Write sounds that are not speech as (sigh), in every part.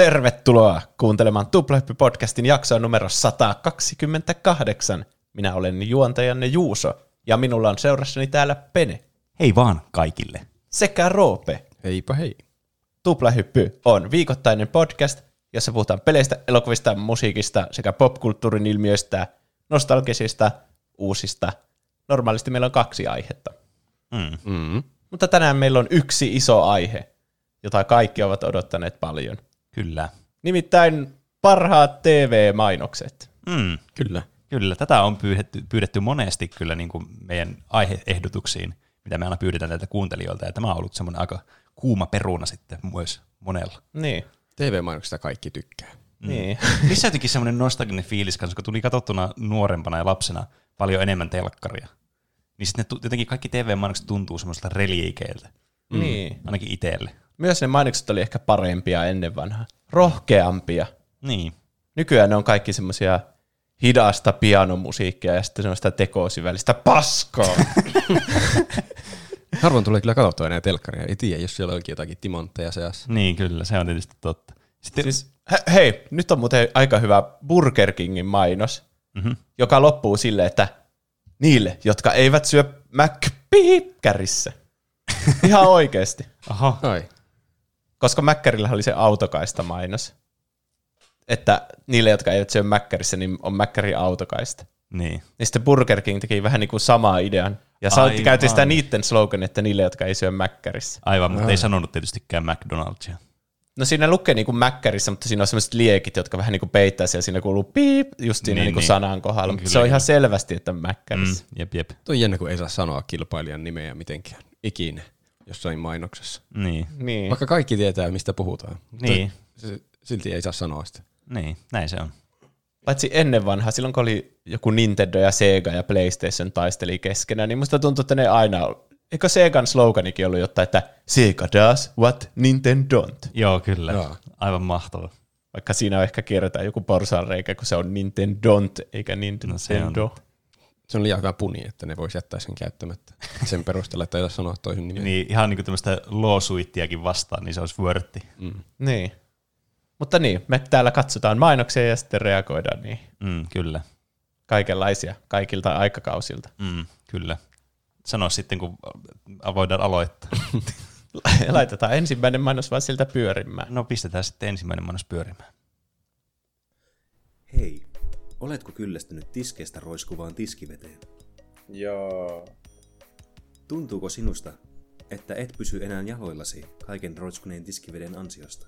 Tervetuloa kuuntelemaan Tuplahyppy-podcastin jaksoa numero 128. Minä olen juontajanne Juuso, ja minulla on seurassani täällä Pene Hei vaan kaikille. sekä Roope. Heipä hei. Tuplahyppy on viikoittainen podcast, jossa puhutaan peleistä, elokuvista, musiikista sekä popkulttuurin ilmiöistä, nostalgisista, uusista. Normaalisti meillä on kaksi aihetta. Mm. Mm. Mutta tänään meillä on yksi iso aihe, jota kaikki ovat odottaneet paljon. Kyllä. Nimittäin parhaat TV-mainokset. Mm. Kyllä. Kyllä, tätä on pyydetty, pyydetty monesti kyllä niin kuin meidän aiheehdotuksiin, mitä me aina pyydetään näiltä kuuntelijoilta, ja tämä on ollut semmoinen aika kuuma peruna sitten myös monella. Niin. TV-mainoksista kaikki tykkää. Mm. Niin. (laughs) Missä jotenkin semmoinen nostalginen fiilis kanssa, kun tuli katsottuna nuorempana ja lapsena paljon enemmän telkkaria. Niin sitten jotenkin kaikki TV-mainokset tuntuu semmoiselta reliikeiltä, Mm. niin. ainakin itselle. Myös ne mainokset oli ehkä parempia ennen vanhaa. Rohkeampia. Niin, Nykyään ne on kaikki semmoisia hidasta pianomusiikkia ja sitten semmoista tekosyvällistä paskaa. (laughs) Harvoin tulee kyllä katsottua enää telkkaria. Ei tiedä, jos siellä onkin jotakin timantteja seassa. niin kyllä, se on tietysti totta. Sitten, siis, he, hei, nyt on muuten aika hyvä Burger Kingin mainos, mm-hmm. joka loppuu sille, että niille, jotka eivät syö McPiikkärissä. (laughs) Ihan oikeasti. Aha, Ai. Koska Mäkkärillä oli se autokaista mainos. Että niille, jotka eivät syö Mäkkärissä, niin on Mäkkärin autokaista. niin. Niin sitten Burger King teki vähän niin kuin samaa idean. Ja sa- Aivan. käytti sitä niiden slogan, että niille, jotka ei syö Mäkkärissä. Aivan, mutta ei sanonut tietystikään McDonald'sia. No siinä lukee niin kuin Mäkkärissä, mutta siinä on sellaiset liekit, jotka vähän niin kuin peittää siellä. Siinä kuuluu piip just siinä Niin, niin, niin niin. sanan kohdalla. Mutta Kyllä, se on ihan selvästi, että Mm, Mäkkärissä. jep, jep. Tuo on jännä, kun ei saa sanoa kilpailijan nimeä mitenkään. Ikinä. Jossain mainoksessa. Niin, Niin. Vaikka kaikki tietää, mistä puhutaan. Niin. se- Silti ei saa sanoa sitä. niin, näin se on. Paitsi ennen vanhaa, silloin kun oli joku Nintendo ja Sega ja PlayStation taisteli keskenään, niin musta tuntuu, että ne aina... Eikö Segan sloganikin ollut jotain, että Sega does what Nintendo don't? Joo, kyllä. Joo. Aivan mahtava. Vaikka siinä on ehkä kierretään joku porsaanreikä, kun se on Nintendo don't, eikä Nintendo. No se on. Se on liian hyvä puni, että ne voisi jättää sen käyttämättä. Sen perusteella, että ei saa sanoa toisen nimeä. Niin, ihan niin kuin tämmöistä lawsuittiakin vastaan, niin se olisi vörtti. Mm. Niin. Mutta niin, me täällä katsotaan mainoksia ja sitten reagoidaan niin Mm, kyllä. kaikenlaisia, kaikilta aikakausilta. Mm, kyllä. Sano sitten, kun voidaan aloittaa. (laughs) Laitetaan ensimmäinen mainos vaan siltä pyörimään. No pistetään sitten ensimmäinen mainos pyörimään. Hei, oletko kyllästynyt tiskeestä roiskuvaan tiskiveteen? Joo. Tuntuuko sinusta, että et pysy enää jaloillasi kaiken roiskuneen tiskiveden ansiosta?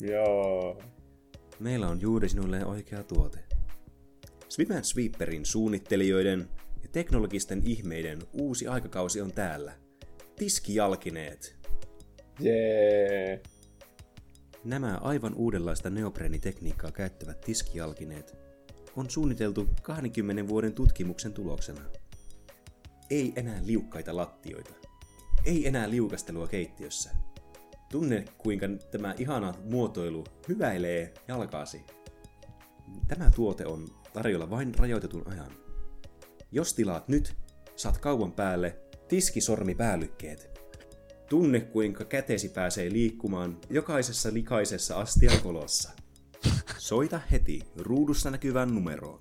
Joo. Meillä on juuri sinulle oikea tuote. Swim and Sweeperin suunnittelijoiden ja teknologisten ihmeiden uusi aikakausi on täällä. Tiskijalkineet. Jee. Nämä aivan uudenlaista neopreenitekniikkaa käyttävät tiskijalkineet on suunniteltu 20 vuoden tutkimuksen tuloksena. Ei enää liukkaita lattioita. Ei enää liukastelua keittiössä. Tunne, kuinka tämä ihana muotoilu hyväilee jalkaasi. Tämä tuote on tarjolla vain rajoitetun ajan. Jos tilaat nyt, saat kauan päälle tiskisormipäälykkeet. Tunne, kuinka kätesi pääsee liikkumaan jokaisessa likaisessa astian kolossa. Soita heti ruudussa näkyvään numeroon.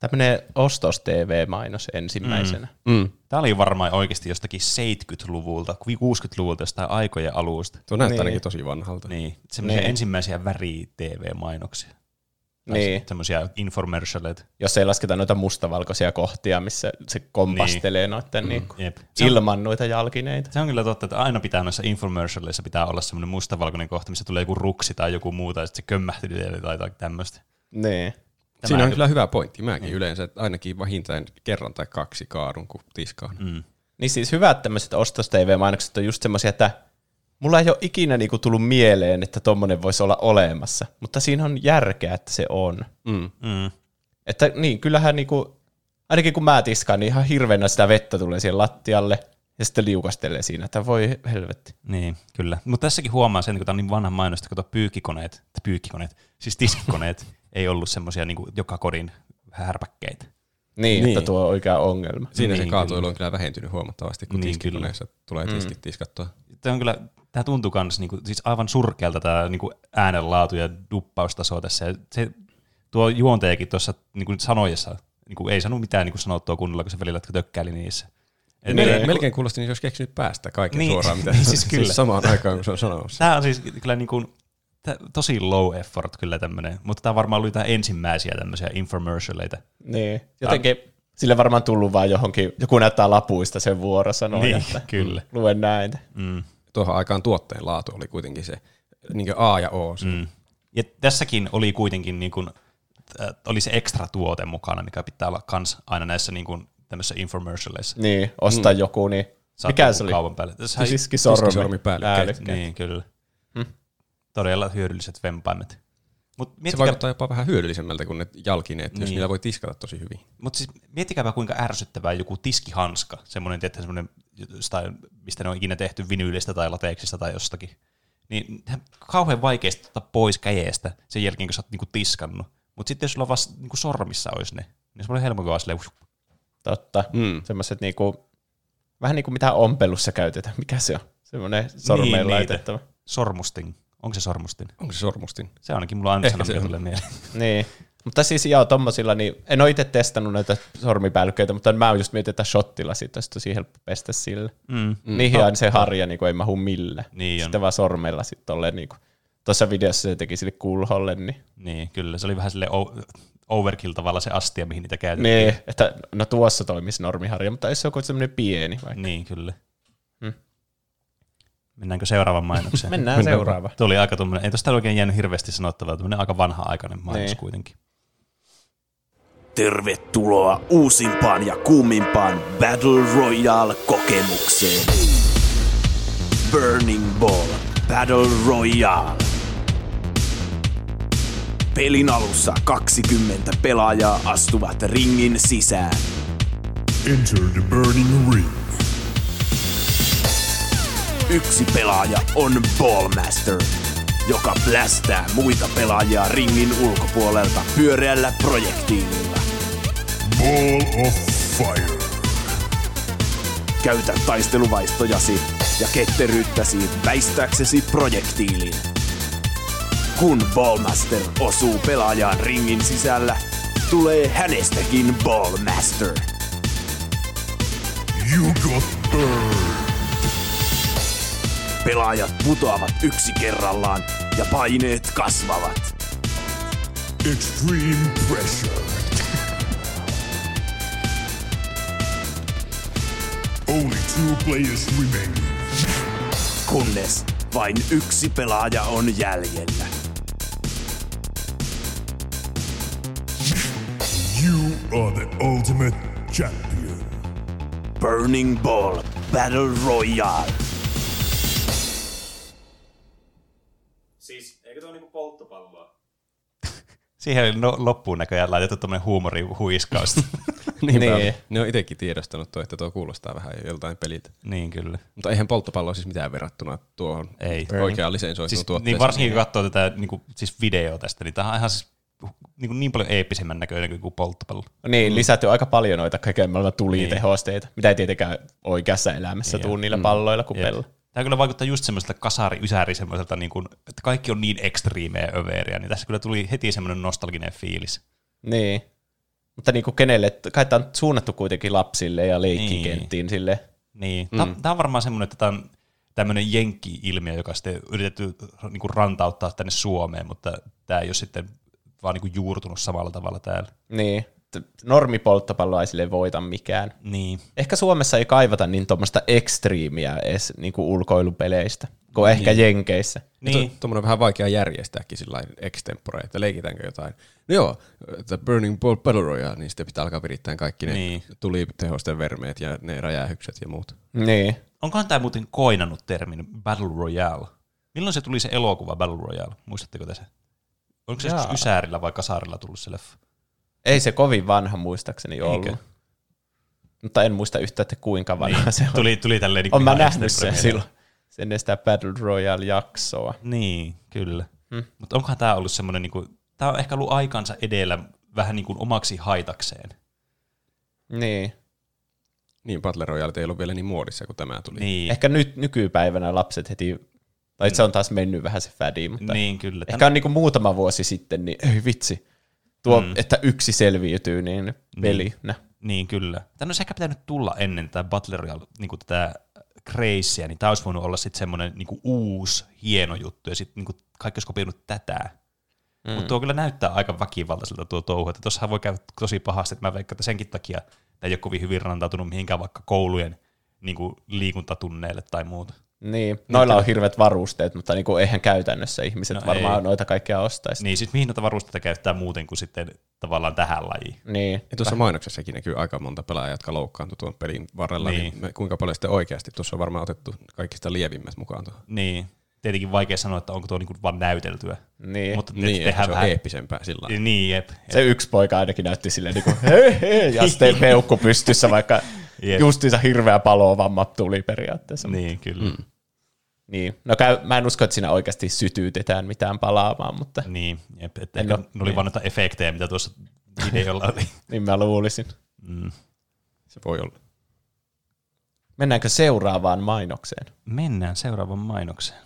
Tämmöinen ostos-TV-mainos ensimmäisenä. Mm. Tämä oli varmaan oikeasti jostakin 70-luvulta, 60-luvulta jostain aikojen alusta. Tuo näyttää Niin. ainakin tosi vanhalta. Niin, semmoisia Niin. ensimmäisiä väri-TV-mainoksia. Tai Niin. Semmoisia infomercialeita. Jos ei lasketa noita mustavalkoisia kohtia, missä se kompastelee noiden niin. niin Jep. Se on, ilman noita jalkineita. se on kyllä totta, että aina pitää noissa infomercialeissa pitää olla semmoinen mustavalkoinen kohta, missä tulee joku ruksi tai joku muu, tai sitten se kömmähtely tai jotain tämmöistä. Niin. Tämä Siinä on kyllä hyvä pointti. Mäkin yleensä että ainakin vähintään kerran tai kaksi kaadun, kun tiskaan. Mm. Niin siis hyvät tämmöiset ostos-TV-mainokset on just semmoisia, että mulla ei ole ikinä niinku tullut mieleen, että tommonen voisi olla olemassa, mutta siinä on järkeä, että se on. Mm. Mm. Että niin, kyllähän niinku, ainakin kun mä tiskaan, niin ihan hirveänä sitä vettä tulee siihen lattialle ja sitten liukastelee siinä, että voi helvetti. Niin, kyllä. Mutta tässäkin huomaa sen, kun tämä on niin vanha mainosta, kun pyykkikoneet, tai pyykkikoneet, siis tiskikoneet, (laughs) ei ollut semmoisia niin joka kodin härpäkkeitä. Niin, Niin. että tuo on oikea ongelma. Siinä Niin, se kaatuilu on kyllä vähentynyt huomattavasti, kun Niin, niin, kyllä. tiskikoneessa tulee tiskit tiskattua. Tämä on kyllä, tämä tuntuu kans niinku, siis aivan surkealta tämä niinku äänenlaatu ja duppaustaso tässä. Ja se tuo juonteekin tuossa niinku sanoissa, niinku, ei sano mitään niinku sanottua kunnolla, kun se välillä tökkäili niissä. Et, Melkein, Niin. melkein kuulosti, niin olisi keksinyt päästä kaiken Niin, niin, suoraan, mitä niin (laughs) siis kyllä. samaan aikaan, kun se on sanomassa. Tämä on siis kyllä niinku, tää, tosi low effort kyllä tämmöinen, mutta tämä varmaan oli tämä ensimmäisiä tämmöisiä infomercialeita. Niin. Jotenkin sille varmaan tullut vaan johonkin, joku näyttää lapuista sen vuorosanoo, Niin, että kyllä. luen näitä. Mm. Tuohon aikaan tuotteen laatu oli kuitenkin se niin A ja O. Mm. Mm. Ja tässäkin oli kuitenkin niin kuin, äh, oli se ekstra tuote mukana, mikä pitää olla kans aina näissä niin kuin, tämmöisissä infomercialeissa. Niin, ostaa mm. joku, niin Saat mikä se oli? kaupan päälle. Tässä ei- Tiskisormi. Tiskisormipäällykke. Päällykke. Niin, kyllä. Hmm. Todella hyödylliset vempaimet. Mutta Se vaikuttaa jopa vähän hyödyllisemmältä kuin ne jalkineet, niin. jos niillä voi tiskata tosi hyvin. mut siis miettikääpä kuinka ärsyttävää joku tiskihanska, semmoinen, tietää, semmoinen, jostain, mistä ne on ikinä tehty vinyylistä tai lateksista tai jostakin. Niin kauhean vaikeasti ottaa pois käjeestä sen jälkeen, kun sä oot niinku tiskannut. Mutta sitten jos sulla vasta niinku sormissa olisi ne, niin se on helpompi vaan silleen, Totta. Mm. Semmoiset niinku, vähän niin kuin mitä ompelussa käytetään. Mikä se on? Semmoinen sormeen Niin, niitä. laitettava. Onko se sormustin? Onko se sormustin? Se ainakin mulla on aina mikä on. tulee mieleen. (laughs) Niin. Mutta siis joo, tommosilla, niin en ole itse testannut näitä sormipäällyköitä, mutta mä oon just mietin, että shottilla siitä olisi tosi helppo pestä sillä. Mm. Mm. Niihin on se harja niin kuin ei mahu millään. Niin on. Sitten vaan sormella sitten tolleen niin kuin, tuossa videossa se teki sille kulholle, niin, Niin, kyllä. Se oli vähän sille overkill tavalla se astia, mihin niitä käytettiin. niin että no tuossa toimisi normiharja, mutta jos se on semmoinen pieni vaikka. Niin, kyllä. Mennäänkö (laughs) seuraavaan mainokseen? Mennään Mennään seuraava. Tuli aika tuommoinen, ei tosta oikein jäänyt hirveästi sanottavaa, tuommoinen aika vanha-aikainen mainos Niin. kuitenkin. Tervetuloa uusimpaan ja kuumimpaan Battle Royale-kokemukseen. Burning Ball Battle Royale. Pelin alussa 20 pelaajaa astuvat ringin sisään. Enter the burning ring. Yksi pelaaja on Ballmaster, joka blästää muita pelaajia ringin ulkopuolelta pyöreällä projektiililla. Ball of fire. Käytä taisteluvaistojasi ja ketteryyttäsi väistääksesi projektiilin. Kun Ballmaster osuu pelaajaan ringin sisällä, tulee hänestäkin Ballmaster. You got burned. Pelaajat putoavat yksi kerrallaan ja paineet kasvavat. Extreme pressure. Only two players remain. kunnes vain yksi pelaaja on jäljellä. You are the ultimate champion. Burning Ball Battle Royale. Siihen oli no, loppuun näköjään laitettu tuommoinen huumorihuiskaus. (laughs) Niin. on. Ne on itsekin tiedostanut tuo, että tuo kuulostaa vähän joltain peliltä. niin, kyllä. Mutta eihän polttopallo siis mitään verrattuna tuohon Ei. oikeaan lisensoituun Siis, tuotteeseen. niin varsinkin kun katsoo tätä niin kuin, siis videoa tästä, niin tämä on ihan siis niin, kuin niin paljon eeppisemmän näköinen kuin polttopallo. Niin, mm. lisätty aika paljon noita kaiken maailman tulitehosteita, mitä ei tietenkään oikeassa elämässä Niin tuu on. niillä palloilla kuin Jep. Tämä kyllä vaikuttaa just semmoiselta kasari-ysäri semmoiselta, niin kuin, että kaikki on niin ekstriimejä överiä, niin tässä kyllä tuli heti semmoinen nostalginen fiilis. Niin. Mutta niin kuin kenelle, kai tämä on suunnattu kuitenkin lapsille ja leikkikenttiin niin. sille. Niin, mm. tämä on varmaan semmoinen, että tämä on tämmöinen jenkki-ilmiö, joka sitten yritetty niin kuin rantauttaa tänne Suomeen, mutta tämä ei ole sitten vaan niin kuin juurtunut samalla tavalla täällä. Niin. Normipolttopalloa ei sille voita mikään. Niin, Ehkä Suomessa ei kaivata niin tuommoista ekstriimiä edes niin kuin ulkoilupeleistä, kuin ehkä Jenkeissä. niin. Niin. Tuommoinen vähän vaikea järjestääkin sillä extempore, että leikitäänkö jotain. No joo, The Burning Ball Battle Royale, niin sitten pitää alkaa virittää kaikki ne Niin. niin. tulitehosten vermeet ja ne räjähykset ja muut. Niin. Onkohan tämä muuten koinannut termin Battle Royale? Milloin se tuli se elokuva Battle Royale? Muistatteko te se? Onko se Jaa. joskus Ysäärillä vai Kasarilla tullut se leffa? Ei se kovin vanha muistaakseni ollut. Eikö? Mutta en muista yhtään, että kuinka vanha niin. se on. Tuli, tuli tälleen niin on mä nähnyt sen silloin. Sen sitä Battle Royale-jaksoa. Niin, kyllä. Hmm. Mutta onkohan tämä ollut semmoinen, niin kuin, tämä on ehkä ollut aikansa edellä vähän niin kuin omaksi haitakseen. Niin. Niin, Battle Royale ei ollut vielä niin muodissa, kun tämä tuli. Niin, Ehkä nyt nykypäivänä lapset heti, tai se on taas mennyt vähän se fädi, mutta niin kyllä. ehkä on niinku muutama vuosi sitten, niin ei vitsi. Tuo, mm. että yksi selviytyy, niin pelinä. Niin, kyllä. Tämä olisi ehkä pitänyt tulla ennen tätä Battle Royale, niin kuin tätä Crazea, niin tämä olisi voinut olla sitten semmoinen niin uusi, hieno juttu, ja sitten niin kaikki olisi kopioinut tätä. Mm. Mutta tuo kyllä näyttää aika väkivaltaiselta tuo touhu, että tuossahan voi käydä tosi pahasti, että mä veikkaan, että senkin takia tämä ei ole kovin hyvin rantautunut mihinkään vaikka koulujen niin kuin liikuntatunneille tai muuta. Niin, noilla on hirveät varusteet, mutta niinku eihän käytännössä ihmiset No varmaan ei. noita kaikkea ostaisi. Niin, sitten mihin noita varusteita käyttää muuten kuin sitten tavallaan tähän lajiin. Niin. Ja tuossa mainoksessakin näkyy aika monta pelaajaa, jotka loukkaantui tuon pelin varrella, niin, Niin. niin me- kuinka paljon sitten oikeasti tuossa on varmaan otettu kaikista lievimmät mukaan tuohon. Niin, tietenkin vaikea sanoa, että onko tuo niinku vaan näyteltyä. Niin. Mutta Niin, tehdään se on vähän... eeppisempää sillä lailla. Niin, jep. Se yksi poika ainakin näytti silleen niinku, hei hei, ja sitten peukku pystyssä, vaikka (laughs) Jep. justiinsa hirveä palovamma tuli periaatteessa. Niin, kyllä. Mm. Niin. No käy, mä en usko, että siinä oikeasti sytyytetään mitään palaamaan, mutta Niin, jep. Että En ne oli vaan noita efektejä, mitä tuossa videolla oli. (laughs) niin mä luulisin. Mm. Se voi olla. Mennäänkö seuraavaan mainokseen? Mennään seuraavan mainokseen.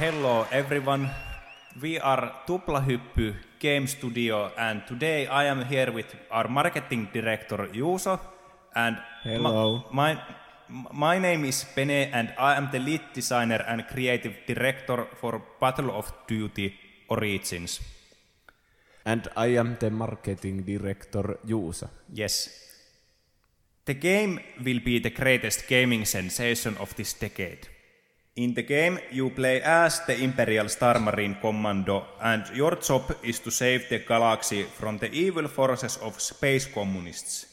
Hello everyone. We are Tuplahyppy Game Studio and today I am here with our marketing director Juuso and Hello. My, my, my name is Pene and I am the lead designer and creative director for Battle of Duty Origins. And I am the marketing director Juusa. Yes. The game will be the greatest gaming sensation of this decade. In the game, you play as the Imperial Star Marine Commando, and your job is to save the galaxy from the evil forces of space communists.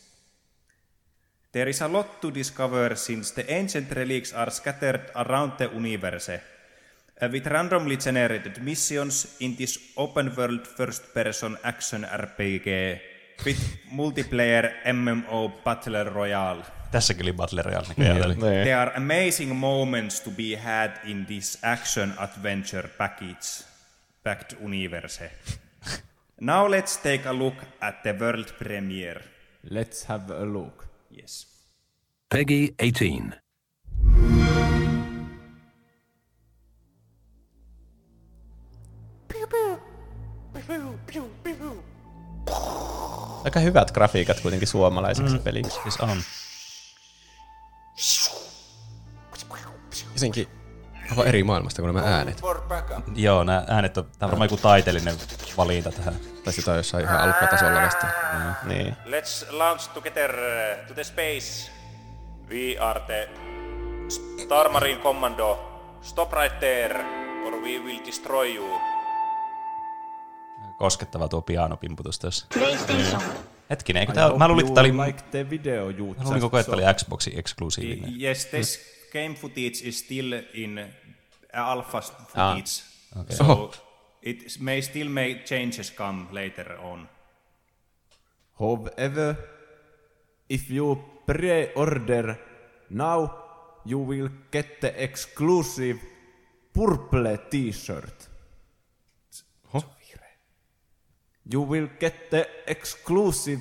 There is a lot to discover since the ancient relics are scattered around the universe. Uh, with randomly generated missions in this open world first person action RPG with multiplayer MMO Battle Royale. Tässäkin oli Battle Royale näköjään. Eli- There are amazing moments to be had in this action adventure package packed universe. (laughs) now let's take a look at the world premiere. Let's have a look. Yes. Peggy 18. Aika hyvät grafiikat kuitenkin suomalaiseksi mm. peliksi. Siis on. Jotenkin aivan eri maailmasta kuin nämä äänet. Joo, nämä äänet on, tämä on varmaan joku taiteellinen valinta tähän. Tai sitä on jossain ihan alfa-tasolla vasta. Niin. Let's launch together uh, to the space. We are the Star Marine Commando. Stop right there, or we will destroy you. Koskettava tuo pianopimputus tässä. Hetkinen, eikö tää, mä luulin, että tää oli, like the video you mä luulin koko ajan, että tää oli Xboxin eksklusiivinen. Yes, this game footage is still in alpha footage. okay. So it may still may changes come later on. However, if you pre-order now, you will get the exclusive purple t-shirt. You will get the exclusive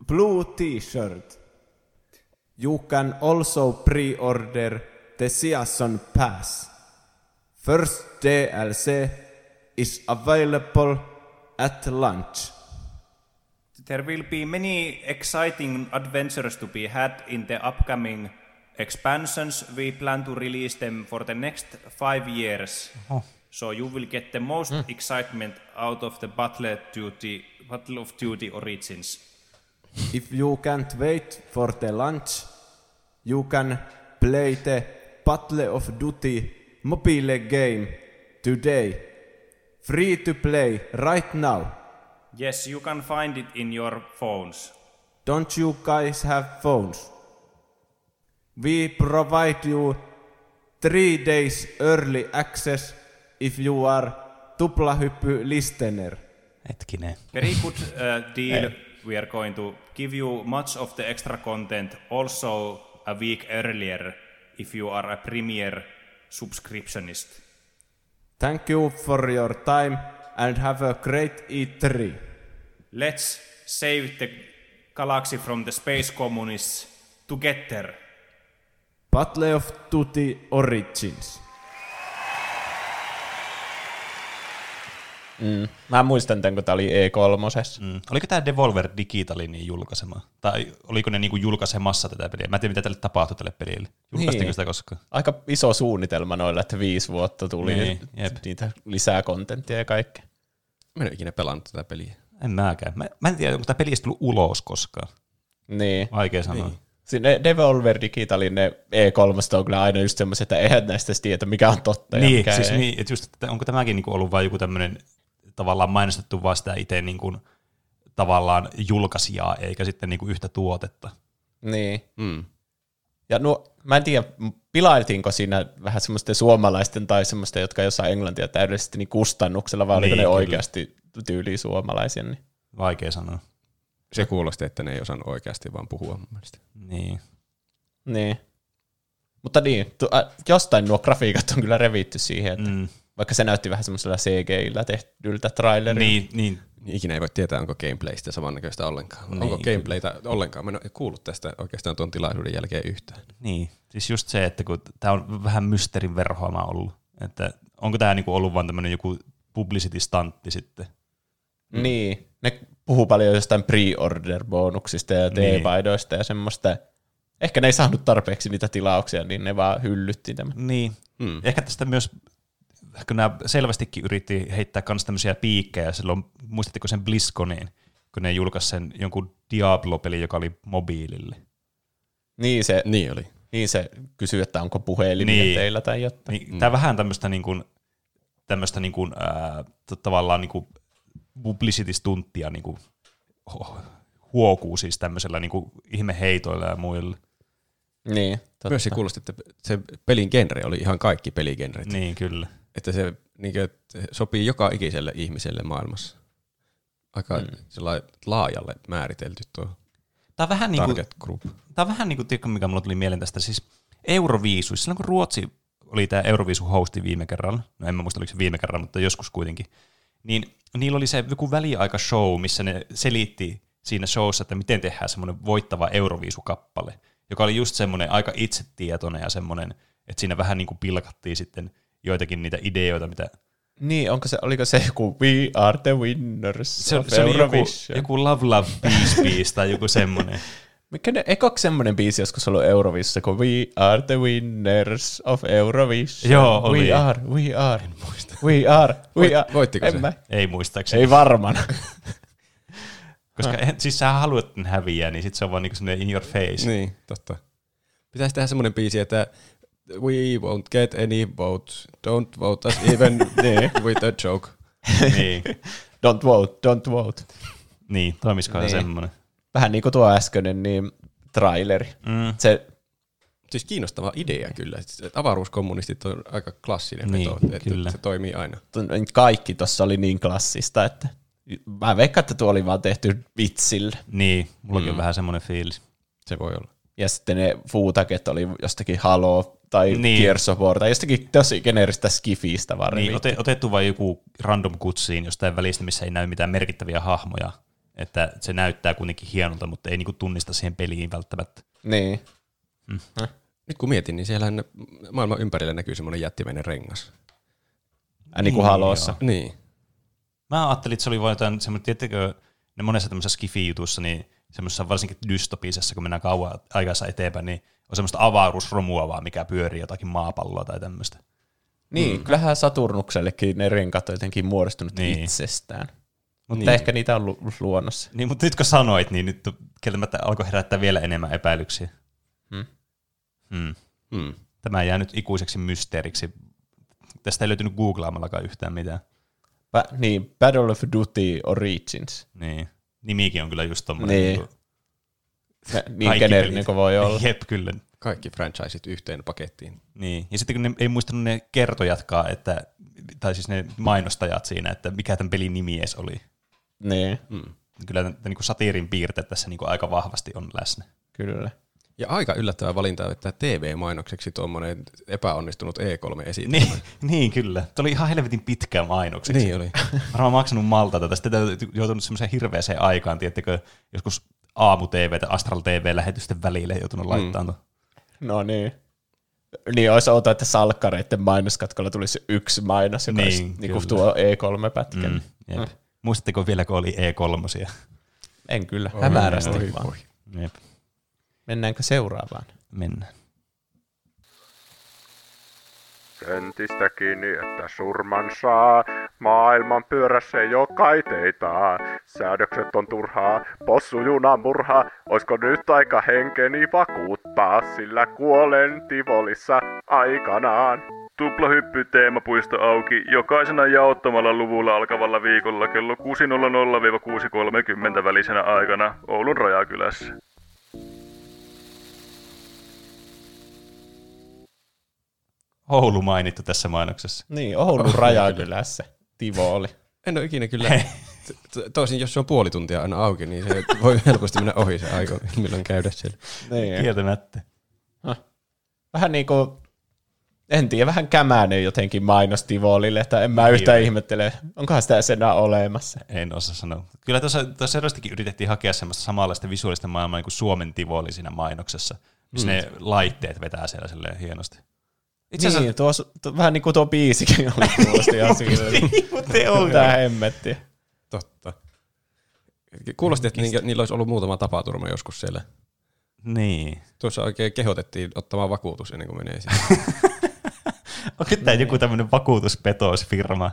blue t-shirt. You can also pre-order the Season Pass. First DLC is available at launch. There will be many exciting adventures to be had in the upcoming expansions. We plan to release them for the next five years. Uh-huh. So you will get the most hmm. excitement out of the Battle, Duty, Battle of Duty Origins. If you can't wait for the launch, you can play the Battle of Duty mobile game today. Free to play right now. Yes, you can find it in your phones. Don't you guys have phones? We provide you three days early access if you are Tuplahyppy listener. Hetkinen. Very good (laughs) uh, deal. We are going to give you much of the extra content also a week earlier if you are a Premier subscriptionist. Thank you for your time and have a great E3. Let's save the galaxy from the space communists together. Battle of Duty Origins. Mm. Mä muistan tämän, kun tämä oli E3. Mm. Oliko tämä Devolver Digitalin niin julkaisema? Tai oliko ne niinku julkaisemassa tätä peliä? Mä en tiedä, mitä tälle tapahtui tälle pelille. Julkaistiinko Niin. sitä koskaan? Aika iso suunnitelma noilla, että viisi vuotta tuli Niin, jep. niitä lisää kontenttia ja kaikkea. Mä en ole ikinä pelannut tätä peliä. En mäkään. Mä, mä en tiedä, onko tämä peli tullut ulos koskaan. Niin. Vaikea sanoa. Niin. Sinne Devolver Digitalin ne E3 on kyllä aina just semmoiset, että eihän näistä tiedä, mikä on totta ja Niin, mikä siis ei. niin, että just, että onko tämäkin niinku ollut vain joku tämmöinen tavallaan mainostettu vaan sitä itse niinku, tavallaan julkaisijaa, eikä sitten niinku yhtä tuotetta. Niin. Mm. Ja nuo, mä en tiedä, pilailtiinko siinä vähän semmoisten suomalaisten tai semmoisten, jotka ei osaa englantia täydellisesti, niin kustannuksella, vai oliko Niin, ne kyllä. oikeasti tyyliin suomalaisia? Niin. Vaikea sanoa. Se kuulosti, että ne ei osannut oikeasti vaan puhua mun mielestä. Niin. niin. Mutta niin, tu, äh, jostain nuo grafiikat on kyllä revitty siihen, että Mm. Vaikka se näytti vähän semmoisella CGillä tehdyltä trailerilta. Niin, niin, Niin Ikinä ei voi tietää, onko gameplaystä samannäköistä ollenkaan. Niin, onko gameplaytä ollenkaan? Mä en ole kuullut tästä oikeastaan tuon tilaisuuden jälkeen yhtään. niin. Siis just se, että kun tämä on vähän mysteerin verhoama ollut, että onko tämä niinku ollut vaan tämmöinen joku publicity-stantti sitten. Niin, ne puhuu paljon jostain pre-order-bonuksista ja Niin. T-paidoista ja semmoista. Ehkä ne ei saanut tarpeeksi niitä tilauksia, niin ne vaan hyllytti tämän. Niin. Hmm. Ehkä tästä myös, kun nämä selvästikin yritti heittää myös tämmöisiä piikkejä silloin, muistatteko sen BlizzConiin, kun ne julkaisi sen jonkun Diablo-peli, joka oli mobiilille. Niin se, Niin oli. niin se kysyy, että onko puhelimia Niin. teillä tai jotain. Niin, mm. Tämä vähän tämmöistä, niin kuin, tämmöistä niin kuin, ää, tavallaan niin kuin publicity-stunttia niin kuin, ho- huokuu siis tämmöisellä niin kuin ihmeheitoilla ja muilla. Niin, totta. Myös se kuulosti, että se pelin genre oli ihan kaikki peligenret. Niin, kyllä. Että se niin kuin, että sopii joka ikiselle ihmiselle maailmassa. Aika mm. laajalle määritelty tuo Tämä on vähän niin kuin, group. Tämä on vähän niin kuin, tiedätkö, mikä mulla tuli mieleen tästä, siis Euroviisuissa, silloin kun Ruotsi oli tämä Euroviisu hosti viime kerralla, no en mä muista oliko se viime kerralla, mutta joskus kuitenkin, niin niillä oli se joku väliaika-show, missä ne selitti siinä showssa, että miten tehdään semmoinen voittava Euroviisukappale, joka oli just semmoinen aika itsetietoinen ja semmoinen, että siinä vähän niin kuin pilkattiin sitten joitakin niitä ideoita, mitä... Niin, onko se, oliko se joku We are the winners Se, se oli joku, joku Love Love Peace Peace tai joku semmoinen. (laughs) Mikä ne, eikö semmoinen biisi joskus ollut Eurovisiossa, kun We are the winners of Eurovision? Joo, oli. We are, we are. En muista. We are, we Voit- are. voittiko en se? Mä, Ei muistaakseni. ei varmaan. (laughs) (laughs) Koska ah. siis sä haluat, häviää, niin sit se on vaan niinku semmoinen in your face. Niin, totta. Pitäisi tehdä semmoinen biisi, että we won't get any votes, don't vote us even (laughs) with a joke. niin. (laughs) Don't vote, don't vote. niin, toimisikohan Niin. niin. semmoinen. Vähän niin kuin tuo äskeinen niin traileri. Mm. Se, Siis kiinnostava idea kyllä. Siis Avaruuskommunistit on aika klassinen Niin, veto, että kyllä. se toimii aina. kaikki tuossa oli niin klassista, että mä veikkaan, että tuo oli vaan tehty vitsille. Niin, mullakin Mm. on vähän semmoinen fiilis. Se voi olla. Ja sitten ne fuutaket oli jostakin Halo tai Niin. Gears of War tai jostakin tosi geneeristä skifistä vaan Niin, ote, otettu vain joku random kutsiin jostain välistä, missä ei näy mitään merkittäviä hahmoja. Että se näyttää kuitenkin hienolta, mutta ei niinku tunnista siihen peliin välttämättä. Niin. Nyt kun mietin, niin siellä maailman ympärillä näkyy semmoinen jättimäinen rengas. Äh, niin kuin Halossa. Niin. Mä ajattelin, että se oli vain jotain semmoinen, tiettekö, ne monessa tämmöisessä skifi-jutussa, niin semmoisessa varsinkin dystopisessa, kun mennään kauan aikassa eteenpäin, niin on semmoista avaruusromua vaan, mikä pyörii jotakin maapalloa tai tämmöistä. Niin, mm. kyllähän Saturnuksellekin ne renkaat on jotenkin muodostunut Niin. itsestään. Mutta Niin. ehkä niitä on lu- luonnossa. Niin, mutta nyt kun sanoit, niin nyt kieltämättä alkoi herättää vielä enemmän epäilyksiä. Hmm. Hmm. Hmm. Tämä jää nyt ikuiseksi mysteeriksi. Tästä ei löytynyt googlaamallakaan yhtään mitään. Ba- niin, Battle of Duty Origins. Niin. Nimikin on kyllä just tommonen. Niin. kuin Ja Niin kaikki geneerinen pelit. kuin voi olla. Jep, kyllä. Kaikki franchiseit yhteen pakettiin. Niin. Ja sitten kun ne ei muistanut ne kertojatkaan, että, tai siis ne mainostajat siinä, että mikä tämän pelin nimi edes oli. Niin, Hmm. Kyllä tämän, tämän niin satiirin piirteet tässä niin kuin aika vahvasti on läsnä. kyllä. Ja aika yllättävä valinta, että TV-mainokseksi tuommoinen epäonnistunut E3-esitelmä. Niin, (laughs) niin kyllä. Tuo oli ihan helvetin pitkä mainokseksi. Niin oli. (laughs) Varmaan maksanut malta tätä. Sitten täytyy joutunut semmoiseen hirveäseen aikaan, tiettekö, joskus aamu TV tai Astral TV-lähetysten välille joutunut laittamaan. Mm. No niin. Niin olisi outoa, että salkkareiden mainoskatkolla tulisi yksi mainos, joka Niin, olisi niin kyllä. tuo E3-pätkä. Mm, jep. Muistatteko vielä, kun oli E3? En kyllä, hämärästi Oi, vaan. oi. Jep. Mennäänkö seuraavaan? Mennään. Sentistä kiinni, että surman saa. Maailman pyörässä ei oo kaiteita. Säädökset on turhaa, possujuna murhaa. Oisko nyt aika henkeni vakuuttaa, sillä kuolen Tivolissa aikanaan. Tuplahyppy teemapuisto auki jokaisena jaottamalla luvulla alkavalla viikolla kello 6.00-6.30 välisenä aikana Oulun Rajakylässä. Oulu mainittu tässä mainoksessa. Niin, Oulun rajakylässä. Tivo oli. En ole ikinä kyllä. Toisin, jos se on puoli tuntia aina auki, niin se voi helposti mennä ohi se aika, milloin käydä siellä. Niin. Kieltämättä. Vähän niin kuin, en tiedä, vähän kämäinen jotenkin mainos Tivolille, että en mä yhtään ihmettele, onkohan sitä enää olemassa. En osaa sanoa. Kyllä tuossa, tuossa selvästikin yritettiin hakea semmoista samanlaista visuaalista maailmaa niin kuin Suomen Tivoli siinä mainoksessa, missä Mm. ne laitteet vetää siellä hienosti. Itse asiassa niin, tuo, tuo, vähän niin kuin tuo biisikin (laughs) oli kuulosti ihan. Niin, mutta on. Tää hemmetti. Totta. Kuulosti, että niillä niillä olisi ollut muutama tapaturma joskus siellä. Niin. Tuossa oikein kehotettiin ottamaan vakuutus ennen kuin menee sinne. (laughs) Onko tämä joku tämmöinen vakuutuspetosfirma?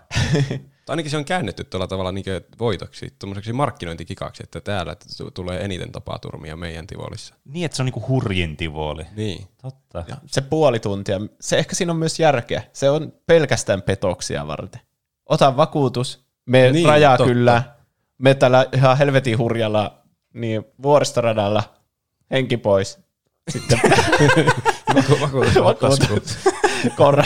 Tai (laughs) ainakin se on käännetty tuolla tavalla niin voitoksi, tuommoiseksi markkinointikikaksi, että täällä t- tulee eniten tapaturmia meidän Tivolissa. Niin, että se on niinku hurjin Tivoli. Niin. Totta. Ja se puoli tuntia, se ehkä siinä on myös järkeä. Se on pelkästään petoksia varten. Ota vakuutus, me Niin, niin, rajaa totta. kyllä, me tällä ihan helvetin hurjalla niin vuoristoradalla, henki pois. Sitten (laughs) Vakuutus on taskuun. Korra.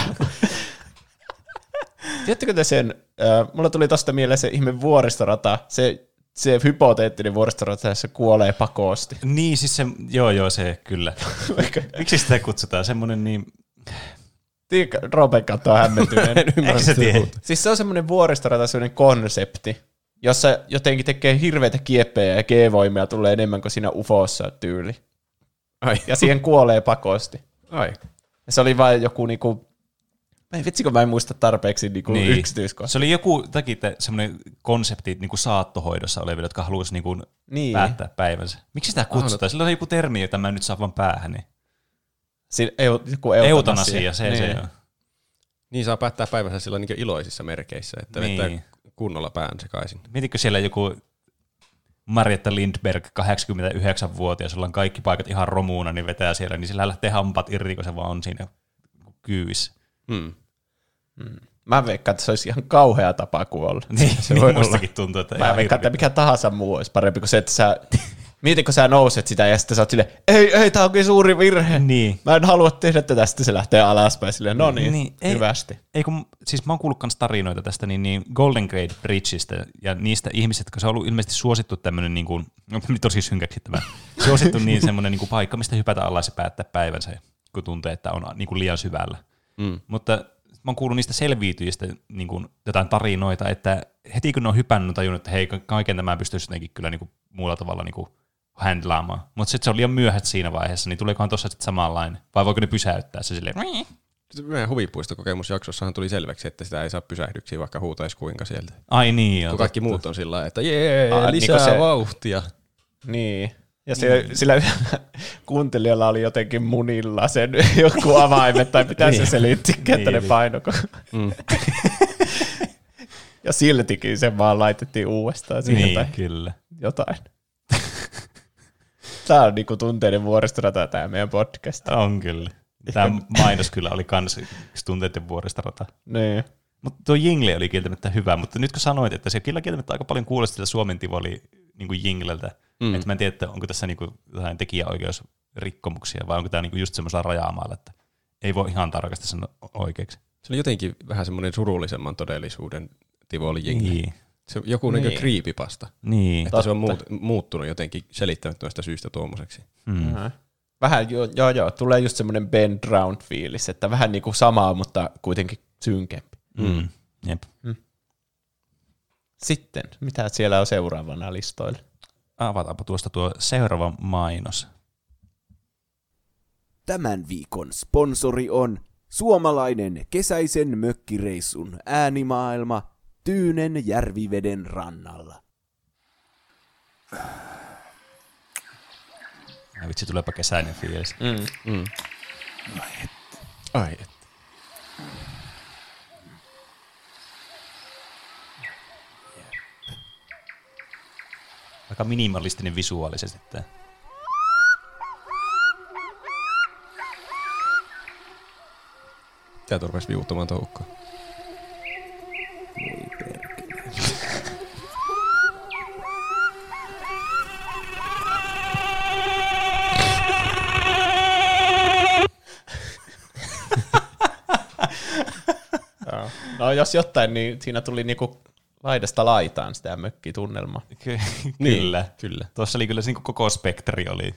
Tiedättekö te sen, äh, mulla tuli tosta mieleen se ihme vuoristorata, se, se hypoteettinen vuoristorata, jossa kuolee pakosti. Niin, siis se, joo joo, se kyllä. (laughs) Miksi sitä kutsutaan? Semmoinen niin... Tiedätkö, Roben kautta (laughs) hämmentyneen. Eikö se tiedä? Siis se on semmoinen vuoristorata, semmoinen konsepti, jossa jotenkin tekee hirveitä kieppejä ja G-voimia tulee enemmän kuin siinä ufossa tyyli. Ai. Ja siihen kuolee pakosti. Ai. Ja se oli vain joku niinku, ei vitsi kun mä en muista tarpeeksi niinku niin. yksityiskohtaa. Se oli joku takia semmoinen konsepti niin kuin saattohoidossa oleville, jotka haluaisi niin kuin Niin. päättää päivänsä. Miksi sitä kutsutaan? Sillä on joku termi, jota mä nyt saa vaan päähän. Niin. Siin, eu, joku eutanasia. Eutanasia, se, niin. se on. Niin saa päättää päivässä sillä niin iloisissa merkeissä, että Niin. niin. vetää kunnolla pään sekaisin. Mietitkö siellä joku Marjatta Lindberg, 89-vuotias, jolla on kaikki paikat ihan romuuna, niin vetää siellä, niin sillä lähtee hampat irti, kun se vaan on siinä kyyvissä. Hmm. Mm. Mä veikkaan, että se olisi ihan kauhea tapa kuolla. Niin, se niin voi mustakin olla. tuntuu, että Mä veikkaan, että mikä tahansa muu olisi parempi kuin se, että sä... Mieti, kun sä nouset sitä ja sitten sä oot silleen, ei, ei, tää onkin suuri virhe. Niin. Mä en halua tehdä tätä, sitten se lähtee alaspäin silleen, no niin, Niin, ei- hyvästi. Ei kun, siis mä oon kuullut kans tarinoita tästä niin, niin Golden Gate Bridgeistä ja niistä ihmisistä, kun se on ollut ilmeisesti suosittu tämmönen niin kuin, no tosi synkäksi tämä, suosittu niin semmoinen niin kuin paikka, mistä hypätä alas ja päättää päivänsä, kun tuntee, että on niin kuin liian syvällä. Mm. Mutta mä oon kuullut niistä selviytyjistä niin kuin jotain tarinoita, että heti kun ne on hypännyt, tajunnut, että hei, kaiken tämän pystyisi jotenkin kyllä niin kuin muulla tavalla niin kuin handlaamaan. Mutta sitten se on liian myöhäistä siinä vaiheessa, niin tuleekohan tuossa sitten samanlainen? Vai voiko ne pysäyttää se silleen? Meidän huvipuistokokemusjaksossahan tuli selväksi, että sitä ei saa pysähdyksiä, vaikka huutaisi kuinka sieltä. Ai niin, joo, Kun kaikki totta. muut on sillä että jee, Aa, lisää niinku se- vauhtia. Niin. Ja se, sillä (laughs) kuuntelijalla oli jotenkin munilla sen (laughs) joku avaimet, tai mitä se Niin. selittikään, että Niin, ne niin. painoko. Mm. (laughs) ja siltikin sen vaan laitettiin uudestaan siihen Niin, tai kyllä. jotain. Tämä on niinku tunteiden vuoristorata tämä meidän podcast. On kyllä. Tämä mainos kyllä oli kans yksi tunteiden vuoristorata. Niin. Mutta tuo jingle oli kieltämättä hyvä, mutta nyt kun sanoit, että se kyllä kieltämättä aika paljon kuulosti siltä Suomen Tivoli niin kuin jingleltä, Mm. että mä en tiedä, että onko tässä niin kuin jotain tekijäoikeusrikkomuksia vai onko tämä niin kuin just semmoisella rajaamaalla, että ei voi ihan tarkasti sanoa oikeaksi. Se oli jotenkin vähän semmoinen surullisemman todellisuuden Tivoli jingle. Niin. Se on joku Niin. niin. creepypasta. Niin. Että se on Totta. muut, muuttunut jotenkin selittämättömästä syystä tuommoiseksi. Mm. Mm. Vähän joo, joo, joo, tulee just semmoinen Ben Drowned fiilis, että vähän niinku samaa, mutta kuitenkin synkempi. Mm. Jep. Sitten, mitä siellä on seuraavana listoilla? Avataanpa tuosta tuo seuraava mainos. Tämän viikon sponsori on suomalainen kesäisen mökkireissun äänimaailma Tyynen järviveden rannalla. Ai vitsi, tuleepa kesäinen fiilis. Mm. Mm. Ai et. Aika minimalistinen visuaalisesti tää. Tää turvasi viuhtumaan toukkoa. No jos jotain, niin siinä tuli niinku laidasta laitaan sitä mökkitunnelmaa. (laughs) Ky- Niin, kyllä. kyllä. Tuossa oli kyllä se niin koko spektri oli.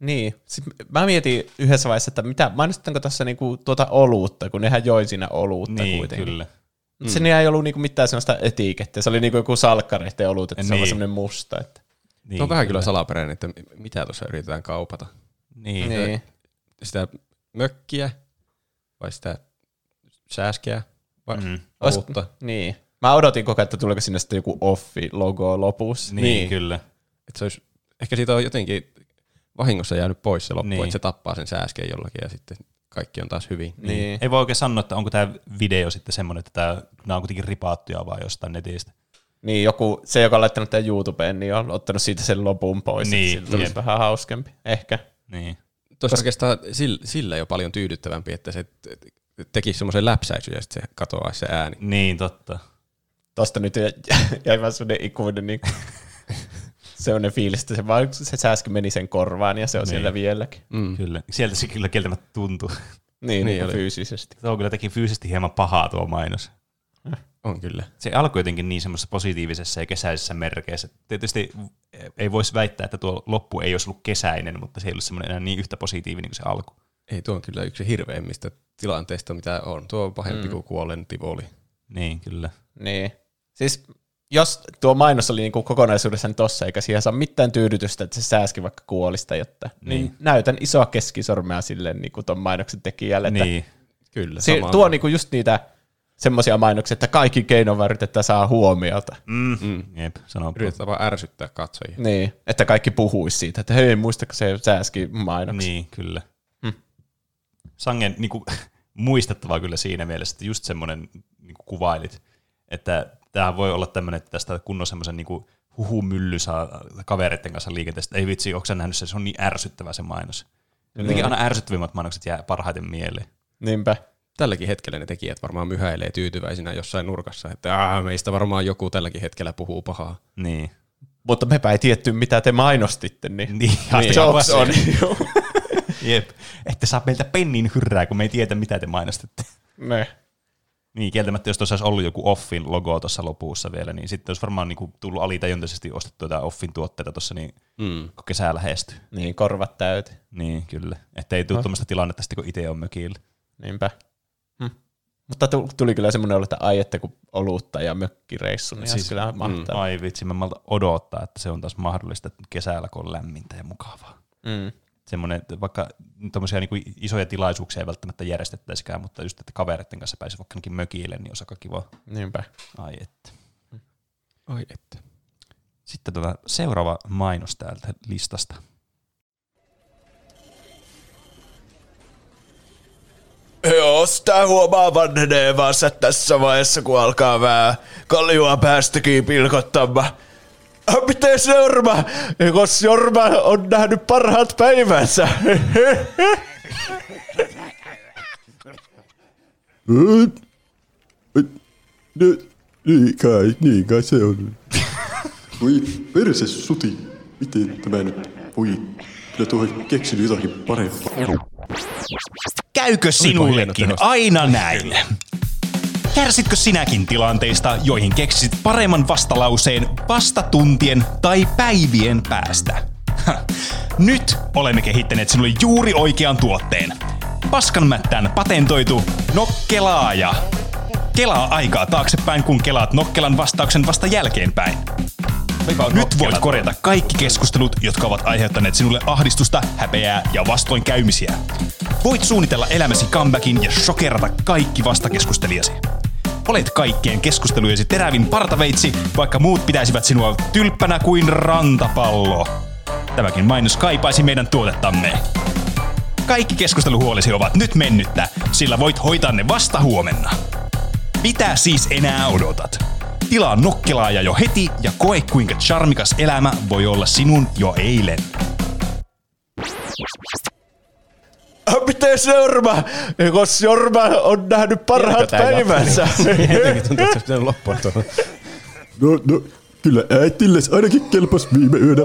Niin. Sitten mä mietin yhdessä vaiheessa, että mitä, mainostetaanko tässä niinku tuota olutta, kun nehän joi siinä olutta Niin, kuitenkin. kyllä. Mm. siinä ei ollut niinku mitään sellaista etikettiä. Se oli niinku joku salkkareiden olut, että se on Niin. semmoinen musta. Että. Niin, on vähän kyllä salaperäinen, että mitä tuossa yritetään kaupata. Niin. Niin. Sitä mökkiä vai sitä sääskeä vai Mm. Olutta. Niin. Mä odotin koko ajan, että tuleeko sinne sitten joku offi-logo lopussa. Niin, niin, kyllä. Että se olisi, ehkä siitä on jotenkin vahingossa jäänyt pois se loppu, Niin. niin. että se tappaa sen sääskeen jollakin ja sitten kaikki on taas hyvin. Niin. Ei voi oikein sanoa, että onko tämä video sitten semmoinen, että tää, nämä on kuitenkin ripaattuja vaan jostain netistä. Niin, joku, se joka on laittanut tämän YouTubeen, niin on ottanut siitä sen lopun pois. Niin, Niin, tuli jep. vähän hauskempi. Ehkä. Niin. Tuossa oikeastaan sillä, sillä jo paljon tyydyttävämpi, että se te- tekisi semmoisen läpsäisyn ja sitten se katoaisi se ääni. Niin, totta. Tosta nyt jä- jäi vähän semmoinen ikuinen niin semmoinen fiilis, että se, vaan, se sääski meni sen korvaan ja se on Niin. siellä vieläkin. Mm. Kyllä. Sieltä se kyllä kieltämättä tuntui. Niin, niin oli. fyysisesti. Tuo kyllä teki fyysisesti hieman pahaa tuo mainos. On kyllä. Se alkoi jotenkin niin semmoisessa positiivisessa ja kesäisessä merkeissä. Tietysti ei voisi väittää, että tuo loppu ei olisi ollut kesäinen, mutta se ei ollut semmoinen enää niin yhtä positiivinen kuin se alku. Ei, tuo on kyllä yksi hirveimmistä tilanteista, mitä on. Tuo on pahempi Mm. kuin kuollen tivoli. Niin, kyllä. Niin. Siis jos tuo mainos oli niinku kokonaisuudessaan tossa, eikä siihen saa mitään tyydytystä, että se sääski vaikka kuolista, jotta, niin. Niin. näytän isoa keskisormea sille niinku ton mainoksen tekijälle. Että Niin. Kyllä, se, tuo on niinku just niitä semmoisia mainoksia, että kaikki keinoin yritetään saa huomiota. Mm. Mm. Jep, sanoo. Yritetään vaan ärsyttää katsojia. Niin, että kaikki puhuisi siitä, että hei, muistako se sääski mainoksia. Niin, kyllä. Hmm. Sangen niin kuin, (laughs) muistettavaa kyllä siinä mielessä, että just semmoinen niin kuin kuvailit, että tämähän voi olla tämmöinen, että tästä kunnon semmoisen niin huhumylly saa kavereiden kanssa liikenteestä. Ei vitsi, onko sä nähnyt sen? Se on niin ärsyttävä se mainos. Jotenkin Niin. aina ärsyttävimmät mainokset jää parhaiten mieleen. Niinpä. Tälläkin hetkellä ne tekijät varmaan myhäilee tyytyväisinä jossain nurkassa, että Aa, meistä varmaan joku tälläkin hetkellä puhuu pahaa. Niin. Mutta mepä ei tietty, mitä te mainostitte, niin, Niin, (laughs) niin. on. (laughs) Jep. Ette saa meiltä pennin hyrrää, kun me ei tiedä, mitä te mainostatte. ne. Niin, kieltämättä, jos tuossa olisi ollut joku Offin logo tuossa lopussa vielä, niin sitten olisi varmaan niin kuin, tullut alitajuntaisesti ostettu jotain Offin tuotteita tuossa, niin Mm. kun kesä lähestyy. Niin, korvat täyteen. Niin, kyllä. Että ei tule No. tuommoista tilannetta sitten, kun itse on mökillä. Niinpä. Hm. Mutta tu- tuli kyllä semmoinen olo, että ai, että kun olutta ja mökkireissu, niin siis, kyllä mahtavaa. Ai vitsi, mä malta odottaa, että se on taas mahdollista että kesällä, kun on lämmintä ja mukavaa. Mm. Semmoinen, että vaikka tuommoisia niin isoja tilaisuuksia ei välttämättä järjestettäisikään, mutta just, että kavereiden kanssa pääsi vaikka mökille, niin olisi aika kiva. Niinpä. Ai että. Ai että. Sitten tota, seuraava mainos täältä listasta. Joo, sitä huomaa vanhenevansa tässä vaiheessa, kun alkaa vähän kaljua päästäkin pilkottamaan. Ah, Miten Jorma? Eikos Jorma on nähnyt parhaat päivänsä? Niin kai, niin kai se on. Voi perse suti. Miten tämä nyt voi? Kyllä tuohon keksinyt jotakin parempaa. Käykö sinullekin aina näin? Kärsitkö sinäkin tilanteista, joihin keksit paremman vastalauseen vasta tuntien tai päivien päästä? Nyt olemme kehittäneet sinulle juuri oikean tuotteen. Paskanmättään patentoitu nokkelaaja. Kelaa aikaa taaksepäin, kun kelaat nokkelan vastauksen vasta jälkeenpäin. Nyt voit korjata kaikki keskustelut, jotka ovat aiheuttaneet sinulle ahdistusta, häpeää ja vastoinkäymisiä. Voit suunnitella elämäsi comebackin ja shokerata kaikki vastakeskustelijasi. Olet kaikkien keskustelujesi terävin partaveitsi, vaikka muut pitäisivät sinua tylppänä kuin rantapallo. Tämäkin mainos kaipaisi meidän tuotettamme. Kaikki keskusteluhuolesi ovat nyt mennyttä, sillä voit hoitaa ne vasta huomenna. Mitä siis enää odotat? Tilaa nokkelaaja jo heti ja koe kuinka charmikas elämä voi olla sinun jo eilen. Miten se Jorma? Kos Jorma on nähnyt parhaat päivänsä. Jotenkin (laughs) tuntuu, että se loppua tuohon. No, no, kyllä äitilles ainakin kelpas viime yönä.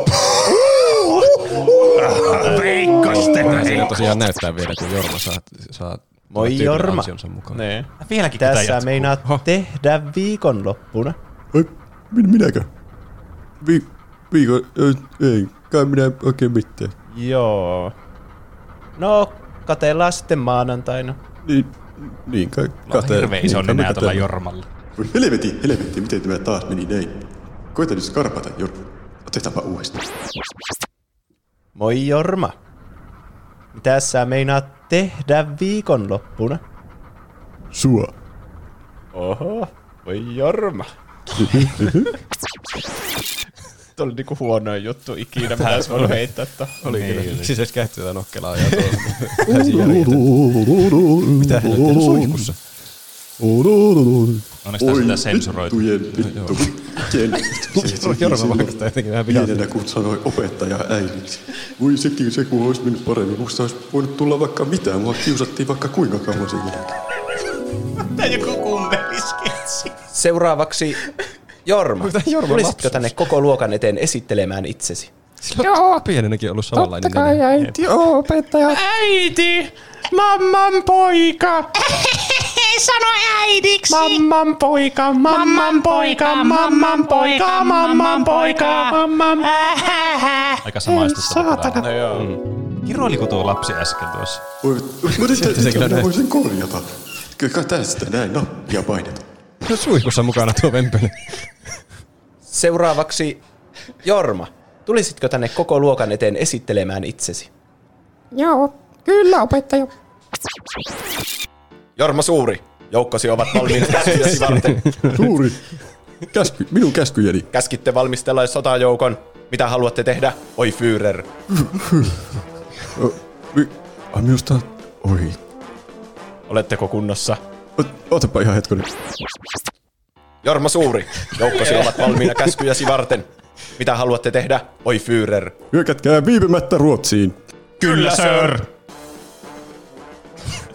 Veikkasten! Siinä tosiaan näyttää vielä, kun Jorma saa, saa Moi Jorma. ansionsa mukaan. Nee. Vieläkin Mitä pitää sä jatkaa. meinaat tehdä viikonloppuna? Ai, min, minäkö? Vi, viikon, ei, kai minä oikein mitään. Joo. No, katellaan sitten maanantaina. Niin, niin kai kate. Hirveä iso niin, nenä tuolla. Jormalla. Voi helvetti, helvetti, miten tämä taas meni näin? Koita nyt skarpata, Jorma. Otetaanpa uudestaan. Moi Jorma. Mitä sä meinaat tehdä viikonloppuna? Sua. Oho, voi Jorma. (laughs) Tuo oli niinku huonoin juttu ikinä, mitä olisi voinut heittää tohon. Oli kyllä. Niin. Siis edes käytti tätä nokkelaa ja (laughs) järjetön. Mitä hän on suihkussa? Onneksi tässä sitä sensuroitu. Vittu. Miten (laughs) Jorma vaikuttaa jotenkin vähän Pienenä vihaisesti. kun sanoi opettaja äidiksi. Voi sekin se, kun olisi mennyt paremmin. Musta olisi voinut tulla vaikka mitään. Mua kiusattiin vaikka kuinka kauan sen jälkeen. Tää joku kummelisketsi. Seuraavaksi Jorma. Jorma Tulisitko tänne koko luokan eteen esittelemään itsesi? Joo, pienenäkin ollut samanlainen. Totta kai äiti on opettaja. Äiti! Mamman poika! (laughs) Sano äidiksi. Mamman poika, mamman poika, mamman poika, mamman poika, mamman... Aika saatana. No joo. Kiroiliko tuo lapsi äsken tuossa? (laughs) Mä voisin korjata. Kyllä tästä näin nappia paineta. No suihkussa mukana tuo vempele. Seuraavaksi Jorma. Tulisitko tänne koko luokan eteen esittelemään itsesi? Joo, kyllä opettaja. Jorma Suuri. Joukkosi ovat valmiina (laughs) käskyjäsi varten. Suuri. Käsky, minun käskyjäni. Käskitte valmistella sotajoukon. Mitä haluatte tehdä? Oi Führer. Minusta... Oi. Oletteko kunnossa? Ot, otapa ihan hetkonen. Jorma Suuri. Joukkosi ovat valmiina käskyjäsi varten. Mitä haluatte tehdä? Oi Führer. Hyökätkää viipymättä Ruotsiin. Kyllä, sir!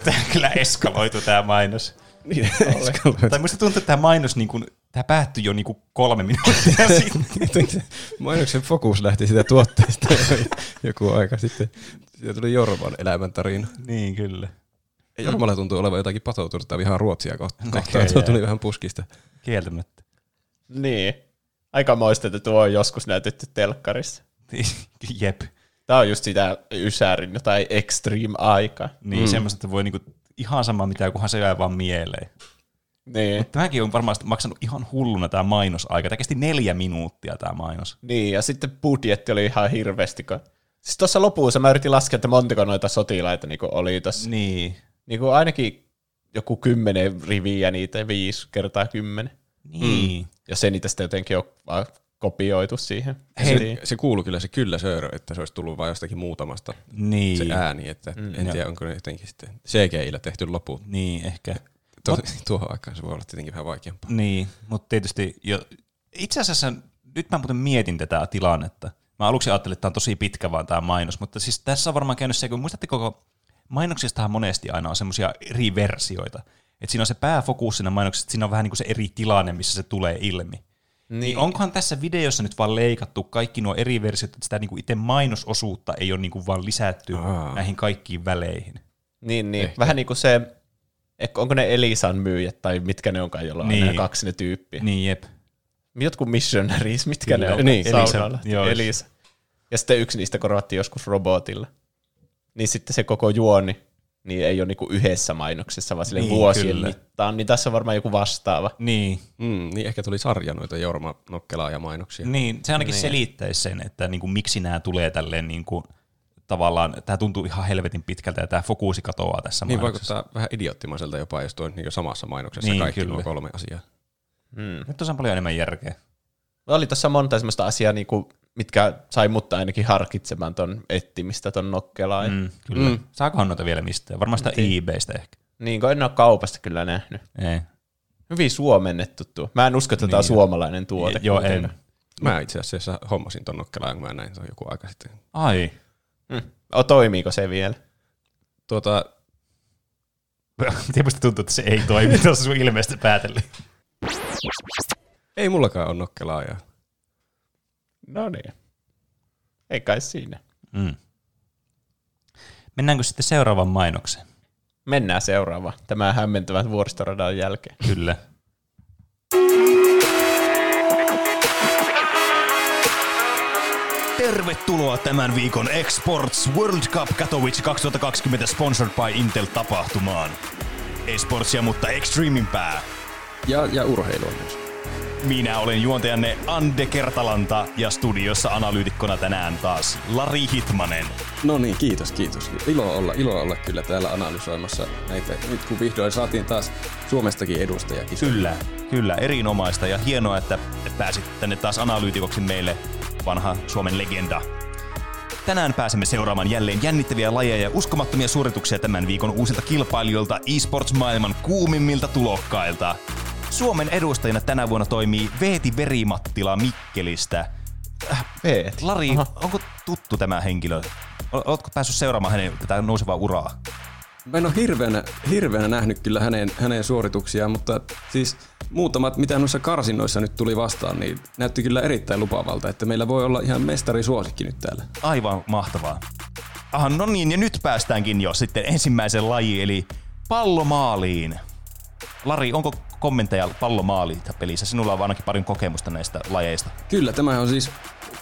Tää kyllä eskaloitu tää mainos. Niin, Tai musta tuntuu, että tämä mainos niin kuin, tää päättyi jo niin kuin kolme minuuttia (laughs) sitten. Mainoksen fokus lähti sitä tuotteesta (laughs) joku aika sitten. Siitä tuli Jorman elämäntarina. niin, kyllä. Jormalla tuntuu olevan jotakin patoutunutta vihaa Ruotsia kohta- kohtaan. Näköjään. Tuo tuli vähän puskista. Kieltämättä. Niin. Aika moista, että tuo on joskus näytetty telkkarissa. (laughs) Jep. Tää on just sitä Ysärin jotain extreme-aikaa. Niin, mm. semmoista, että voi niinku ihan sama mitä, kunhan se jää vaan mieleen. Niin. Mutta tämäkin on varmasti maksanut ihan hulluna tämä mainosaika. Tämä kesti neljä minuuttia tämä mainos. Niin, ja sitten budjetti oli ihan hirveästi. Kun... Siis tuossa lopussa mä yritin laskea, että montako noita sotilaita niin oli tuossa. Niin. Niin kuin ainakin joku kymmenen riviä niitä, viisi kertaa kymmenen. Niin. Mm. Ja se niitä sitten jotenkin on vaan kopioitu siihen. Hei, se, se kuuluu kyllä se kyllä sör, että se olisi tullut vain jostakin muutamasta Niin. se ääni, että Mm. en Joo. tiedä onko ne jotenkin sitten CGI-llä tehty loput. Niin, ehkä. Tuo, Mut- (laughs) tuohon aikaan se voi olla tietenkin vähän vaikeampaa. Niin, mutta tietysti jo, itse asiassa nyt mä muuten mietin tätä tilannetta. Mä aluksi ajattelin, että tämä on tosi pitkä vaan tämä mainos, mutta siis tässä on varmaan käynyt se, kun muistatteko, kun mainoksistahan monesti aina on semmoisia eri versioita. Että siinä on se pääfokus siinä mainoksessa, että siinä on vähän niin kuin se eri tilanne, missä se tulee ilmi. Niin. niin onkohan tässä videossa nyt vaan leikattu kaikki nuo eri versiot, että sitä niin kuin itse mainososuutta ei ole niin kuin vaan lisätty Aa. näihin kaikkiin väleihin. Niin, niin. Vähän niin kuin se, onko ne Elisan myyjät tai mitkä ne onkaan, jolla on Niin. nämä kaksi ne tyyppiä. Niin, jep. Jotkut missionaries, mitkä Kyllä. ne on? Niin, Elisa, Saunalla. joo. Elisa. ja sitten yksi niistä korvattiin joskus robotilla. Niin sitten se koko juoni niin ei ole niinku yhdessä mainoksessa, vaan sille Niin, vuosien kyllä. mittaan. Niin tässä on varmaan joku vastaava. Niin. Mm, niin ehkä tuli sarja noita Jorma Nokkelaa ja mainoksia. Niin, se ainakin Niin. selittäisi sen, että niin kuin, miksi nämä tulee tälleen niin kuin, tavallaan, tämä tuntuu ihan helvetin pitkältä ja tämä fokusi katoaa tässä Niin mainoksessa. vaikuttaa vähän idioottimaiselta jopa, jos tuo on niin samassa mainoksessa Niin, kaikki kyllä. kolme asiaa. Mm. Nyt on paljon enemmän järkeä. Oli tässä monta semmoista asiaa, niinku, mitkä sai mutta ainakin harkitsemaan ton ettimistä ton Nokkelaan. Mm, kyllä. Mm. Saakohan noita vielä mistään? Varmaan sitä Niin. eBaystä ehkä. Niin, kun en ole kaupasta kyllä nähnyt. Ei. Hyvin suomennettu tuo. Mä en usko, että tämä on Niin. suomalainen tuote. Joo, en. Mä itse asiassa hommasin ton Nokkelaan, kun mä näin ton joku aika sitten. Ai. Mm. O, toimiiko se vielä? Tuota, Tietysti tuntuu, että se ei toimi tuossa sun ilmeestä päätellen. ei mullakaan ole Nokkelaa. Ja... No niin. Ei kai siinä. Mm. Mennäänkö sitten seuraavaan mainokseen? Mennään seuraavaan. Tämä hämmentävän vuoristoradan jälkeen. Kyllä. Tervetuloa tämän viikon Exports World Cup Katowice 2020 sponsored by Intel tapahtumaan. Esportsia, mutta extremeimpää. Ja, ja urheilua myös. Minä olen juontajanne Ande Kertalanta ja studiossa analyytikkona tänään taas Lari Hitmanen. No niin, kiitos, kiitos. Ilo olla, ilo olla kyllä täällä analysoimassa näitä. Nyt kun vihdoin saatiin taas Suomestakin edustajakin. Kyllä, kyllä, erinomaista ja hienoa, että pääsit tänne taas analyytikoksi meille, vanha Suomen legenda. Tänään pääsemme seuraamaan jälleen jännittäviä lajeja ja uskomattomia suorituksia tämän viikon uusilta kilpailijoilta esports-maailman kuumimmilta tulokkailta. Suomen edustajina tänä vuonna toimii Veeti Verimattila Mikkelistä. Äh, Veeti? Lari, Aha. onko tuttu tämä henkilö? Oletko päässyt seuraamaan hänen tätä nousevaa uraa? Mä en ole hirveänä, hirveänä nähnyt kyllä hänen, hänen suorituksiaan, mutta siis muutamat, mitä noissa karsinnoissa nyt tuli vastaan, niin näytti kyllä erittäin lupaavalta, että meillä voi olla ihan mestarisuosikki nyt täällä. Aivan mahtavaa. Aha, no niin, ja nyt päästäänkin jo sitten ensimmäisen lajiin, eli pallomaaliin. Lari, onko kommentteja pallomaaliin pelissä? Sinulla on ainakin paljon kokemusta näistä lajeista. Kyllä, tämä on siis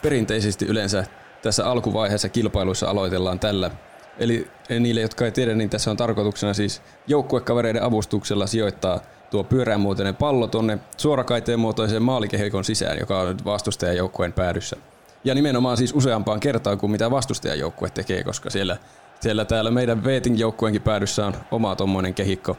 perinteisesti yleensä tässä alkuvaiheessa kilpailuissa aloitellaan tällä. Eli niille, jotka ei tiedä, niin tässä on tarkoituksena siis joukkuekavereiden avustuksella sijoittaa tuo pyöräänmuotoinen pallo tuonne suorakaiteen muotoiseen maalikehikon sisään, joka on nyt vastustajajoukkueen päädyssä. Ja nimenomaan siis useampaan kertaan kuin mitä vastustajajoukkue tekee, koska siellä, siellä täällä meidän Veetin joukkueenkin päädyssä on oma tommonen kehikko.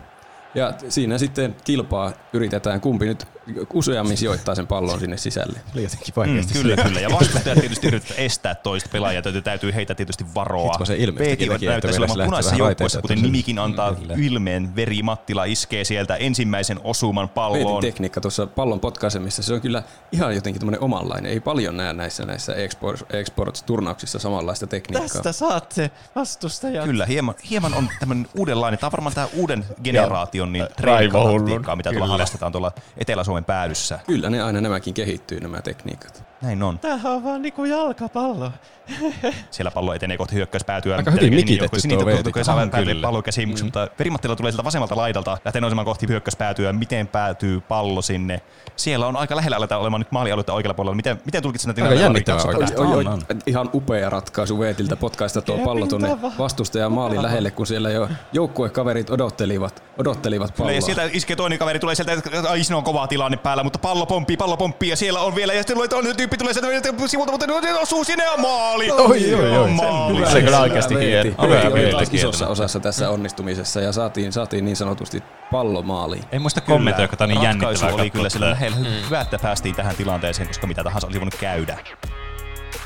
Ja siinä sitten kilpaa yritetään, kumpi nyt useammin sijoittaa sen pallon sinne sisälle. Oli jotenkin Mm, kyllä, kyllä. Ja vastustajat tietysti yrittävät estää toista pelaajaa, täytyy, täytyy heitä tietysti varoa. Hitmo se ilmeisesti Veeti teki, että näyttäisi vedessä olevan punaisessa joukkueessa, kuten nimikin antaa Kyllä. ilmeen. Veri Mattila iskee sieltä ensimmäisen osuman Veetin palloon. tekniikka tuossa pallon potkaisemisessa, se on kyllä ihan jotenkin tämmöinen omanlainen. Ei paljon näe näissä, näissä export- exports-turnauksissa samanlaista tekniikkaa. Tästä saatte vastustajat. Kyllä, hieman, hieman on tämmöinen uudenlainen. Tämä on varmaan tämä uuden generaation niin raivohullun. treenikaktiikkaa, mitä tuolla harrastetaan tuolla Etelä-Suomen päädyssä. Kyllä ne aina nämäkin kehittyy, nämä tekniikat. Näin on. Tämähän on vaan niinku jalkapallo. (laughs) Siellä pallo etenee kohti hyökkäyspäätyä. Aika hyvin mikitetty Sinitä tuo Veeti. tukee saa On päätyä kyllä. pallo käsiin, mm. mutta Verimattila tulee sieltä vasemmalta laidalta, lähtee nousemaan kohti hyökkäyspäätyä. Miten päätyy pallo sinne? Siellä on aika lähellä aletaan olemaan nyt maalialuetta oikealla puolella. Miten, miten tulkitset näitä Aika jännittävää On, on. ihan upea ratkaisu Veetiltä potkaista tuo pallo tuonne vastustajan maalin lähelle, kun siellä jo joukkuekaverit odottelivat, odottelivat Tulee, ja palloa. sieltä iskee toinen kaveri, tulee sieltä, että ai siinä on kova tilanne päällä, mutta pallo pomppii, pallo pomppii ja siellä on vielä, ja sitten tulee toinen tyyppi, tulee sieltä sivulta, mutta se osuu sinne ja maali! Oi, oi, oi. Maali. Se kyllä oikeasti hieno. Isossa osassa tässä onnistumisessa ja saatiin, saatiin niin sanotusti pallo maaliin. En muista kommentoida, kun on niin Ratkaisu jännittävää oli kyllä sillä lähellä. Mm. Hyvä, että päästiin tähän tilanteeseen, koska mitä tahansa olisi voinut käydä.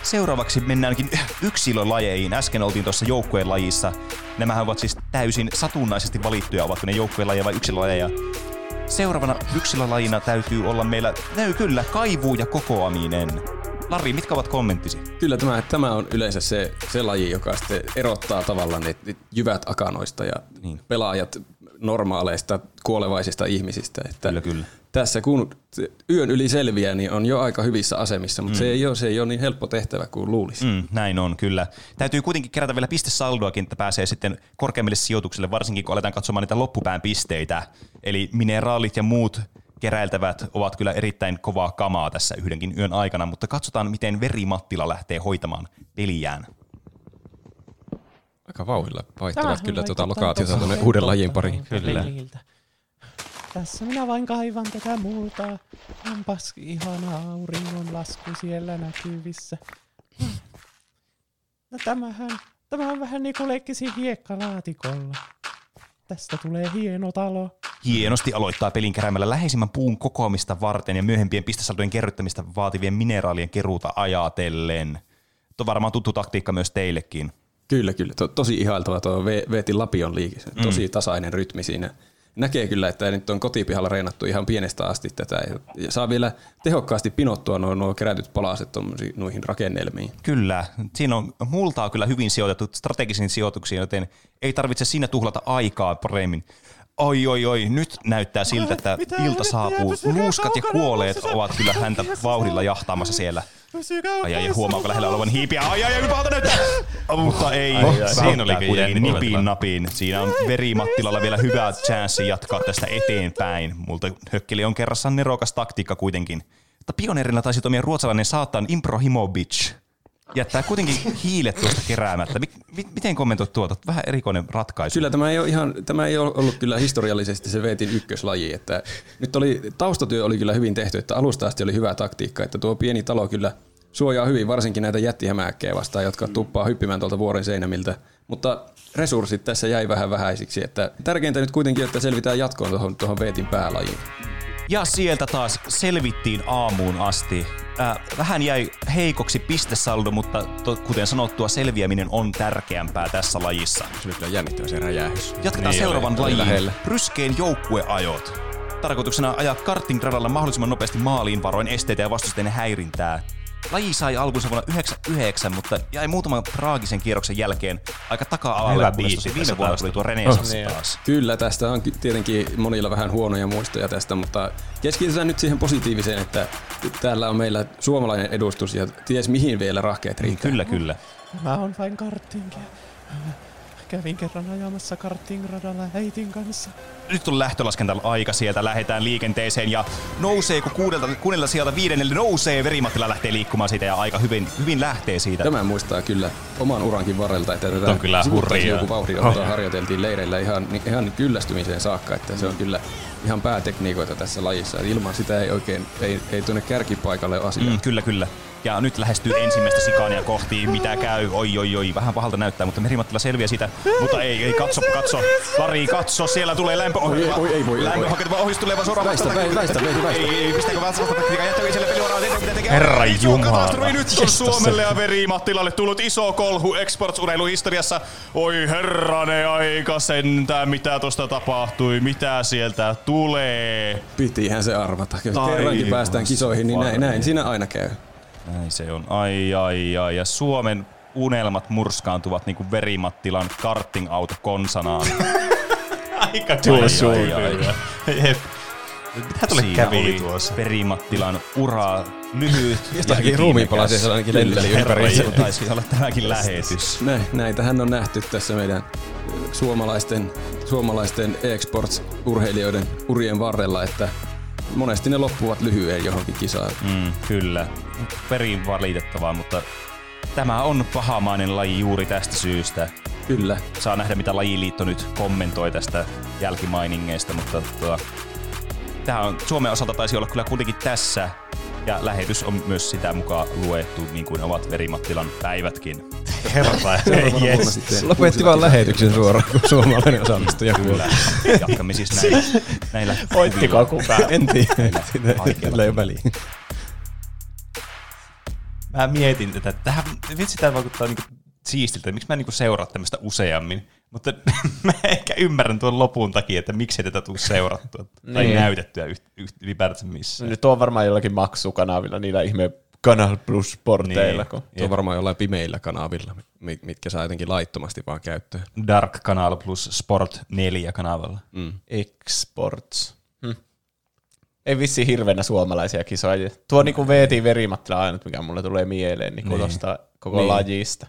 Seuraavaksi mennäänkin yksilölajeihin. Äsken oltiin tuossa joukkueen lajissa. Nämähän ovat siis täysin satunnaisesti valittuja, ovatko ne joukkueen lajeja vai yksilölajeja. Seuraavana yksilölajina täytyy olla meillä, näy kyllä, kaivuu ja kokoaminen. Lari, mitkä ovat kommenttisi? Kyllä tämä, tämä on yleensä se, se laji, joka sitten erottaa tavallaan ne ne jyvät akanoista ja niin. pelaajat normaaleista kuolevaisista ihmisistä. Että kyllä, kyllä. Tässä kun yön yli selviää, niin on jo aika hyvissä asemissa, mutta Mm. se, ei ole, se ei ole niin helppo tehtävä kuin luulisi. Mm, näin on, kyllä. Täytyy kuitenkin kerätä vielä pistesaldoakin, että pääsee sitten korkeammille sijoituksille, varsinkin kun aletaan katsomaan niitä loppupään pisteitä. Eli mineraalit ja muut keräiltävät ovat kyllä erittäin kovaa kamaa tässä yhdenkin yön aikana, mutta katsotaan, miten Veri Mattila lähtee hoitamaan peliään. Aika vauhilla vaihtavat kyllä tuota lokaatiota tuonne uuden lajin pariin. peliltä. Tässä minä vain kaivan tätä multaa. Onpas ihana auringonlasku siellä näkyvissä. No tämähän, tämä on vähän niin kuin leikkisi hiekkalaatikolla. Tästä tulee hieno talo. Hienosti aloittaa pelin keräämällä läheisimmän puun kokoamista varten ja myöhempien pistesaldojen kerryttämistä vaativien mineraalien keruuta ajatellen. Tuo on varmaan tuttu taktiikka myös teillekin. Kyllä, kyllä. To, tosi ihailtava tuo V- Veetin Lapion liike. Tosi Mm. tasainen rytmi siinä. Näkee kyllä, että nyt on kotipihalla reenattu ihan pienestä asti tätä. Ja- saa vielä tehokkaasti pinottua nuo, nuo kerätyt palaset noihin rakennelmiin. Kyllä, siinä on multaa kyllä hyvin sijoitettu strategisiin sijoituksiin, joten ei tarvitse siinä tuhlata aikaa paremmin. Oi, oi, oi, nyt näyttää siltä, että Mitä ilta saapuu. pysykää Nuuskat ja pysykää- ovat kyllä häntä vauhdilla jahtaamassa siellä. Ai, ai, huomaako lähellä olevan hiipiä? Ai, ai, pahalta näyttää! Mutta ei, Ai, ai, siinä oli kuitenkin ai, nipin napin. Siinä on Verimattilalla vielä hyvä chanssi jatkaa tästä eteenpäin. Multa hökkeli on kerrassaan nerokas taktiikka kuitenkin. Mutta pioneerina taisi toimia ruotsalainen saatan Improhimovic. Jättää kuitenkin hiilet tuosta keräämättä. Mi- mi- miten kommentoit tuota? Vähän erikoinen ratkaisu. Kyllä tämä ei ole, ihan, tämä ei ole ollut kyllä historiallisesti se Veetin ykköslaji. Että nyt oli, taustatyö oli kyllä hyvin tehty, että alusta asti oli hyvä taktiikka, että tuo pieni talo kyllä suojaa hyvin varsinkin näitä jättihämääkkejä vastaan, jotka tuppaa hyppimään tuolta vuoren seinämiltä. Mutta resurssit tässä jäi vähän vähäisiksi, että tärkeintä nyt kuitenkin, että selvitään jatkoon tuohon, tuohon Veetin päälajiin. Ja sieltä taas selvittiin aamuun asti. Äh, vähän jäi heikoksi pistesaldo, mutta to, kuten sanottua, selviäminen on tärkeämpää tässä lajissa. Se oli kyllä jännittävä se räjähys. Jatketaan Niin seuraavan oli, lajiin. lähellä. Ryskeen joukkueajot. Tarkoituksena ajaa kartingradalla mahdollisimman nopeasti maaliin varoin esteitä ja vastustajien häirintää. Laji sai alkunsa vuonna 99, mutta jäi muutaman traagisen kierroksen jälkeen aika taka-alalle. Biisi Viime vuonna tuli tuo Renesanssi Oh. taas. Kyllä, tästä on tietenkin monilla vähän huonoja muistoja tästä, mutta keskitytään nyt siihen positiiviseen, että täällä on meillä suomalainen edustus ja ties mihin vielä rahkeet riittää. Kyllä, kyllä. Mä oon vain karttingia. Kävin kerran ajamassa kartingradalla äitin kanssa. nyt on lähtölaskenta aika sieltä, lähdetään liikenteeseen ja nousee, kun kuudelta, kuunnella sieltä viidennelle nousee, Verimattila lähtee liikkumaan siitä ja aika hyvin, hyvin lähtee siitä. Tämä muistaa kyllä oman urankin varrelta, että tätä on kyllä hurjaa. joku vauhdinottoa Oh. harjoiteltiin leireillä ihan, ihan kyllästymiseen saakka, että se on kyllä ihan päätekniikoita tässä lajissa. Ilman sitä ei oikein, ei, ei tuonne kärkipaikalle ole asiaa. Mm, kyllä, kyllä. Ja nyt lähestyy ensimmäistä sikania kohti, mitä käy. Oi, oi, oi, vähän pahalta näyttää, mutta Merimattila selviää siitä. Mutta ei, ei, katso, katso. Lari, katso, siellä tulee lämpö. Oi, ei, oi, ei voi, ei lämpö haketava ohjus tulee vaan suoraan Väistä, vastaan. väistä, väistä, väistä, väistä. Ei, ei, pistääkö vasta vasta taktiikkaa, jättäkö itselle pelivaraa, tehdä mitä tekee. Herra Jumala. nyt on Suomelle ja Verimattilalle tullut iso kolhu Exports-urheiluhistoriassa. Oi herrane aika sentään, mitä tosta tapahtui, mitä sieltä tulee. Pitihän se arvata. Jos kerrankin päästään kisoihin, niin näin, näin siinä aina käy. Näin se on. Ai, ai, ai. Ja Suomen unelmat murskaantuvat niin kuin Verimattilan karting-auto konsanaan. (laughs) Aika Ai, ai, ai. Jep. Mitä tuolle Siinä kävi oli tuossa? Verimattilan ura lyhyt. Jostakin ruumiinpalasia siellä ainakin lenteli ympäri. Taisi olla tämäkin lähetys. Näin, näitähän on nähty tässä meidän suomalaisten, suomalaisten e-sports-urheilijoiden urien varrella, että monesti ne loppuvat lyhyen johonkin kisaan. Mm, kyllä. Perin valitettavaa, mutta tämä on pahamainen laji juuri tästä syystä. Kyllä. Saa nähdä, mitä lajiliitto nyt kommentoi tästä jälkimainingeista, mutta tuo, tämä on, Suomen osalta taisi olla kyllä kuitenkin tässä. Ja lähetys on myös sitä mukaan luettu, niin kuin ovat Verimattilan päivätkin. (laughs) Herra, yes. Lopetti vaan lähetyksen suoraan, kun suomalainen osallistuja. Kyllä. Jatkamme siis näillä, (laughs) näillä Voittiko kukaan? (laughs) En tiedä. Sillä ei ole väliä. Mä mietin tätä, että tähän, vitsi tää vaikuttaa niinku siistiltä, miksi mä en niinku seuraa tämmöistä useammin. Mutta (laughs) mä ehkä ymmärrän tuon lopun takia, että miksi tätä tule seurattua tai Niin. näytettyä ylipäätänsä missään. Nyt on varmaan jollakin maksukanavilla niillä ihme Canal Plus sporteilla. Niin. Kun... Tuo on varmaan jollain pimeillä kanavilla, mi- mitkä saa jotenkin laittomasti vaan käyttöön. Dark Kanal plus Sport 4 kanavalla. Mm. Exports. Hm. Ei vissi hirveänä suomalaisia kisoja. Tuo niinku VT Verimattila ainut, mikä mulle tulee mieleen niinku Niin. tosta koko Niin. lajista.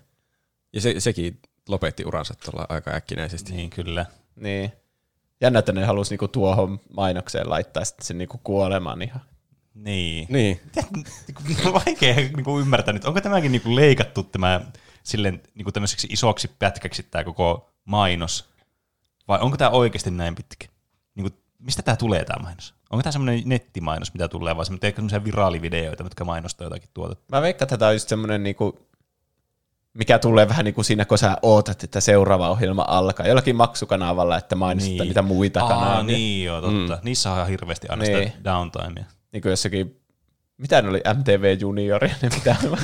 Ja se, sekin lopetti uransa tuolla aika äkkinäisesti. Niin, kyllä. Niin. Jännä, että ne halusi niinku tuohon mainokseen laittaa sitten sen niinku kuoleman ihan. Niin. Niin. on vaikea niinku ymmärtää nyt. Onko tämäkin niinku leikattu tämä silleen niinku tämmöiseksi isoksi pätkäksi tämä koko mainos? Vai onko tämä oikeasti näin pitkä? Niinku, mistä tämä tulee tämä mainos? Onko tämä semmoinen nettimainos, mitä tulee, vai semmoisia viraalivideoita, jotka mainostaa jotakin tuotetta? Mä veikkaan, että tämä on just semmoinen, niinku, mikä tulee vähän niin kuin siinä, kun sä ootat, että seuraava ohjelma alkaa. Jollakin maksukanavalla, että mainostetaan niin. niitä muita Aa, kanavia. niin joo, totta. Mm. Niissä on ihan hirveästi aina niin. Sitä downtimea. Niin kuin jossakin, mitä ne oli, MTV Junioria, (laughs) niin mitä, mä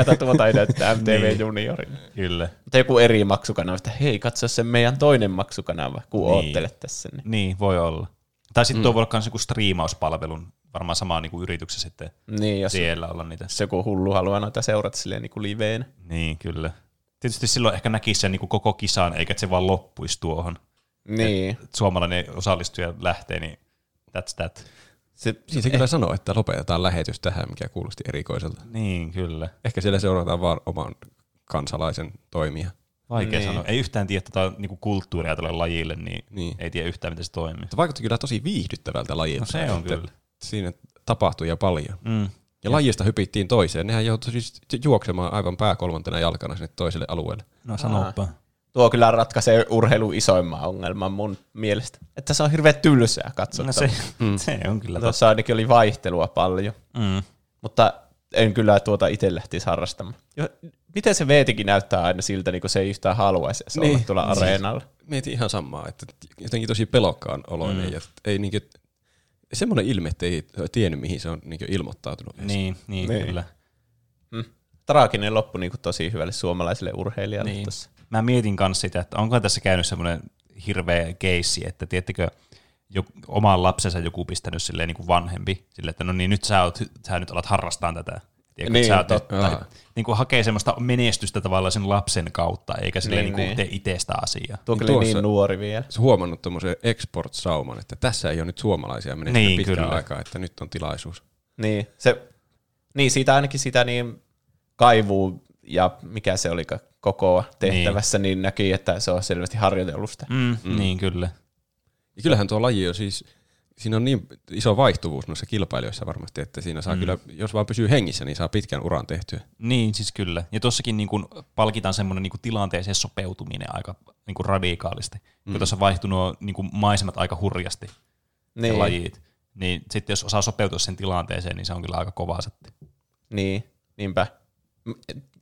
että tuota ei näytetä MTV Niin. Juniorin. Kyllä. Mutta joku eri maksukanava, että hei, katso se meidän toinen maksukanava, kun Niin. oottelet tässä. Niin. Niin, voi olla. Tai sitten Mm. tuo voi olla myös joku striimauspalvelun, varmaan sama niin kuin yrityksessä sitten Niin, jos siellä olla niitä. jos joku hullu haluaa noita seurata silleen niin kuin liveen. Niin, kyllä. Tietysti silloin ehkä näkisi sen niin kuin koko kisan, eikä se vaan loppuisi tuohon. Niin. Et suomalainen osallistuja lähtee, niin that's that. Se, siis se kyllä sanoo, että lopetetaan lähetys tähän, mikä kuulosti erikoiselta. Niin, kyllä. Ehkä siellä seurataan vaan oman kansalaisen toimia. Vaikea Niin. sanoa. Ei yhtään tiedä tota, niin kulttuuria tälle lajille, niin, Niin. ei tiedä yhtään, miten se toimii. Se vaikutti kyllä tosi viihdyttävältä lajilta. No se on kyllä. Siinä tapahtui jo paljon. Mm. Ja lajista hypittiin toiseen. Nehän joutui siis juoksemaan aivan pääkolmantena jalkana sinne toiselle alueelle. No sanoppa. Tuo kyllä ratkaisee urheilu isoimman ongelman mun mielestä. Että se on hirveän tylsää katsottavaa. No se, mm. se on kyllä Tuossa ainakin oli vaihtelua paljon. Mm. Mutta en kyllä tuota itse lähtisi harrastamaan. Jo, miten se veetikin näyttää aina siltä, niin kuin se ei yhtään haluaisi se niin. olla tuolla areenalla. Mietin ihan samaa, että jotenkin tosi pelokkaan oloinen. Mm. Ja ei niinkö, semmoinen ilme, että ei tiennyt, mihin se on niinkö ilmoittautunut. Niin, niin, niin. kyllä. Mm. Traaginen loppu niin kuin tosi hyvälle suomalaiselle urheilijalle Niin. tuossa. Mä mietin kanssa sitä, että onko tässä käynyt semmoinen hirveä keissi, että tiedättekö, joku, oman lapsensa joku pistänyt silleen niin kuin vanhempi, silleen, että no niin nyt sä, oot, sä nyt alat harrastaan tätä. Tiedätkö, Niin, sä oot, totta. tai, niin kuin hakee semmoista menestystä tavallaan sen lapsen kautta, eikä silleen Niin, niin, niin niin. tee itsestä asiaa. Tuo kyllä niin nuori vielä. Se huomannut tuommoisen export-sauman, että tässä ei ole nyt suomalaisia menestynyt Niin, pitkään kyllä. aikaa, että nyt on tilaisuus. Niin, se, niin siitä ainakin sitä niin kaivuu ja mikä se oli koko tehtävässä, niin. niin näki, että se on selvästi harjoitellusta. Mm, mm. Niin, kyllä. Ja kyllähän tuo laji on siis, siinä on niin iso vaihtuvuus noissa kilpailijoissa varmasti, että siinä saa Mm. kyllä, jos vaan pysyy hengissä, niin saa pitkän uran tehtyä. Niin, siis kyllä. Ja tuossakin niin kun palkitaan semmoinen niin kun tilanteeseen sopeutuminen aika niin kun radikaalisti. Mm. Kun tuossa vaihtui nuo niin kun maisemat aika hurjasti, niin. Ja lajit. Niin sitten jos osaa sopeutua sen tilanteeseen, niin se on kyllä aika kovaa sitten. Niin, niinpä.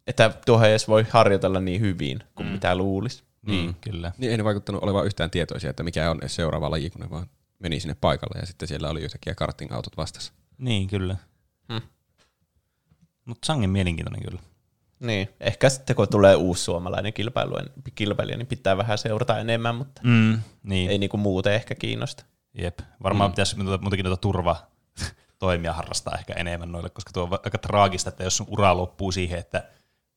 Että tuohon edes voi harjoitella niin hyvin kuin mm. mitä luulisi. Niin, kyllä. Niin ei ne vaikuttanut olevan yhtään tietoisia, että mikä on edes seuraava laji, kun ne vaan meni sinne paikalle ja sitten siellä oli yhtäkkiä karting-autot vastassa. Niin, kyllä. Hmm. Mutta sangen mielenkiintoinen kyllä. Niin, ehkä sitten kun tulee uusi suomalainen kilpailu, kilpailija, niin pitää vähän seurata enemmän, mutta Mm, niin. ei niinku muuten ehkä kiinnosta. Jep. Varmaan Mm. mm. pitäisi muutenkin noita turva (laughs) toimia harrastaa ehkä enemmän noille, koska tuo on aika traagista, että jos sun ura loppuu siihen, että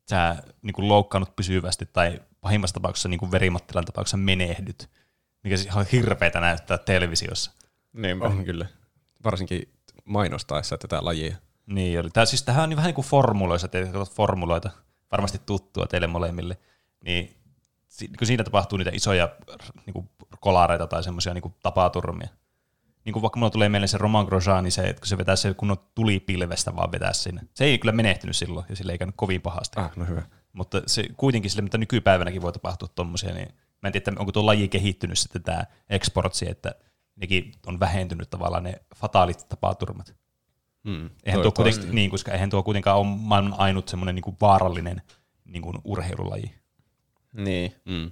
sä niin kuin loukkaannut pysyvästi tai pahimmassa tapauksessa niin kuin verimattilan tapauksessa menehdyt, mikä siis on hirveätä näyttää televisiossa. Niinpä. On kyllä. Varsinkin mainostaessa tätä lajia. Niin oli. Tää, siis tämähän on niin vähän niin kuin formuloissa, te formuloita, varmasti tuttua teille molemmille, niin si- kun siinä tapahtuu niitä isoja niin kuin kolareita tai semmoisia niin tapaturmia. Niin kuin vaikka mulla tulee mieleen se Roman Grosjean, niin se, että kun se vetää se kunnon tulipilvestä vaan vetää sinne. Se ei kyllä menehtynyt silloin, ja sille ei käynyt kovin pahasti. Ah, no hyvä. Mutta se kuitenkin sille, mitä nykypäivänäkin voi tapahtua tommosia, niin mä en tiedä, että onko tuo laji kehittynyt sitten tämä exportsi, että nekin on vähentynyt tavallaan ne fataalit tapaturmat. Mm, eihän tuo kuitenkin, niin, koska eihän tuo kuitenkaan ole maailman ainut semmoinen niin vaarallinen niin kuin urheilulaji. Niin. Mm.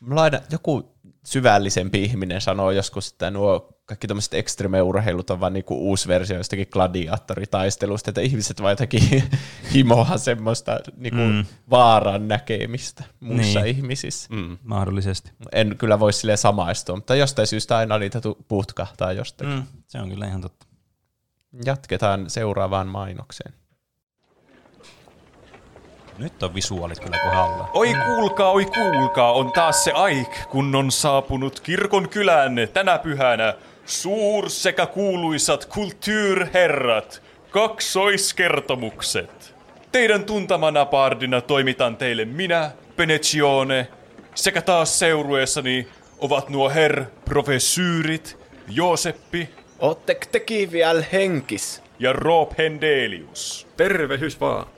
Mulla aina joku syvällisempi ihminen sanoo joskus, että nuo kaikki tämmöiset extreme-urheilut on vaan niinku uusi versio jostakin gladiaattoritaistelusta, että ihmiset vaan jotakin (laughs) himoa semmoista niinku Mm. vaaran näkemistä muissa Niin. ihmisissä. Mm. Mahdollisesti. En kyllä voi sille samaistua, mutta jostain syystä aina niitä putkahtaa jostakin. Mm, se on kyllä ihan totta. Jatketaan seuraavaan mainokseen. Nyt on visuaalit kyllä kohdalla. Oi kuulkaa, oi kuulkaa, on taas se aik, kun on saapunut kirkon kylään tänä pyhänä suur sekä kuuluisat kulttuurherrat, kaksoiskertomukset. Teidän tuntamana pardina toimitan teille minä, Penecione, sekä taas seurueessani ovat nuo herr professyyrit Jooseppi Ootteko tekin vielä henkis? ja Rob Hendelius. Tervehys vaan.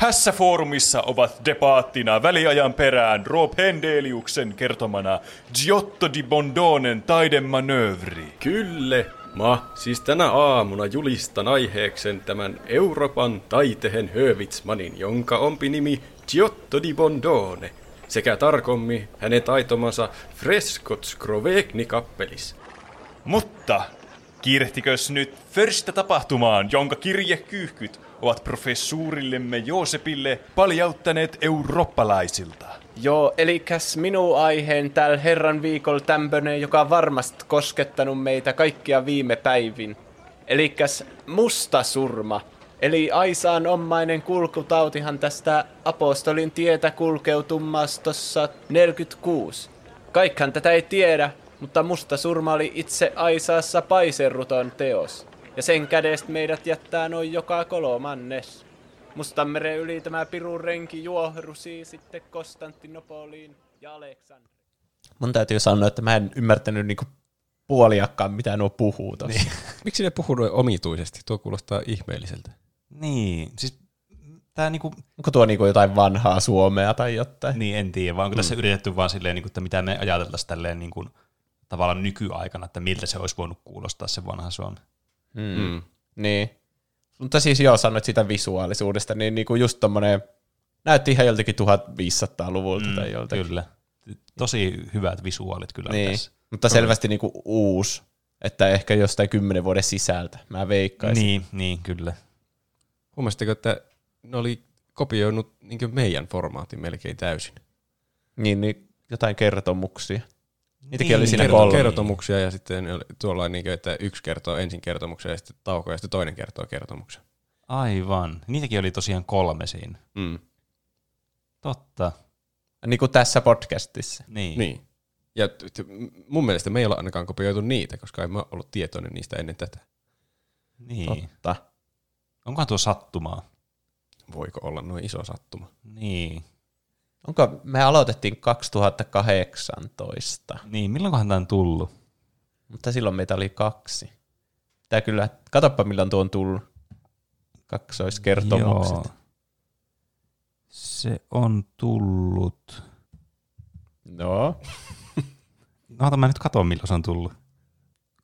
Tässä foorumissa ovat debaattina väliajan perään Rob Hendeliuksen kertomana Giotto di Bondonen taidemanöövri. Kyllä. Mä siis tänä aamuna julistan aiheeksen tämän Euroopan taitehen Hövitsmanin, jonka ompi nimi Giotto di Bondone, sekä tarkommi hänen taitomansa Frescot Scrovegni kappelis. Mutta kiirehtikös nyt förstä tapahtumaan, jonka kirjekyyhkyt ovat professuurillemme Joosepille paljauttaneet eurooppalaisilta. Joo, elikäs minun aiheen tällä herran viikolla tämpönen, joka on varmasti koskettanut meitä kaikkia viime päivin. Elikäs musta surma. Eli Aisaan omainen kulkutautihan tästä apostolin tietä kulkeutumastossa 46. Kaikhan tätä ei tiedä, mutta musta surma oli itse Aisaassa paiserruton teos. Ja sen kädestä meidät jättää noin joka kolmannes. Mustanmeren yli tämä pirun renki juohrusi sitten Konstantinopoliin ja Aleksandriin. Mun täytyy sanoa, että mä en ymmärtänyt niinku puoliakkaan, mitä nuo puhuu tossa. Niin. (laughs) Miksi ne puhuu noin omituisesti? Tuo kuulostaa ihmeelliseltä. Niin, siis tää niinku... Onko tuo niinku jotain vanhaa Suomea tai jotain? Niin, en tiedä, vaan onko tässä yritetty vaan silleen, niinku, että mitä me ajateltaisiin tälleen niinku, tavallaan nykyaikana, että miltä se olisi voinut kuulostaa se vanha Suomi. Mm. Mm. Niin. Mutta siis joo, sanoit sitä visuaalisuudesta, niin niinku just tommonen, näytti ihan joltakin 1500-luvulta mm, tai joltakin. Kyllä. Tosi hyvät visuaalit kyllä Niin, tässä. mutta selvästi niinku uusi, että ehkä jostain kymmenen vuoden sisältä, mä veikkaisin. Niin, niin, kyllä. Huomasitteko, että ne oli kopioinut niin meidän formaatin melkein täysin? Niin, niin jotain kertomuksia. Niitäkin Niin, oli siinä kerto- kolme. Kertomuksia ja sitten oli tuolla niin kuin, että yksi kertoo ensin kertomuksen ja sitten tauko ja sitten toinen kertoo kertomuksen. Aivan. Niitäkin oli tosiaan kolme siinä. Mm. Totta. Niin kuin tässä podcastissa. Niin. niin. Ja t- t- mun mielestä me ei olla ainakaan kopioitu niitä, koska en mä ollut tietoinen niistä ennen tätä. Niin. Totta. Onkohan tuo sattumaa? Voiko olla noin iso sattuma? Niin. Onko, me aloitettiin 2018. Niin, milloinkohan tämä on tullut? Mutta silloin meitä oli kaksi. Tää kyllä, katoppa milloin tuo on tullut. Kaksoiskertomukset. Joo. Se on tullut. No. (laughs) No, mä nyt katson, milloin se on tullut.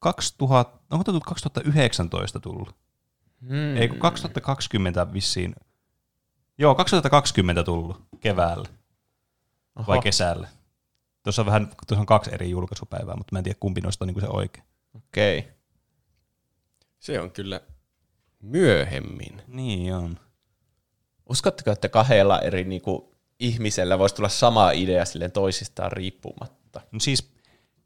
2000, onko tuo tullut 2019 tullut? Hmm. Ei, kun 2020 vissiin. Joo, 2020 tullut keväällä. Oho. Vai kesällä. Tuossa on vähän, tuossa on kaksi eri julkaisupäivää, mutta mä en tiedä kumpi noista on niin se oikein. Okei. Okay. Se on kyllä myöhemmin. Niin on. Uskotteko, että kahdella eri niinku, ihmisellä voisi tulla sama idea silleen toisistaan riippumatta? No siis,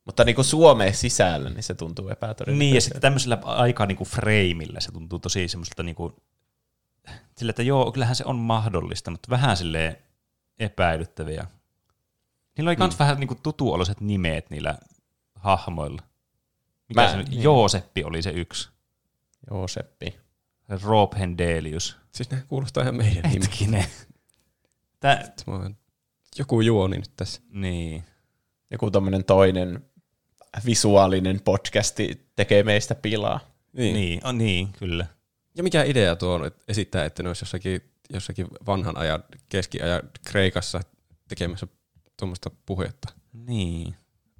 Mutta niinku Suomeen sisällä, niin se tuntuu epätodennäköiseltä. Niin, ja sitten tämmöisellä aika niinku freimillä se tuntuu tosi semmoiselta niinku, sillä, että joo, kyllähän se on mahdollista, mutta vähän silleen epäilyttäviä. Niillä oli Mm. myös vähän niinku tutuoloiset nimet niillä hahmoilla. Mikä Mä- se nyt? niin. Jooseppi oli se yksi. Jooseppi. Rob Hendelius. Siis ne kuulostaa ihan meidän Hetkinen. Tää, Joku juoni nyt tässä. Niin. Joku tommonen toinen visuaalinen podcasti tekee meistä pilaa. Niin. Niin, on, niin, kyllä. Ja mikä idea tuo on, että esittää, että ne olisi jossakin, jossakin vanhan ajan, keskiajan Kreikassa tekemässä tuommoista puhetta. Niin.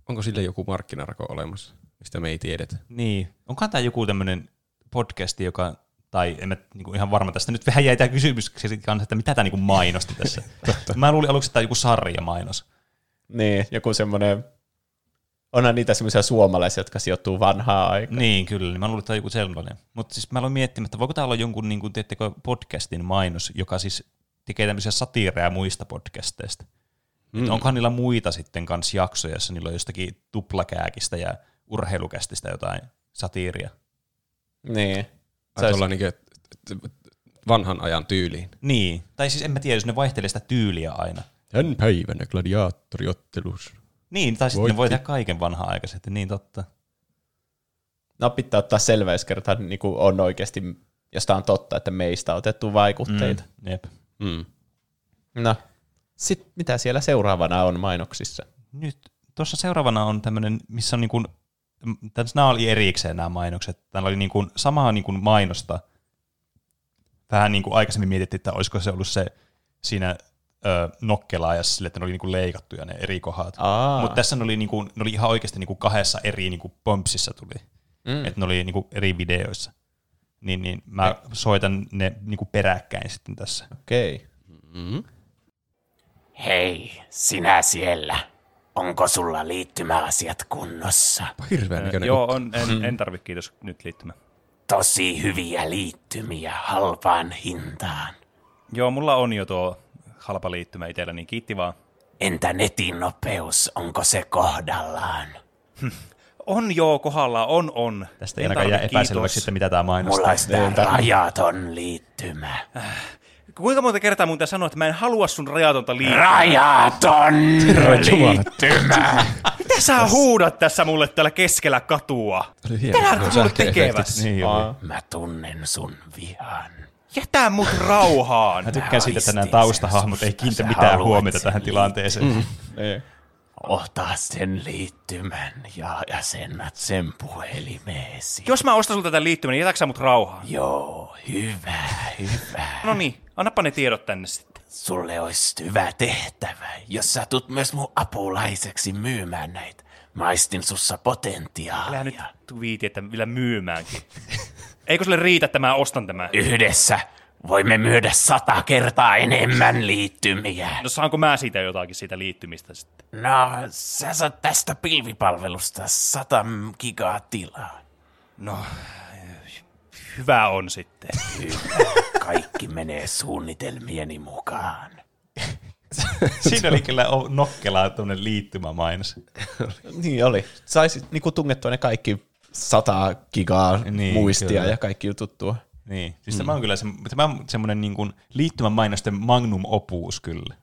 Onko sille joku markkinarako olemassa, mistä me ei tiedetä? Niin. Onkohan tämä joku tämmöinen podcasti, joka, tai en mä niinku ihan varma tästä, nyt vähän jäi tämä kysymys kanssa, että mitä tämä niinku mainosti tässä. (laughs) mä luulin aluksi, että tämä on joku sarjamainos. Niin, joku semmoinen, onhan niitä semmoisia suomalaisia, jotka sijoittuu vanhaa aikaa. Niin, kyllä. Niin mä luulin, että tämä on joku sellainen. Mutta siis mä aloin miettimään, että voiko tämä olla jonkun, niin kuin, podcastin mainos, joka siis tekee tämmöisiä satiireja muista podcasteista. Mm. Mm. Onkohan niillä muita sitten kanssa jaksoja, jossa niillä on jostakin tuplakääkistä ja urheilukästistä jotain satiiria. Niin. Tai tuolla niin vanhan ajan tyyliin. Niin. Tai siis en mä tiedä, jos ne vaihtelee sitä tyyliä aina. Tän päivänä gladiaattoriottelus. Niin, tai sitten ne voi tehdä kaiken vanhaa aikaisesti, niin totta. No pitää ottaa selvä, jos kertaan niin on oikeasti, jos tämä on totta, että meistä on otettu vaikutteita. Mm, jep. Mm. No, sitten mitä siellä seuraavana on mainoksissa? Nyt tuossa seuraavana on tämmöinen, missä on niin kuin, nämä oli erikseen nämä mainokset. Täällä oli niin kuin samaa niin kuin mainosta. Vähän niin kuin aikaisemmin mietittiin, että olisiko se ollut se siinä ö, nokkelaajassa sille, että ne oli niin kuin leikattuja ne eri kohdat. Mutta tässä ne oli, niin kuin, ne oli ihan oikeasti niin kuin kahdessa eri niin kuin pompsissa tuli. Mm. Että ne oli niin kuin eri videoissa. Niin, niin mä soitan ne niin kuin peräkkäin sitten tässä. Okei. Okay. Mm-hmm. Hei, sinä siellä. Onko sulla liittymäasiat kunnossa? Hirveän Ö, Joo, on, en, en tarvi kiitos nyt liittymä. Tosi hyviä liittymiä halpaan hintaan. Joo, mulla on jo tuo halpa liittymä itsellä, niin kiitti vaan. Entä netin nopeus, onko se kohdallaan? (laughs) On joo, kohdallaan, on, on. Tästä ei ainakaan jää epäselväksi, että mitä tämä mainostaa. Mulla tää rajaton liittymä. Kuinka monta kertaa mun pitää sanoa, että mä en halua sun rajatonta liittymää? Rajaton liittymä! Mitä sä huudat tässä mulle täällä keskellä katua? Mitä näet mulle tekevässä? Niin. Mä tunnen sun vihan. Jätä mut rauhaan. Mä tykkään siitä, että nämä taustahahmot ei kiinnitä Sä mitään huomiota tähän tilanteeseen. Mm. Ei. Ota sen liittymän ja asennat sen puhelimeesi. Jos mä ostan sulta tämän liittymän, niin jätäksä mut rauhaan? Joo, hyvä, hyvä. No niin, annappa ne tiedot tänne sitten. Sulle olisi hyvä tehtävä, jos sä tulet myös mun apulaiseksi myymään näitä. Maistin sussa potentiaalia. Älä nyt viiti, että vielä myymäänkin. Eikö sulle riitä, että mä ostan tämän? Yhdessä voimme myydä sata kertaa enemmän liittymiä. No saanko mä siitä jotakin siitä liittymistä sitten? No, sä saat tästä pilvipalvelusta 100 gigaa tilaa. No, hyvä on sitten. Hyvä. Kaikki menee suunnitelmieni mukaan. Siinä oli kyllä nokkelaa tuonne liittymämainos. Niin oli. Saisi niinku tungettua ne kaikki 100 gigaa Niin, niin, muistia kyllä. ja kaikki jutut tuo. Niin, siis Mm. tämä on kyllä se, tämä on semmoinen niin kuin liittymämainosten magnum opus kyllä.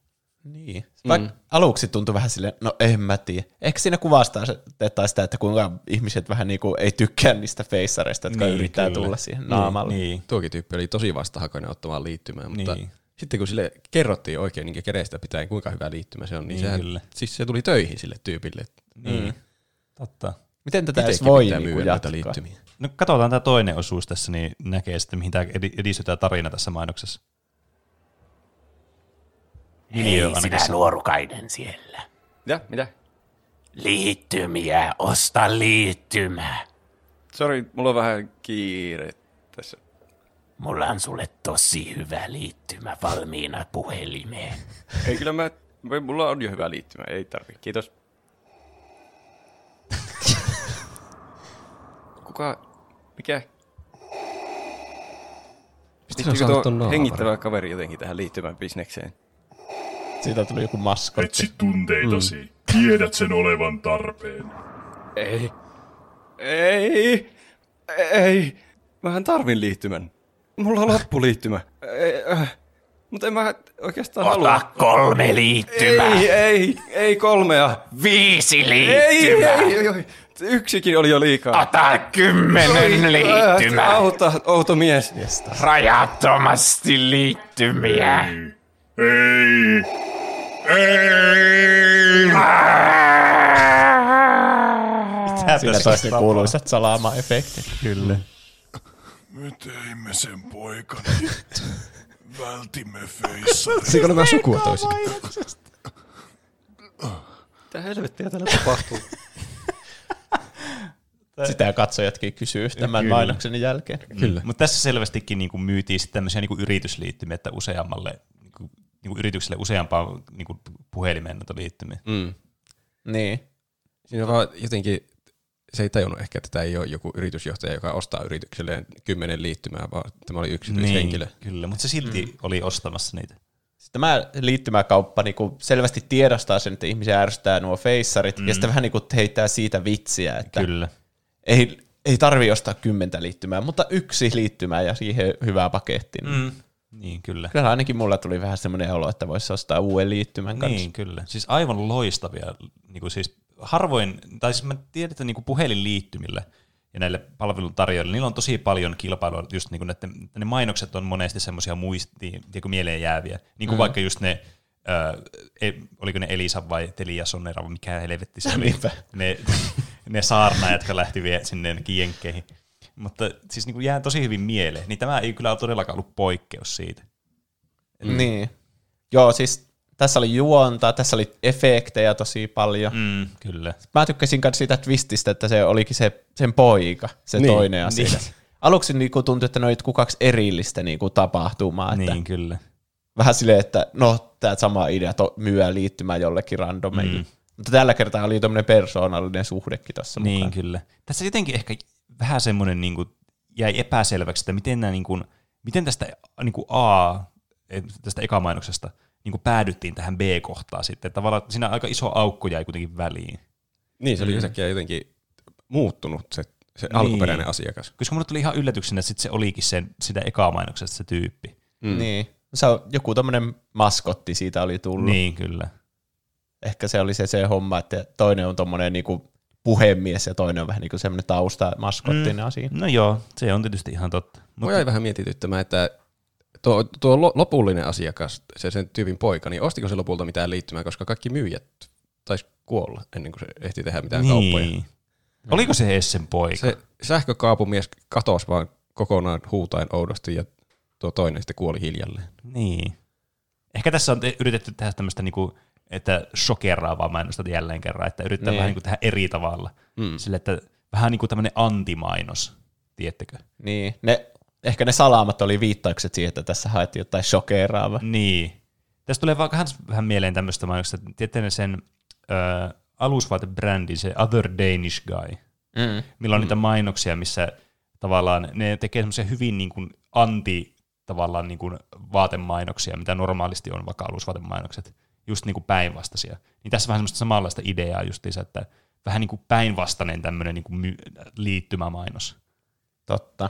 Niin. Vaikka Mm. aluksi tuntui vähän silleen, no en mä tiedä. Ehkä siinä kuvastaa se, että sitä, että kuinka ihmiset vähän niinku ei tykkää niistä feissareista, jotka Niin, yrittää kyllä. tulla siihen naamalle. Niin. Tuokin tyyppi oli tosi vastahakoinen ottamaan liittymään, mutta Niin. sitten kun sille kerrottiin oikein niin kereistä pitäen, kuinka hyvä liittymä se on, niin, Niin, sehän, kyllä. siis se tuli töihin sille tyypille. Niin. Totta. Miten tätä Itekin edes voi pitää niinku noita jatkaa? liittymiä. No katsotaan tämä toinen osuus tässä, niin näkee sitten, mihin tämä edi- edistyy tämä tarina tässä mainoksessa. Hei, ainakin sinä se- nuorukainen siellä. Mitä? Mitä? Liittymiä, osta liittymä. Sori, mulla on vähän kiire tässä. Mulla on sulle tosi hyvä liittymä valmiina puhelimeen. Ei kyllä mä, mulla on jo hyvä liittymä, ei tarvi. Kiitos. Kuka, mikä? Pistikö saanut tuo hengittävä kaveri jotenkin tähän liittymään bisnekseen? Siitä tuli joku maskotti. Etsi tunteitasi. Mm. Tiedät sen olevan tarpeen. Ei. Ei. Ei. Mähän tarvin liittymän. Mulla on loppuliittymä. Ei, äh. Mutta en mä oikeastaan Ota halua. kolme liittymää. Ei, ei, ei kolmea. Viisi Ei, liittymää. ei, ei, ei. Yksikin oli jo liikaa. Ota kymmenen liittymää. Auta, outo mies. Rajattomasti liittymiä. Ei. Ei. Siinä taas ne kuuluisat salaama-efektit. Kyllä. Me teimme sen poikani. Vältimme feissarin. Siinä on nämä sukua toisin. Mitä helvettiä täällä tapahtuu? Sitä katsojatkin kysyy tämän Kyllä. mainoksen jälkeen. Kyllä. Mutta tässä selvästikin niin kuin myytiin sitten tämmöisiä niin kuin yritysliittymiä, että useammalle niin kuin, niin kuin yritykselle useampaa niin kuin puhelimeen noita liittymiä. Mm. Niin. Siinä vaan jotenkin, se ei tajunnut ehkä, että tämä ei ole joku yritysjohtaja, joka ostaa yritykselleen kymmenen liittymää, vaan tämä oli yksityishenkilö. Niin, kyllä, mutta se silti mm. oli ostamassa niitä. Sitten tämä liittymäkauppa niinku selvästi tiedostaa sen, että ihmisiä ärsyttää nuo feissarit, mm. ja sitten vähän niinku heittää siitä vitsiä, että Kyllä. Ei, ei tarvi ostaa kymmentä liittymää, mutta yksi liittymä ja siihen hyvä paketti. Niin. Mm. Niin, kyllä. Kyllä ainakin mulla tuli vähän semmoinen olo, että voisi ostaa uuden liittymän kanssa. Niin, kyllä. Siis aivan loistavia. Niin kuin siis harvoin, tai siis mä tiedän, että niin kuin puhelinliittymillä ja näille palveluntarjoajille, niillä on tosi paljon kilpailua, just niin kuin, että ne mainokset on monesti semmoisia muistiin, tiedätkö, mieleen jääviä. Niin kuin Mm. vaikka just ne ö, e, oliko ne Elisa vai Telia Sonera vai mikä helvetti se oli. Niinpä. ne, ne saarnaajat, jotka lähti vie sinne jonnekin jenkkeihin. Mutta siis niin kuin jää tosi hyvin mieleen, niin tämä ei kyllä ole todellakaan ollut poikkeus siitä. Mm. Niin. Joo, siis tässä oli juonta, tässä oli efektejä tosi paljon. Mm, kyllä. Mä tykkäsin myös siitä twististä, että se olikin se, sen poika, se Niin, toinen asia. niin. Aluksi niinku tuntui, että ne oli kaksi erillistä niinku tapahtumaa. Että Niin, kyllä. Vähän silleen, että no, tämä sama idea to, myyä liittymään jollekin randomeille. Mm. Mutta tällä kertaa oli tämmöinen persoonallinen suhdekin tuossa Niin, mukaan. kyllä. Tässä jotenkin ehkä vähän semmoinen niin kuin, jäi epäselväksi, että miten, nämä, niin kuin, miten tästä niin kuin A, eh, tästä ekamainoksesta, niin kuin päädyttiin tähän B-kohtaan sitten. Tavallaan että siinä aika iso aukko jäi kuitenkin väliin. Niin, se oli yhtäkkiä jotenkin muuttunut se, se alkuperäinen asiakas. Koska mulle tuli ihan yllätyksenä, että sit se olikin sen, sitä ekamainoksesta se tyyppi. Mm. Niin. Se on joku tämmöinen maskotti siitä oli tullut. Niin, kyllä. Ehkä se oli se, se homma, että toinen on tommonen niinku puhemies ja toinen on vähän niinku semmoinen tausta maskottina Mm. asia. No joo, se on tietysti ihan totta. Mua jäi vähän mietityttämään, että tuo, tuo lo- lopullinen asiakas, se sen tyypin poika, niin ostiko se lopulta mitään liittymää, koska kaikki myyjät taisi kuolla ennen kuin se ehti tehdä mitään Niin. kauppoja. Oliko se edes sen poika? Se sähkökaapumies katosi vaan kokonaan huutain oudosti ja tuo toinen sitten kuoli hiljalleen. Niin. Ehkä tässä on te- yritetty tehdä tämmöistä, niinku, että shokeraavaa mainosta jälleen kerran, että yrittää Niin. vähän niinku tehdä eri tavalla. Mm. Sille, että vähän niin kuin tämmöinen antimainos, tiettekö? Niin, ne, ehkä ne salamat oli viittaukset siihen, että tässä haettiin jotain shokeraavaa. Niin. Tästä tulee vaan vähän mieleen tämmöistä mainosta. Tiedätte sen ö, alusvaatebrändin, se Other Danish Guy, Mm. millä on niitä mainoksia, missä tavallaan ne tekee semmoisia hyvin niin kuin anti tavallaan niin kuin vaatemainoksia, mitä normaalisti on vaikka alusvaatemainokset, just niin kuin päinvastaisia. Niin tässä vähän semmoista samanlaista ideaa justiinsa, että vähän niin kuin päinvastainen tämmöinen niin kuin my- liittymämainos. Totta.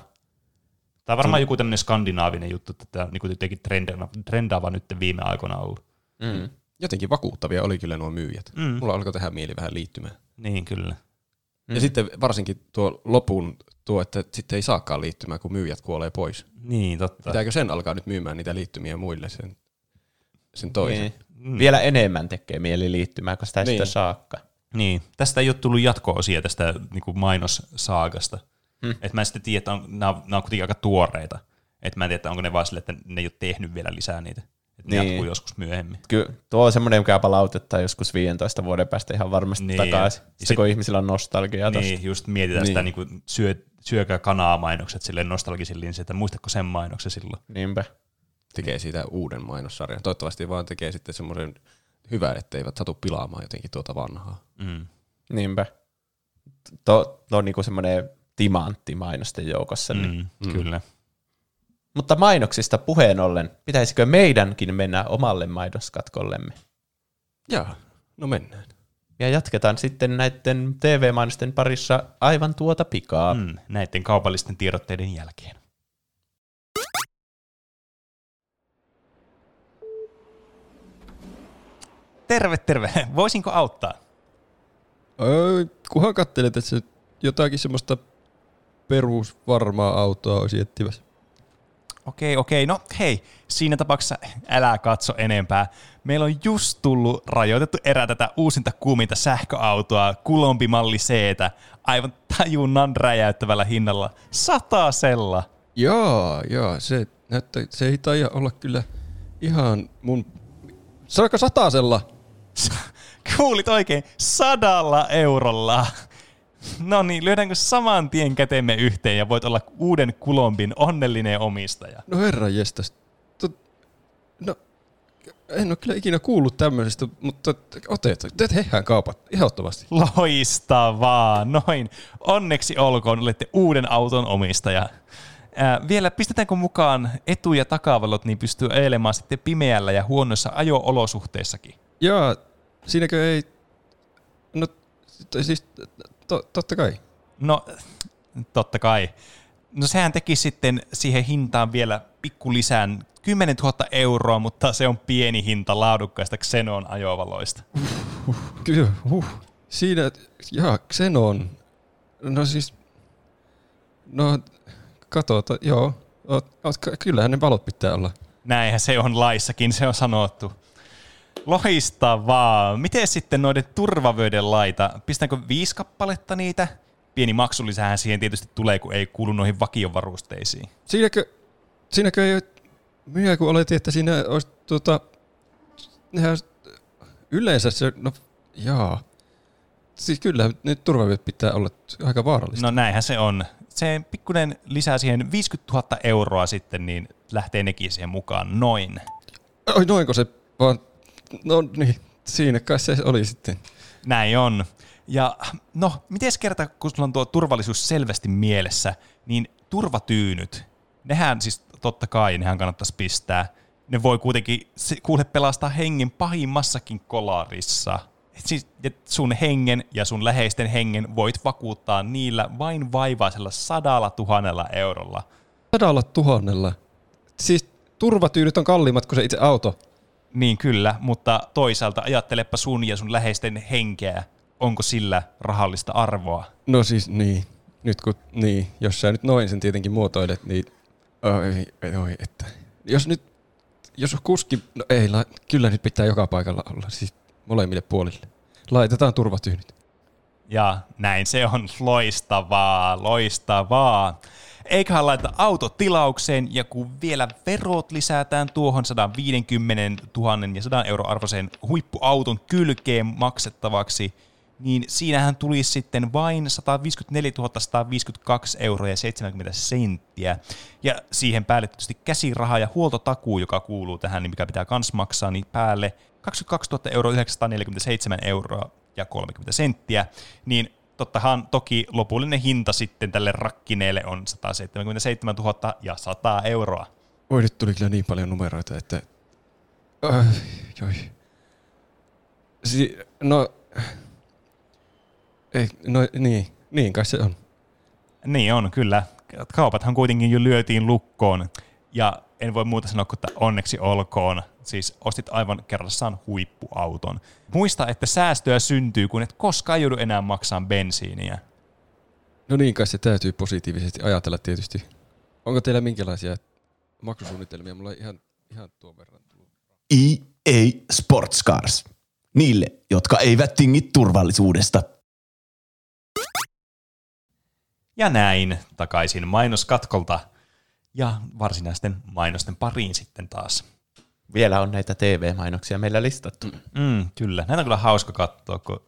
Tämä on varmaan joku tämmöinen skandinaavinen juttu, että tämä on niin kuin jotenkin trendaava, trendaava nyt viime aikoina ollut. Mm. Jotenkin vakuuttavia oli kyllä nuo myyjät. Mm. Mulla alkoi tehdä mieli vähän liittymään. Niin, kyllä. Ja sitten varsinkin tuo lopun tuo, että sitten ei saakaan liittymään, kun myyjät kuolee pois. Niin, totta. Pitääkö sen alkaa nyt myymään niitä liittymiä muille sen, sen toisen? Niin. Mm. Vielä enemmän tekee mieli liittymään, koska sitä ei Niin. sitä saakka. Niin, tästä ei ole tullut jatko-osia tästä niin kuin mainossaagasta. Hmm. Et mä en sitten tiedä, että on, nämä, on, nämä on kuitenkin aika tuoreita. Et mä en tiedä, että onko ne vaan sille, että ne ei ole tehnyt vielä lisää niitä. Et ne Niin. jatkuu joskus myöhemmin. Kyllä tuo on semmoinen, mikä palautetta joskus 15 vuoden päästä ihan varmasti Niin. takaisin. Sitten sit- kun ihmisillä on nostalgiaa tosta. Niin, just mietitään Niin. sitä niin kuin syö, syökää kanaa mainokset silleen nostalgisille, niin että muistatko sen mainoksen silloin? Niinpä. Tekee siitä uuden mainossarjan. Toivottavasti vaan tekee sitten semmoisen hyvän, etteivät satu pilaamaan jotenkin tuota vanhaa. Mm. Niinpä. Tuo to on niinku semmoinen timantti mainosten joukossa. Niin. Mm, kyllä. Mutta mainoksista puheen ollen, pitäisikö meidänkin mennä omalle mainoskatkollemme? Jaa, no mennään. Ja jatketaan sitten näiden TV-mainosten parissa aivan tuota pikaa. Mm, näiden kaupallisten tiedotteiden jälkeen. Terve, terve. Voisinko auttaa? Öö, kunhan katselet, että se jotakin semmoista perusvarmaa autoa olisi etsivässä. Okei, okei. No hei, siinä tapauksessa älä katso enempää. Meillä on just tullut rajoitettu erä tätä uusinta kuuminta sähköautoa, kulompimalli c aivan tajunnan räjäyttävällä hinnalla. Satasella. Jaa, jaa, se, näyttää, se ei taida olla kyllä ihan mun... Saako satasella? Kuulit oikein, sadalla eurolla. No niin, lyödäänkö saman tien kätemme yhteen ja voit olla uuden kulombin onnellinen omistaja. No herra jestas. No, en ole kyllä ikinä kuullut tämmöisestä, mutta otetaan. Tehdään kaupat, ehdottomasti. Loistavaa, noin. Onneksi olkoon, olette uuden auton omistaja. Ää, vielä pistetäänkö mukaan etu- ja takavalot, niin pystyy ajelemaan sitten pimeällä ja huonoissa ajo-olosuhteissakin. Jaa, siinäkö ei... No, siis to, totta kai. No, totta kai. No sehän teki sitten siihen hintaan vielä pikku lisään 10 000 euroa, mutta se on pieni hinta laadukkaista Xenon ajovaloista. Kyllä, huh. Siinä, jaa, Xenon. No siis, no, katsotaan, joo. Oot, oot, kyllähän ne valot pitää olla. Näinhän se on laissakin, se on sanottu. Loistavaa. Miten sitten noiden turvavöiden laita? Pistäänkö viisi kappaletta niitä? Pieni maksulisähän siihen tietysti tulee, kun ei kuulu noihin vakiovarusteisiin. Siinäkö, siinäkö ei ole myyjä, kun oletin, että siinä olisi tuota, nehän, yleensä se, no jaa. Siis kyllä, ne turvavyöt pitää olla aika vaarallista. No näinhän se on. Se pikkuinen lisää siihen 50 000 euroa sitten, niin lähtee nekin siihen mukaan noin. Oi noinko se vaan, no niin, siinä kai se oli sitten. Näin on. Ja no, miten kerta, kun sulla on tuo turvallisuus selvästi mielessä, niin turvatyynyt, nehän siis totta kai, nehän kannattaisi pistää. Ne voi kuitenkin kuule pelastaa hengen pahimmassakin kolarissa. Et Siis, sun hengen ja sun läheisten hengen voit vakuuttaa niillä vain vaivaisella sadalla tuhannella eurolla. Sadalla tuhannella. Siis turvatyynyt on kalliimmat kuin se itse auto. Niin kyllä, mutta toisaalta ajattelepa sun ja sun läheisten henkeä. Onko sillä rahallista arvoa? No siis niin, nyt kun, niin, jos sä nyt noin sen tietenkin muotoilet, niin oi, oi, että. Jos nyt, jos on kuski, no ei, la, kyllä nyt pitää joka paikalla olla, siis molemmille puolille. Laitetaan turvatyynyt. Ja näin se on loistavaa, loistavaa. Eiköhän laita auto tilaukseen ja kun vielä verot lisätään tuohon 150 000 ja 100 euro arvoiseen huippuauton kylkeen maksettavaksi, niin siinähän tulisi sitten vain 154 152 euroa ja 70 senttiä. Ja siihen päälle tietysti käsiraha ja huoltotakuu, joka kuuluu tähän, niin mikä pitää kans maksaa, niin päälle 22 000 euroa 947 euroa ja 30 senttiä, niin tottahan toki lopullinen hinta sitten tälle rakkineelle on 177 000 ja 100 euroa. Oi, nyt tuli kyllä niin paljon numeroita, että... Ai, oi. Si- no... Ei, no niin, niin kai se on. Niin on, kyllä. Kaupathan kuitenkin jo lyötiin lukkoon. Ja en voi muuta sanoa kuin, että onneksi olkoon. Siis ostit aivan kerrassaan huippuauton. Muista, että säästöä syntyy, kun et koskaan joudu enää maksamaan bensiiniä. No niin kai se täytyy positiivisesti ajatella tietysti. Onko teillä minkälaisia maksusuunnitelmia? Mulla on ihan, ihan tuon verran. EA Sports Cars. Niille, jotka eivät tingi turvallisuudesta. Ja näin takaisin mainoskatkolta ja varsinaisten mainosten pariin sitten taas. Vielä on näitä TV-mainoksia meillä listattu. Mm, kyllä. Näitä on kyllä hauska katsoa, kun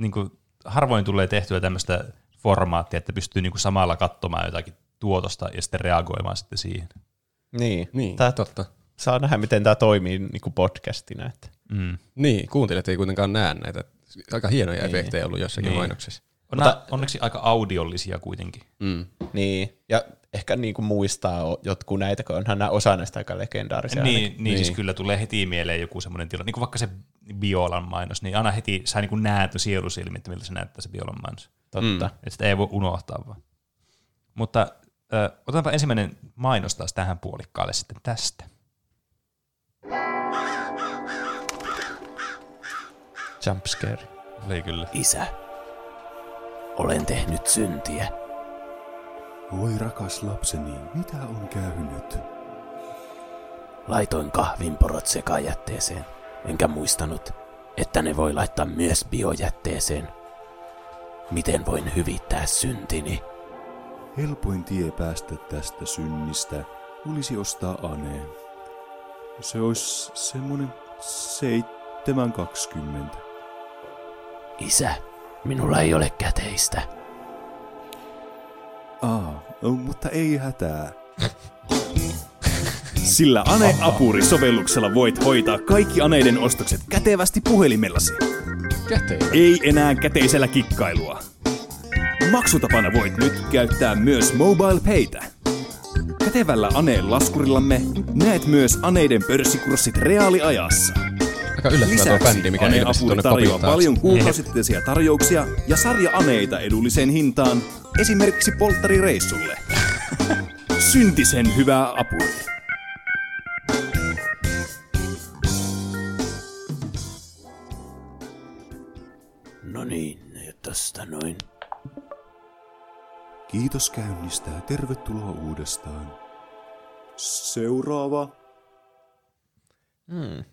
niin kuin, harvoin tulee tehtyä tämmöistä formaattia, että pystyy niin kuin, samalla katsomaan jotakin tuotosta ja sitten reagoimaan sitten siihen. Niin, Niin, tää totta. Saa nähdä, miten tämä toimii niin kuin podcastina. Että. Mm. Niin, kuuntelijat ei kuitenkaan näe näitä. Aika hienoja Niin. efektejä ollut jossakin Niin. mainoksessa. On Mutta, onneksi aika audiollisia kuitenkin. Mm. Niin, ja ehkä niin kuin muistaa jotkut näitä, kun onhan nämä osa näistä aika legendaarisia. Niin, ainakin. niin, siis kyllä tulee heti mieleen joku semmoinen tilanne, niin kuin vaikka se Biolan mainos, niin aina heti sä niin kuin näet sielusilmi, että miltä se näyttää se Biolan mainos. Totta. Että sitä ei voi unohtaa vaan. Mutta ö, otetaanpa ensimmäinen mainos taas tähän puolikkaalle sitten tästä. Jumpscare. Oli kyllä. Isä, olen tehnyt syntiä. Voi rakas lapseni, mitä on käynyt? Laitoin kahvinporot sekajätteeseen, enkä muistanut, että ne voi laittaa myös biojätteeseen. Miten voin hyvittää syntini? Helpoin tie päästä tästä synnistä olisi ostaa Ane. Se olisi semmonen 720. Isä, minulla ei ole käteistä. Aa, mutta ei hätää. Sillä Ane-apuri-sovelluksella voit hoitaa kaikki Aneiden ostokset kätevästi puhelimellasi. Käteillä? Ei enää käteisellä kikkailua. Maksutapana voit nyt käyttää myös Mobile Paytä. Kätevällä Aneen laskurillamme näet myös Aneiden pörssikurssit reaaliajassa. Aika yllättävää tuo bändi, mikä Apuri tuonne tarjoaa paljon kuukausittaisia tarjouksia ja sarja-aneita edulliseen hintaan, esimerkiksi polttarireissulle. (laughs) Syntisen hyvää apua. No niin, nyt tosta noin. Kiitos käynnistä ja tervetuloa uudestaan. Seuraava. Hmm.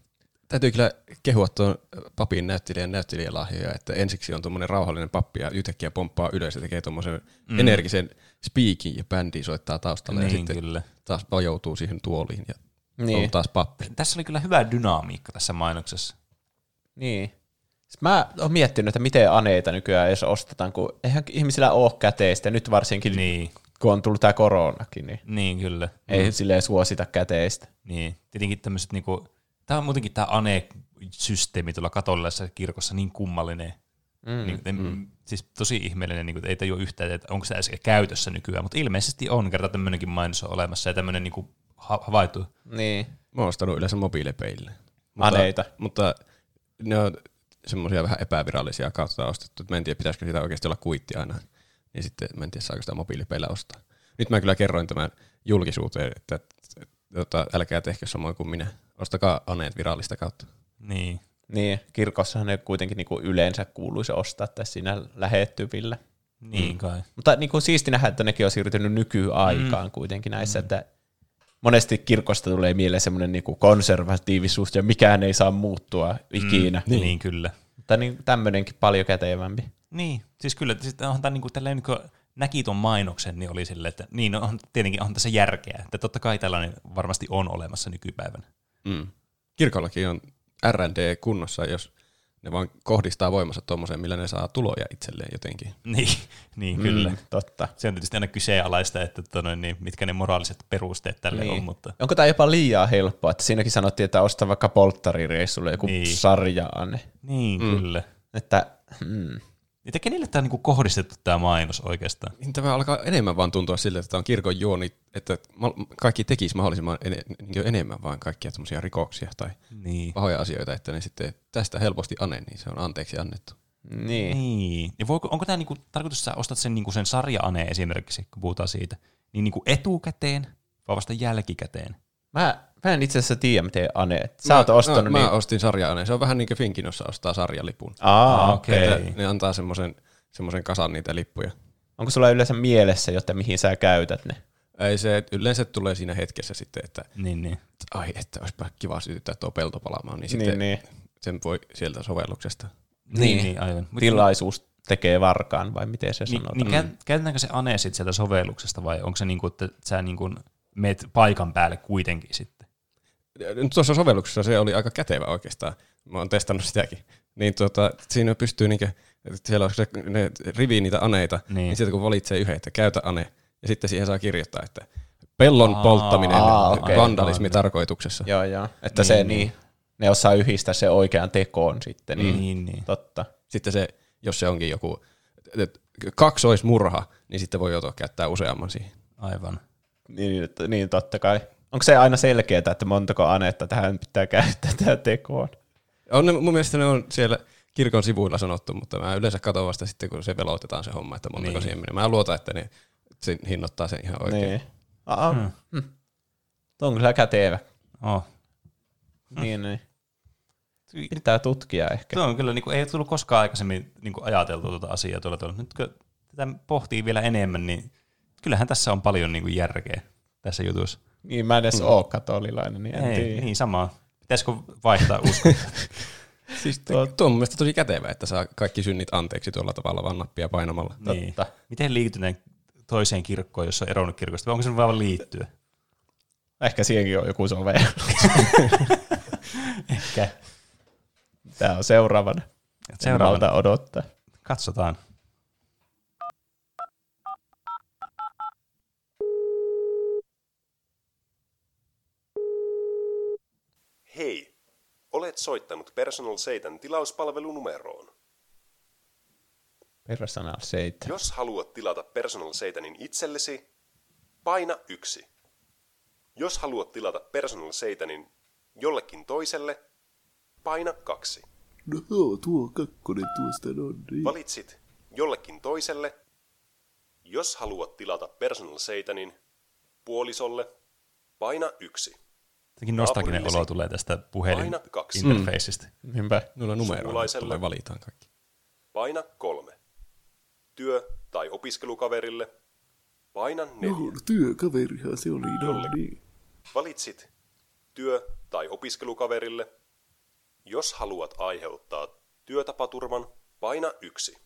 Täytyy kyllä kehua tuon papin näyttelijän näyttelijälahjoja, että ensiksi on tuommoinen rauhallinen pappi ja yhtäkkiä pomppaa ylös ja tekee tuommoisen Mm. energisen speakin ja bändi soittaa taustalla ja Niin, sitten kyllä. taas vajoutuu siihen tuoliin ja Niin. on taas pappi. Tässä oli kyllä hyvä dynamiikka tässä mainoksessa. Niin. Mä oon miettinyt, että miten aneita nykyään edes ostetaan, kun eihän ihmisillä ole käteistä, nyt varsinkin niin. kun on tullut tämä koronakin, niin, Niin, kyllä. ei Mm. silleen suosita käteistä. Niin, tietenkin tämmöiset niinku, tää on muutenkin tämä ane-systeemi tuolla katolilaisessa kirkossa niin kummallinen. Mm, niin, en, mm. Siis tosi ihmeellinen, niin kuin, ei tajua yhtään, että onko se edes käytössä nykyään, mutta ilmeisesti on, kerta tämmöinenkin mainos on olemassa ja tämmöinen niin ha- havaittu. Niin. Mä oon ostanut yleensä mobiilepeille. Aneita. Mutta ne on semmoisia vähän epävirallisia kautta ostettu. että Mä en tiedä, pitäisikö siitä oikeasti olla kuitti aina. Niin sitten mä en tiedä, saako sitä mobiilipeillä ostaa. Nyt mä kyllä kerroin tämän julkisuuteen, että, että, että älkää tehkö samoin kuin minä. Ostakaa aneet virallista kautta. Niin. Niin, kirkossahan ne kuitenkin niinku yleensä kuuluisi ostaa tässä siinä lähettyvillä. Niin kai. Mutta niinku siisti nähdä, että nekin on siirtynyt nykyaikaan mm. kuitenkin näissä, mm. että monesti kirkosta tulee mieleen semmoinen niinku konservatiivisuus ja mikään ei saa muuttua ikinä. Mm, niin, kyllä. Mutta niin, tämmöinenkin paljon kätevämpi. Niin, siis kyllä, sitten onhan tämä niinku, tälleen, niin näki tuon mainoksen, niin oli silleen, että niin, no, on, tietenkin on tässä järkeä. Että totta kai tällainen varmasti on olemassa nykypäivänä. Mm. Kirkollakin on R&D kunnossa, jos ne vaan kohdistaa voimansa tuommoiseen, millä ne saa tuloja itselleen jotenkin. (laughs) Niin, niin kyllä. Mm, totta. Se on tietysti aina kyseenalaista, että tono, niin, mitkä ne moraaliset perusteet tälle Niin. on, mutta Onko tämä jopa liian helppoa, että siinäkin sanottiin, että ostaa vaikka polttarireissulle joku Niin. niin. sarjaanne. niin mm. kyllä. Että, mm. Että kenelle tämä on niinku kohdistettu tämä mainos oikeastaan? Niin tämä alkaa enemmän vaan tuntua siltä, että tämä on kirkon juoni, että kaikki tekisi mahdollisimman en- niin enemmän vaan kaikkia tämmöisiä rikoksia tai Niin. pahoja asioita, että ne sitten tästä helposti ane, niin se on anteeksi annettu. Niin. niin. Ja voiko, onko tämä niinku, tarkoitus, että sä ostat sen, niinku sen sarja-ane esimerkiksi, kun puhutaan siitä, niin niinku etukäteen vai vasta jälkikäteen? Mä, mä en itse asiassa tiedä, miten Ane. Sä mä, oot ostanut no, niin... Mä ostin sarja Se on vähän niin kuin Finkinossa ostaa sarjalipun. Aa, okei. Että Ne antaa semmoisen semmoisen kasan niitä lippuja. Onko sulla yleensä mielessä, jotta mihin sä käytät ne? Ei se, yleensä tulee siinä hetkessä sitten, että niin, niin. ai, että olisipa kiva sytyttää tuo pelto palaamaan, niin, Niin, sitten niin. sen voi sieltä sovelluksesta. Niin, niin, aivan. Mut- Tilaisuus tekee varkaan, vai miten se Niin, sanotaan? niin kä- käytetäänkö se ane sitten sieltä sovelluksesta vai onko se niin kuin, että sä niin kuin meet paikan päälle kuitenkin sitten? Nyt tuossa sovelluksessa se oli aika kätevä oikeastaan. Mä oon testannut sitäkin. Niin tuota, siinä pystyy niinkö, että siellä on se, ne rivi niitä aneita, niin. niin sieltä kun valitsee yhden, että käytä ane, ja sitten siihen saa kirjoittaa, että pellon Aa, polttaminen aa, okei. vandalismi tarkoituksessa. Joo, joo. Että se niin, ne osaa yhdistää se oikean tekoon sitten. Niin, Niin, niin. Totta. Sitten se, jos se onkin joku kaksoismurha, niin sitten voi joutua käyttää useamman siihen. Aivan. Niin, niin, totta kai. Onko se aina selkeää, että montako anetta tähän pitää käyttää tähän tekoon? On ne, mun mielestä ne on siellä kirkon sivuilla sanottu, mutta mä yleensä katson vasta sitten, kun se veloitetaan se homma, että montako Niin. siihen menee. Mä luotan, että ne sen hinnoittaa sen ihan oikein. Niin. Aa, Hmm. hmm. Tuo on kyllä kätevä. Oh. Niin, niin. Pitää tutkia ehkä. Tuo on kyllä, niin kuin, ei ole tullut koskaan aikaisemmin niin kuin ajateltu tuota asiaa tuolla tavalla. Nyt kun tätä pohtii vielä enemmän, niin kyllähän tässä on paljon niin kuin järkeä tässä jutussa. Niin, mä en edes oo katolilainen, niin en ei, tiedä. Niin, sama. Pitäisikö vaihtaa uskoa? (laughs) Siis tuo, tuo on mun mielestä tosi kätevä, että saa kaikki synnit anteeksi tuolla tavalla vaan nappia painamalla. niin. Miten liitytään toiseen kirkkoon, jos on eronnut kirkosta, vai onko se vaan liittyä? Ehkä siihenkin on joku sovellus. (laughs) Ehkä. Tämä on seuraavana. Seuraavana. Odottaa. Katsotaan. Hei, olet soittanut Personal Seitan tilauspalvelunumeroon. Personal Seitan. Jos haluat tilata Personal Seitanin itsellesi, paina yksi. Jos haluat tilata Personal Seitanin jollekin toiselle, paina kaksi. No joo, tuo kakkonen tuosta on niin. Valitsit jollekin toiselle. Jos haluat tilata Personal Seitanin puolisolle, paina yksi. Jotenkin nostalginen olo tulee tästä Paina kaksi. puhelininterfaceista. Mm. Niinpä. Noilla numeroilla tulee valitaan kaikki. Paina kolme. Työ- tai opiskelukaverille. Paina neljä. No työkaverihan se oli, no niin. Valitsit työ- tai opiskelukaverille. Jos haluat aiheuttaa työtapaturman, paina 1.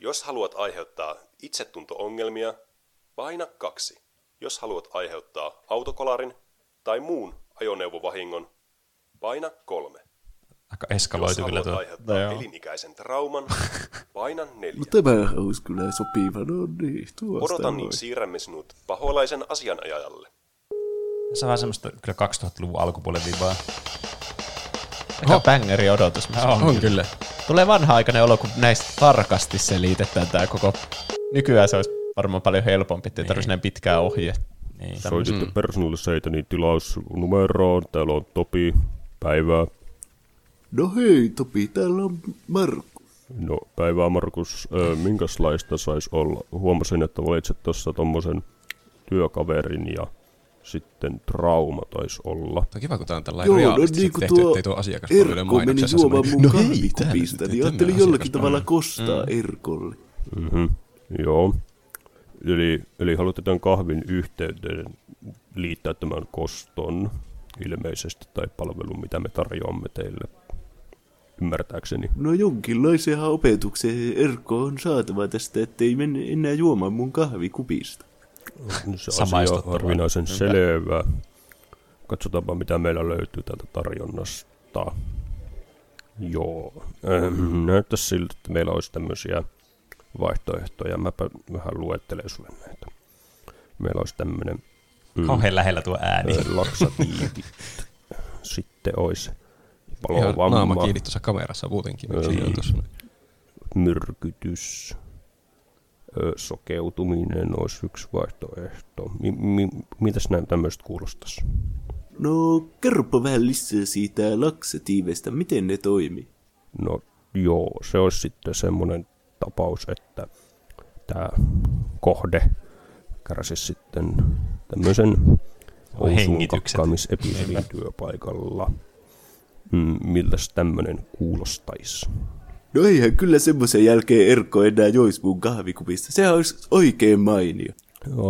Jos haluat aiheuttaa itsetunto-ongelmia, paina 2. Jos haluat aiheuttaa autokolarin tai muun ajoneuvovahingon, paina 3. Aika eskaloitu kyllä tuo. aiheuttaa No joo. elinikäisen trauman, (laughs) paina 4. No tämä olisi kyllä sopiva, no niin, tuosta Odota noin. niin siirrämme sinut paholaisen asianajajalle. Tässä on vähän semmoista kyllä 2000-luvun alkupuolen vibaa. Aika bängeri odotus. On, on kyllä. Tulee vanha-aikainen olo, kun näistä tarkasti selitetään tämä koko... Nykyään se olisi varmaan paljon helpompi, ettei tarvitsisi näin pitkää ohje. Niin. Soititte Personal Satanin tilausnumeroon. Täällä on Topi. Päivää. No hei Topi, täällä on Markku. No, päivää Markus. Ö, minkälaista saisi olla? Huomasin, että valitset tuossa tommosen työkaverin ja sitten trauma taisi olla. Tuo on kiva, kun tää on tällainen Joo, no niin kuin tehty, tuo ettei tuo asiakaspalvelujen Erkko meni juomaan mun no kahvikupista, niin ajattelin jollakin tavalla kostaa Mm. Erkolle. Mm-hmm. Joo. Eli, eli haluatte tämän kahvin yhteyteen liittää tämän koston ilmeisesti tai palvelun, mitä me tarjoamme teille. Ymmärtääkseni. No jonkinlaisen opetuksen Erkko on saatava tästä, ettei mene enää juomaan mun kahvikupista. Se asia on harvinaisen selvä. Katsotaanpa, mitä meillä löytyy täältä tarjonnasta. Joo. Ähm, näyttäisi siltä, että meillä olisi tämmöisiä vaihtoehtoja. Mäpä vähän luettelen sulle näitä. Meillä olisi tämmöinen... Kauhean lähellä tuo ääni. Laksatiivit. (laughs) Sitten olisi Ihan palovamma. naama kiinni tuossa kamerassa muutenkin. Noin? myrkytys, ö, sokeutuminen olisi yksi vaihtoehto. Mi- mi- mitäs näin tämmöistä kuulostaisi? No kerropa vähän lisää siitä laksatiiveista, miten ne toimii. No joo, se olisi sitten semmoinen tapaus, että tämä kohde kärsisi sitten tämmöisen housuun kakkaamisepisodin työpaikalla. Mm, miltäs tämmöinen kuulostaisi? No eihän kyllä semmoisen jälkeen Erkko enää jois mun kahvikupista. Sehän olisi oikein mainio.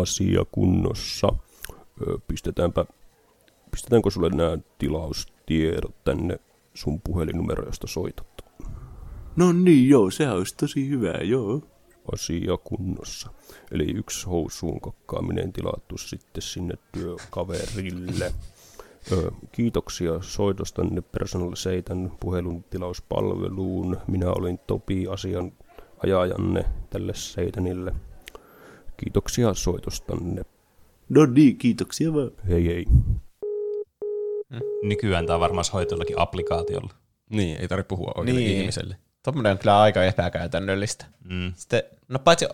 Asia kunnossa. Pistetäänpä, pistetäänkö sulle nämä tilaustiedot tänne sun puhelinnumero, josta soitat? No niin, joo, sehän olisi tosi hyvä, joo. Asia kunnossa. Eli yksi housuun kakkaaminen tilattu sitten sinne työkaverille. Ö, kiitoksia soitostanne Personal Seitan puhelun tilauspalveluun. Minä olin Topi asian ajajanne tälle Seitanille. Kiitoksia soitostanne. No niin, kiitoksia vaan. Hei hei. Nykyään tämä on varmaan hoitu jollakin applikaatiolla. Niin, ei tarvitse puhua oikealle Niin. ihmiselle. Tuommoinen on kyllä aika epäkäytännöllistä. Mm. Sitten, no paitsi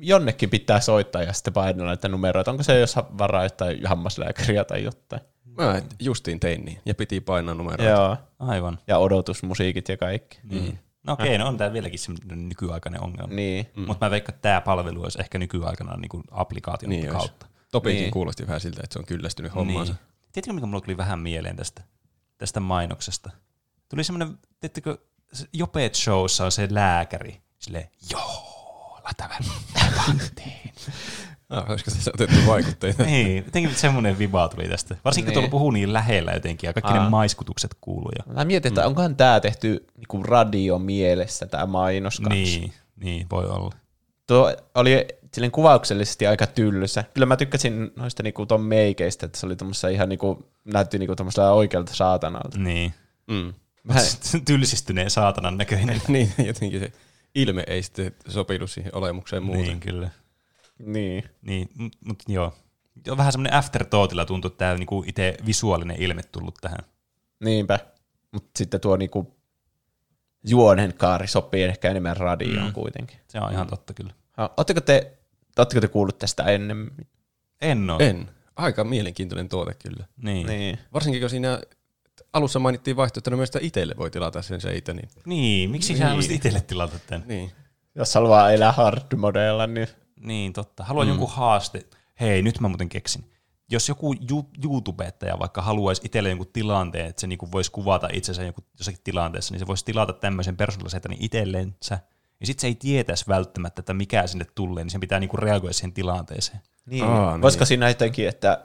jonnekin pitää soittaa ja sitten painella näitä numeroita. Onko se jos varaa jotain hammaslääkäriä tai jotain? Mä justiin tein niin, ja piti painaa numeroita. Joo. Aivan. Ja odotusmusiikit ja kaikki. Niin. No okei, okay, no on tämä vieläkin semmoinen nykyaikainen ongelma. Niin. Mm. Mutta mä veikkaan, että tämä palvelu olisi ehkä nykyaikana niin kuin applikaation Niin kautta. Topikin Niin. kuulosti vähän siltä, että se on kyllästynyt hommaansa. Niin. Tiedätkö, mikä mulla tuli vähän mieleen tästä, tästä mainoksesta? Tuli semmoinen, tiedättekö, se Jopeet Showssa on se lääkäri. Silleen, joo, laita vähän panttiin. Ah, (laughs) olisiko tässä otettu vaikutteita? niin, jotenkin semmoinen viba tuli tästä. Varsinkin kun Niin. tuolla puhuu niin lähellä jotenkin ja kaikki ne Aa. maiskutukset kuuluu. Ja... Mä mietin, että onkohan tämä tehty niinku radio mielessä, tämä mainos kanssa. Niin, niin, voi olla. Tuo oli silleen kuvauksellisesti aika tylsä. Kyllä mä tykkäsin noista niinku ton meikeistä, että se oli ihan niinku, näytti niinku oikealta saatanalta. Niin. Mm. Vähän, Tylsistyneen saatanan näköinen. (laughs) niin, jotenkin se ilme ei sitten sopinut siihen olemukseen muuten. Niin, kyllä. Niin. Niin, mutta mut, joo. Vähän semmoinen afterthoughtilla tuntuu, että tämä niinku itse visuaalinen ilme tullut tähän. Niinpä. Mutta sitten tuo niinku juonenkaari sopii ehkä enemmän radioon Mm. kuitenkin. Se on ihan totta kyllä. Oletteko te, ootteko te kuullut tästä ennen? En oo. En. Aika mielenkiintoinen tuote kyllä. Niin. niin. Varsinkin kun siinä alussa mainittiin vaihtoehtona myös, että itselle voi tilata sen seitä. Niin, Niin, miksi niin. sä haluaisit itselle tilata tämän? Niin. Jos haluaa elää hard-modella, niin... Niin, totta. Haluan Mm. jonkun haaste. Hei, nyt mä muuten keksin. Jos joku ju- YouTubettaja vaikka haluaisi itselle jonkun tilanteen, että se niinku voisi kuvata itsensä joku, jossakin tilanteessa, niin se voisi tilata tämmöisen persoonallisen itsellensä. Ja sitten se ei tietäisi välttämättä, että mikä sinne tulee, niin sen pitää niinku reagoida siihen tilanteeseen. Niin. Aa, Voisiko siinä jotenkin, että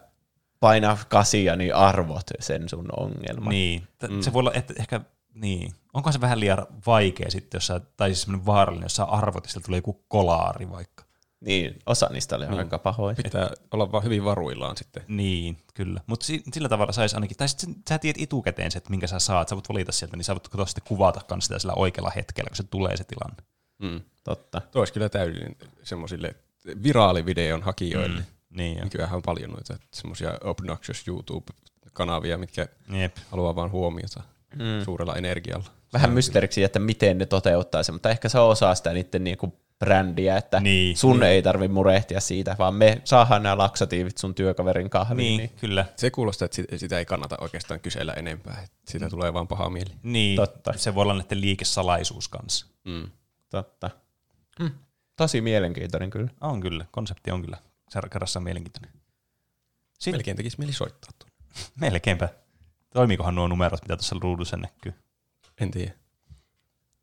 painaa kasia, niin arvot sen sun ongelman. Niin. Mm. Se voi olla, että ehkä Niin. Onko se vähän liian vaikea sitten, jos sä, tai siis semmoinen vaarallinen, jos sä arvot, ja tulee joku kolaari vaikka. Niin, osa niistä oli Niin. aika pahoin. Pitää olla vaan hyvin varuillaan sitten. Niin, kyllä. Mutta si- sillä tavalla saisi ainakin, tai sitten sä tiedät etukäteen se, että minkä sä saat, sä voit valita sieltä, niin sä voit kato sitten kuvata kans sitä sillä oikealla hetkellä, kun se tulee se tilanne. Mm. Totta. Tuo olisi kyllä täydellinen semmoisille viraalivideon hakijoille. Mm, niin jo. Nykyään on paljon noita semmoisia obnoxious YouTube-kanavia, mitkä Jep. haluaa vaan huomiota Mm. suurella energialla. Vähän mysteeriksi, että miten ne toteuttaa sen, mutta ehkä se on osa sitä niiden niinku brändiä, että Niin, sun niin. ei tarvi murehtia siitä, vaan me saadaan nämä laksatiivit sun työkaverin kahviin. Niin, kyllä. Se kuulostaa, että sitä- sitä ei kannata oikeastaan kysellä enempää. Että siitä tulee vaan paha mieli. Niin, Totta. se voi olla näiden liikesalaisuus kanssa. Mm. Totta. Mm. Tosi mielenkiintoinen kyllä. On kyllä, konsepti on kyllä kerrassa mielenkiintoinen. Sitten, Melkein tekisi mieli soittaa tuon. (laughs) melkeinpä. Toimiikohan nuo numerot, mitä tuossa ruudussa näkyy? En tiedä.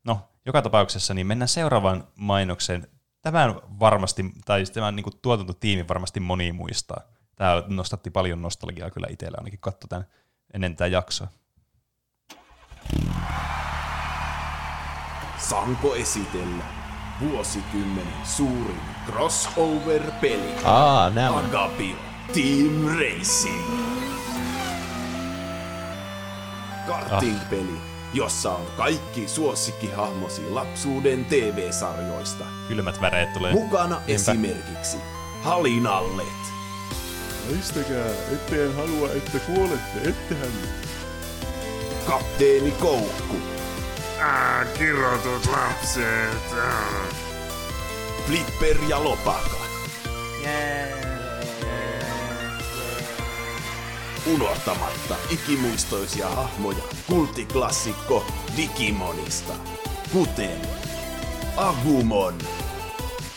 No, joka tapauksessa niin mennään seuraavaan mainokseen. Tämän varmasti, tai tämän niin tuotantotiimi varmasti moni muistaa. Tämä nostatti paljon nostalgiaa kyllä itsellä ainakin katso tämän ennen tätä jaksoa. Sanko esitellä vuosikymmenen suurin crossover-peli. Aa, nämä. Agapio Team Racing. Karting-peli, jossa on kaikki suosikkihahmosi lapsuuden TV-sarjoista. Kylmät väreet tulee. Mukana Niinpä. esimerkiksi Halinallet, Väistäkää, etteen halua, että kuolette, ettehän. Kapteeni Koukku, Ah, kirotut lapset. Flipper ja Lopaka. Unohtamatta ikimuistoisia hahmoja kulttiklassikko Digimonista, kuten Agumon,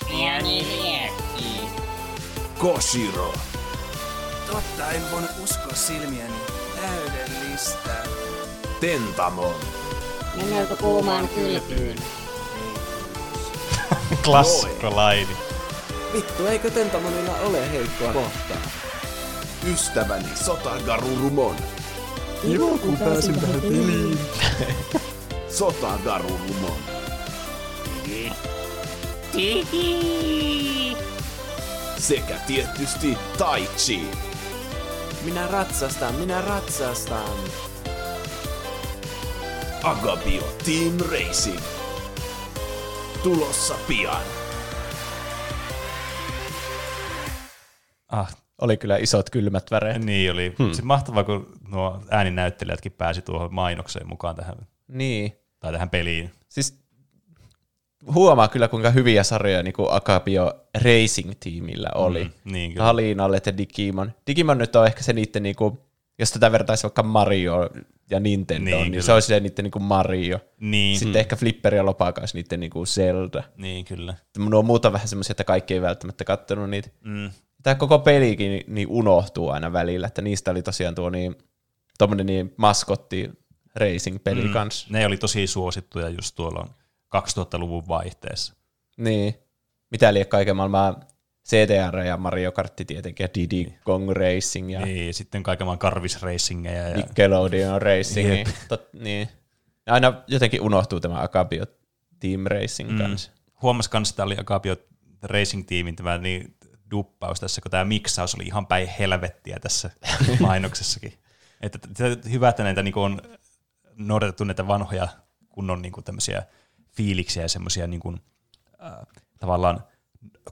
Pieni liekki. Koshiro, Totta, en voinut uskoa silmiäni. Täydellistä. Tentamon, Mennäänkö kuumaan kylpyyn? (laughs) Klassikko laini. Vittu, eikö Tentamonilla ole heikkoa kohtaa? ystäväni Sotagarurumon, Kiva, kun pääsin tähän peliin. (laughs) Sotagarurumon, Tiki! sekä tietysti Taichi. Minä ratsastan, minä ratsastan. Agapio Team Racing. Tulossa pian. Ah, Oli kyllä isot kylmät väreet. niin oli. Hmm. Sitten mahtavaa, kun nuo ääninäyttelijätkin pääsi tuohon mainokseen mukaan tähän, Niin. tai tähän peliin. Siis huomaa kyllä, kuinka hyviä sarjoja niin kuin Akapio Racing-tiimillä oli. Mm, niin kyllä. Halinallet ja Digimon. Digimon nyt on ehkä se niiden, niin kuin, jos tätä vertaisi vaikka Mario ja Nintendo, Niin, niin, kyllä. se olisi se niiden niin kuin Mario. Niin. Sitten Mm. ehkä Flipper ja Lopaka olisi niiden niin kuin Zelda. Niin, kyllä. Nuo muuta vähän semmoisia, että kaikki ei välttämättä kattonut niitä. Mm. Tämä koko pelikin niin, niin unohtuu aina välillä, että niistä oli tosiaan tuo niin, tommonen niin maskotti racing-peli mm. kanssa. Ne oli tosi suosittuja just tuolla 2000-luvun vaihteessa. Niin. Mitä liian kaiken maailman CTR ja Mario Kart tietenkin ja Diddy Kong Racing ja Niin, ja sitten kaiken maailman Carvis Racingeja. Ja... Nickelodeon Racing. Niin, tot, niin. Aina jotenkin unohtuu tämä Akabio Team Racing mm. kanssa. Huomas kans, että oli Agapio Racing-tiimin tämä niin duppaus tässä, kun tämä miksaus oli ihan päin helvettiä tässä (laughs) mainoksessakin. Että hyvä, että näitä niin on noudatettu näitä vanhoja kunnon niin tämmöisiä fiiliksiä ja semmoisia niin kuin, äh, tavallaan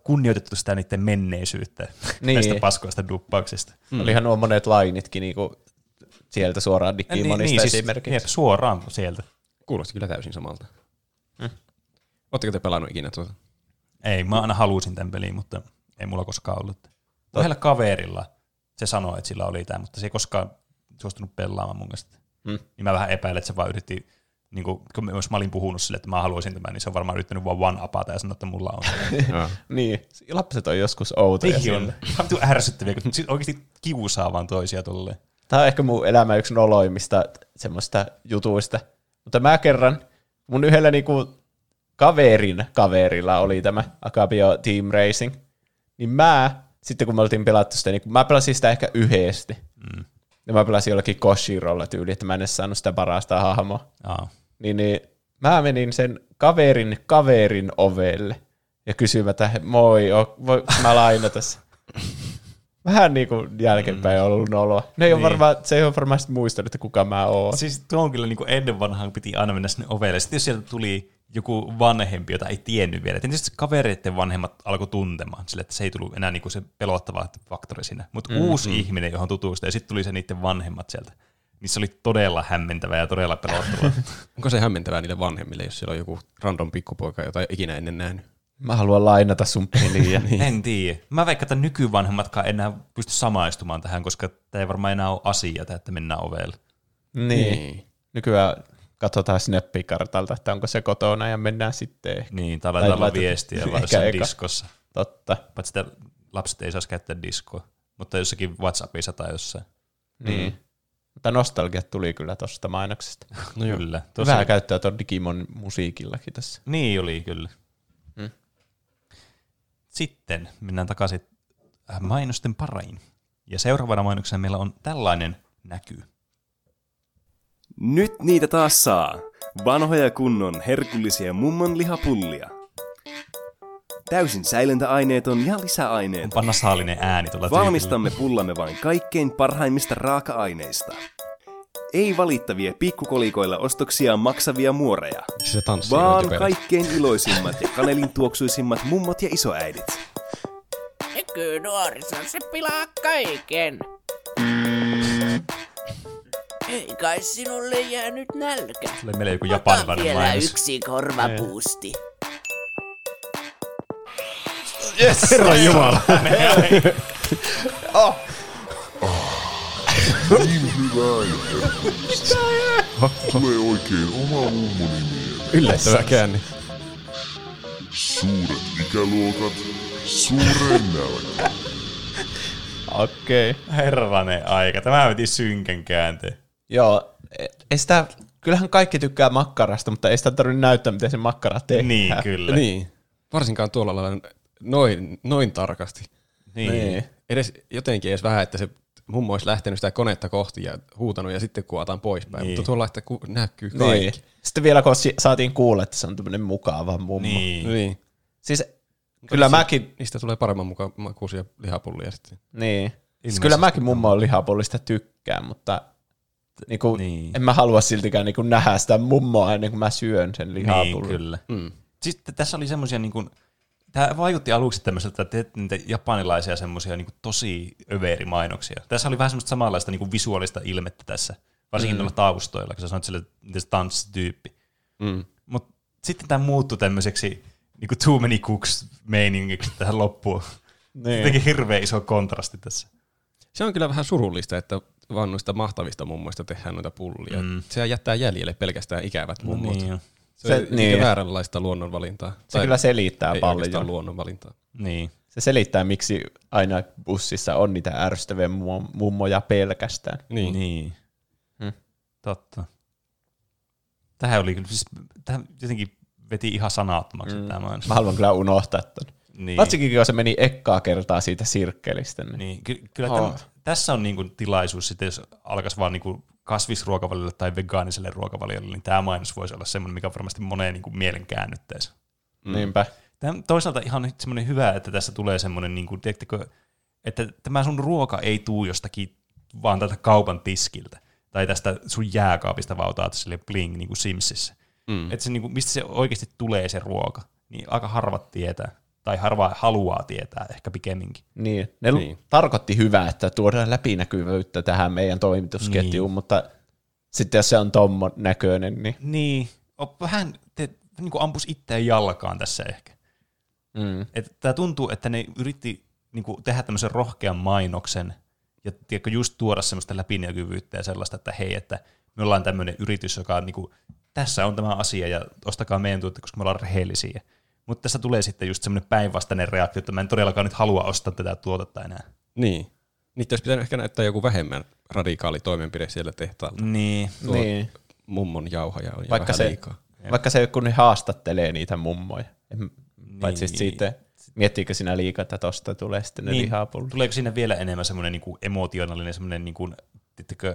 kunnioitettu sitä niiden menneisyyttä Niin. näistä paskoista duppauksista. Mm. Olihan nuo monet lainitkin niinku sieltä suoraan Digimonista niin, siis, esimerkiksi. Jep, suoraan sieltä. Kuulosti kyllä täysin samalta. Mm. Oletteko te pelannut ikinä tuota? Ei, mä aina halusin tämän pelin, mutta ei mulla koskaan ollut. Yhdellä kaverilla se sanoi, että sillä oli tämä, mutta se ei koskaan suostunut pelaamaan mun mielestä. Mm. Niin mä vähän epäilen, että se vaan yritti, niin kuin, kun jos mä olin puhunut sille, että mä haluaisin tämän, niin se on varmaan yrittänyt vaan one upata ja sanoa, että mulla on. (laughs) niin, lapset on joskus outoja. Niin on. Ihan vitun ärsyttäviä, kun sit oikeasti kiusaa vaan toisia tolleen. Tämä on ehkä mun elämä yksi noloimmista semmoista jutuista. Mutta mä kerran, mun yhdellä niinku kaverin kaverilla oli tämä Akabio Team Racing, niin mä, sitten kun me oltiin pelattu sitä, niin mä pelasin sitä ehkä yhdesti. Mm. Ja mä pelasin jollakin Koshirolla tyyli, että mä en edes saanut sitä parasta hahmoa. Aa. Niin, niin mä menin sen kaverin kaverin ovelle ja kysyin, että moi, o- voinko mä lainata (laughs) se? Vähän niin kuin jälkeenpäin on ollut noloa. Ne ei Niin. varmaan, se ei ole varmaan sit muistanut, että kuka mä oon. Siis tuo on kyllä niin kuin ennen vanhaan piti aina mennä sinne ovelle. Sitten jos sieltä tuli joku vanhempi, jota ei tiennyt vielä. Tietysti kavereiden vanhemmat alkoi tuntemaan sille, että se ei tullut enää niin kuin se pelottava faktori siinä. Mutta Mm, mm, uusi mm. mm. ihminen, johon tutustui, ja sitten tuli se niiden vanhemmat sieltä. Niin se oli todella hämmentävää ja todella pelottavaa. (laughs) Onko se hämmentävää niille vanhemmille, jos siellä on joku random pikkupoika, jota ei ikinä ennen nähnyt? Mä haluan lainata sun peliä. niin. (laughs) En tiedä. Mä veikkaan, että nykyvanhemmatkaan enää pysty samaistumaan tähän, koska tämä ei varmaan enää ole asia, että mennään ovelle. Niin. niin. Nykyään katsotaan Snappikartalta, että onko se kotona ja mennään sitten. ehkä. Niin, tai laitetaan vaan viestiä (laughs) vaan jossain diskossa. Totta. Paitsi että lapset ei saisi käyttää diskoa, mutta jossakin WhatsAppissa tai jossain. Niin. Mutta nostalgiat tuli kyllä tuosta mainoksesta. No joo. Kyllä. Tosi... Vähän käyttöä tuon Digimon musiikillakin tässä. Niin oli kyllä. Mm. Sitten mennään takaisin äh, mainosten pariin. Ja seuraavana mainoksena meillä on tällainen näky. Nyt niitä taas saa. Vanhoja kunnon herkullisia mummon lihapullia. Täysin säilöntäaineeton ja lisäaineet. Onpa nasaalinen ääni tuolla tyypillä. Valmistamme pullamme vain kaikkein parhaimmista raaka-aineista. Ei valittavia pikkukolikoilla ostoksia maksavia muoreja, Se tanssii vaan kaikkein iloisimmat ja kanelin tuoksuisimmat mummot ja isoäidit. Nykynuoriso, se pilaa kaiken. Ei kai sinulle jäänyt nälkä. Tulee meille joku japanilainen vielä mainos. yksi korvapuusti. Yes! Herran Jumala. oh. Niin. Tulee oikein oma mummoni mieleen. Yllättävä käänne. Suuret ikäluokat, suuren nälkä. Okei. Okay. Herranen aika. Tämä veti synkän käänteen. Joo, e- ei sitä, kyllähän kaikki tykkää makkarasta, mutta ei sitä tarvitse näyttää, miten se makkara tehdään. Niin, kyllä. Niin. Varsinkaan tuolla lailla noin, noin tarkasti. Niin. niin. Edes, jotenkin edes vähän, että se mummo olisi lähtenyt sitä konetta kohti ja huutanut ja sitten kuvataan poispäin. Niin. Mutta tuolla, että ku, näkyy kaikki. Niin. Sitten vielä kun saatiin kuulla, että se on tämmöinen mukava mummo. Niin. niin. Siis kyllä Niistä- mäkin... Niistä tulee paremman muka- makuisia lihapullia sitten. Niin. Siis kyllä mäkin mummo lihapullista tykkään, mutta niinku, niin. en mä halua siltikään niinku nähdä sitä mummoa ennen kuin mä syön sen lihapullin. Niin, kyllä. Mm. Sitten tässä oli semmoisia, niin kuin, tämä vaikutti aluksi tämmöiseltä, että teet niitä japanilaisia semmoisia niin tosi överimainoksia. Tässä oli vähän semmoista samanlaista niin kuin visuaalista ilmettä tässä, varsinkin Mm. taustoilla, kun sä sanoit sille, miten se tanssityyppi. Mm. Mutta sitten tämä muuttui tämmöiseksi niin kuin too many cooks meiningiksi tähän loppuun. Niin. Jotenkin hirveän iso kontrasti tässä. Se on kyllä vähän surullista, että vaan noista mahtavista mummoista tehdään noita pullia. Mm. Se jättää jäljelle pelkästään ikävät No mummot. niin jo. Se, Se- niin. vääränlaista luonnonvalintaa. Se kyllä selittää ei paljon. luonnonvalintaa. Niin. Se selittää, miksi aina bussissa on niitä ärsyttäviä mummo- mummoja pelkästään. Niin. niin. Hmm. Totta. Tähän oli kyllä, siis, tähän jotenkin veti ihan sanattomaksi mm. Mä haluan kyllä unohtaa ton. Niin. Varsinkin, kun se meni ekkaa kertaa siitä sirkkelistä. Niin. Niin, ky- kyllä Oh. täm, tässä on niinku tilaisuus, sitten jos alkaisi vaan niinku kasvisruokavaliolle tai vegaaniselle ruokavaliolle, niin tämä mainos voisi olla semmoinen, mikä varmasti moneen niinku mielen käännyttäisi. Mm. Niinpä. Tämä, toisaalta ihan semmoinen hyvä, että tässä tulee semmoinen, niin kuin, tiedättekö, että tämä sun ruoka ei tuu jostakin vaan tältä kaupan tiskiltä tai tästä sun jääkaapista vaan otat sille bling niin kuin Simsissä. Mm. Että se, niin kuin, mistä se oikeasti tulee se ruoka, niin aika harvat tietää tai harva haluaa tietää ehkä pikemminkin. Niin, ne Niin. tarkoitti hyvää, että tuodaan läpinäkyvyyttä tähän meidän toimitusketjuun, niin. mutta sitten jos se on tommon näköinen, niin... Niin, vähän, te, niin kuin ampus itseään jalkaan tässä ehkä. Mm. Että tämä tuntuu, että ne yritti niin kuin, tehdä tämmöisen rohkean mainoksen ja tiedätkö, just tuoda semmoista läpinäkyvyyttä ja sellaista, että hei, että me ollaan tämmöinen yritys, joka on niin kuin, tässä on tämä asia ja ostakaa meidän tuotte, koska me ollaan rehellisiä. Mutta tässä tulee sitten just semmoinen päinvastainen reaktio, että mä en todellakaan nyt halua ostaa tätä tuotetta enää. Niin. Niitä olisi pitänyt ehkä näyttää joku vähemmän radikaali toimenpide siellä tehtaalla. Niin. Tuo Niin. mummon jauhaja on Vaikka se, liikaa. vaikka se, kun ne haastattelee niitä mummoja. En, paitsi Niin. siitä, miettiikö sinä liikaa, että tosta tulee sitten ne Niin. lihapullut. Tuleeko siinä vielä enemmän semmoinen niin emotionaalinen semmoinen niin kuin äh,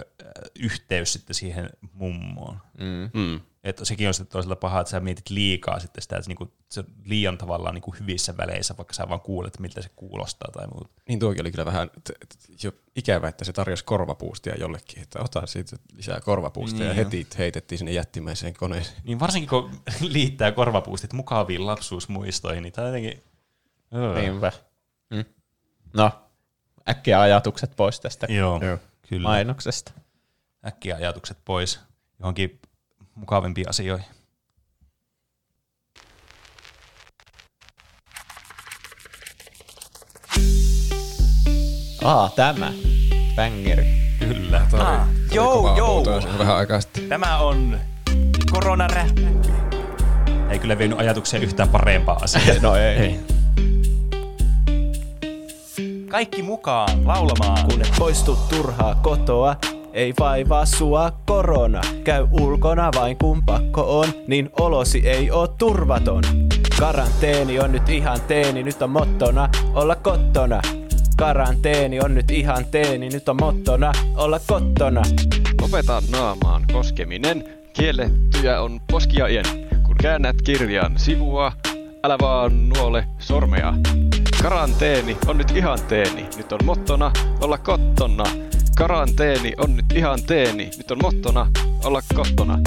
yhteys sitten siihen mummoon. Mm. Mm. Että sekin on sitten toisella paha, että sä mietit liikaa sitten sitä, että se, niinku, se on liian tavallaan niinku hyvissä väleissä, vaikka sä vaan kuulet, miltä se kuulostaa tai muuta. Niin tuokin oli kyllä vähän t- t- jo ikävä, että se tarjosi korvapuustia jollekin, että ota siitä lisää korvapuustia Niin ja jo. heti heitettiin sinne jättimäiseen koneeseen. Niin varsinkin kun (laughs) liittää korvapuustit mukaviin lapsuusmuistoihin, niin tämä on jotenkin... Öö. Niinpä. Mm. No, äkkiä ajatukset pois tästä Joo, kyllä. mainoksesta. Äkkiä ajatukset pois johonkin mukavimpiin asioihin. Aa, tämä. Bangeri. Kyllä. Ah, toi joo, joo. vähän aikaa sitten. Tämä on koronaräppi. Ei kyllä vienyt ajatuksia yhtään parempaa asiaa. (laughs) no ei. ei. Kaikki mukaan laulamaan. Kun et poistu turhaa kotoa, ei vaivaa sua korona. Käy ulkona vain kun pakko on, niin olosi ei oo turvaton. Karanteeni on nyt ihan teeni, nyt on mottona olla kottona. Karanteeni on nyt ihan teeni, nyt on mottona olla kottona. Lopeta naamaan koskeminen, kiellettyjä on poskiaien. Kun käännät kirjan sivua, älä vaan nuole sormea. Karanteeni on nyt ihan teeni, nyt on mottona olla kottona. Karanteeni on nyt ihan teeni, nyt on mottona olla kottona.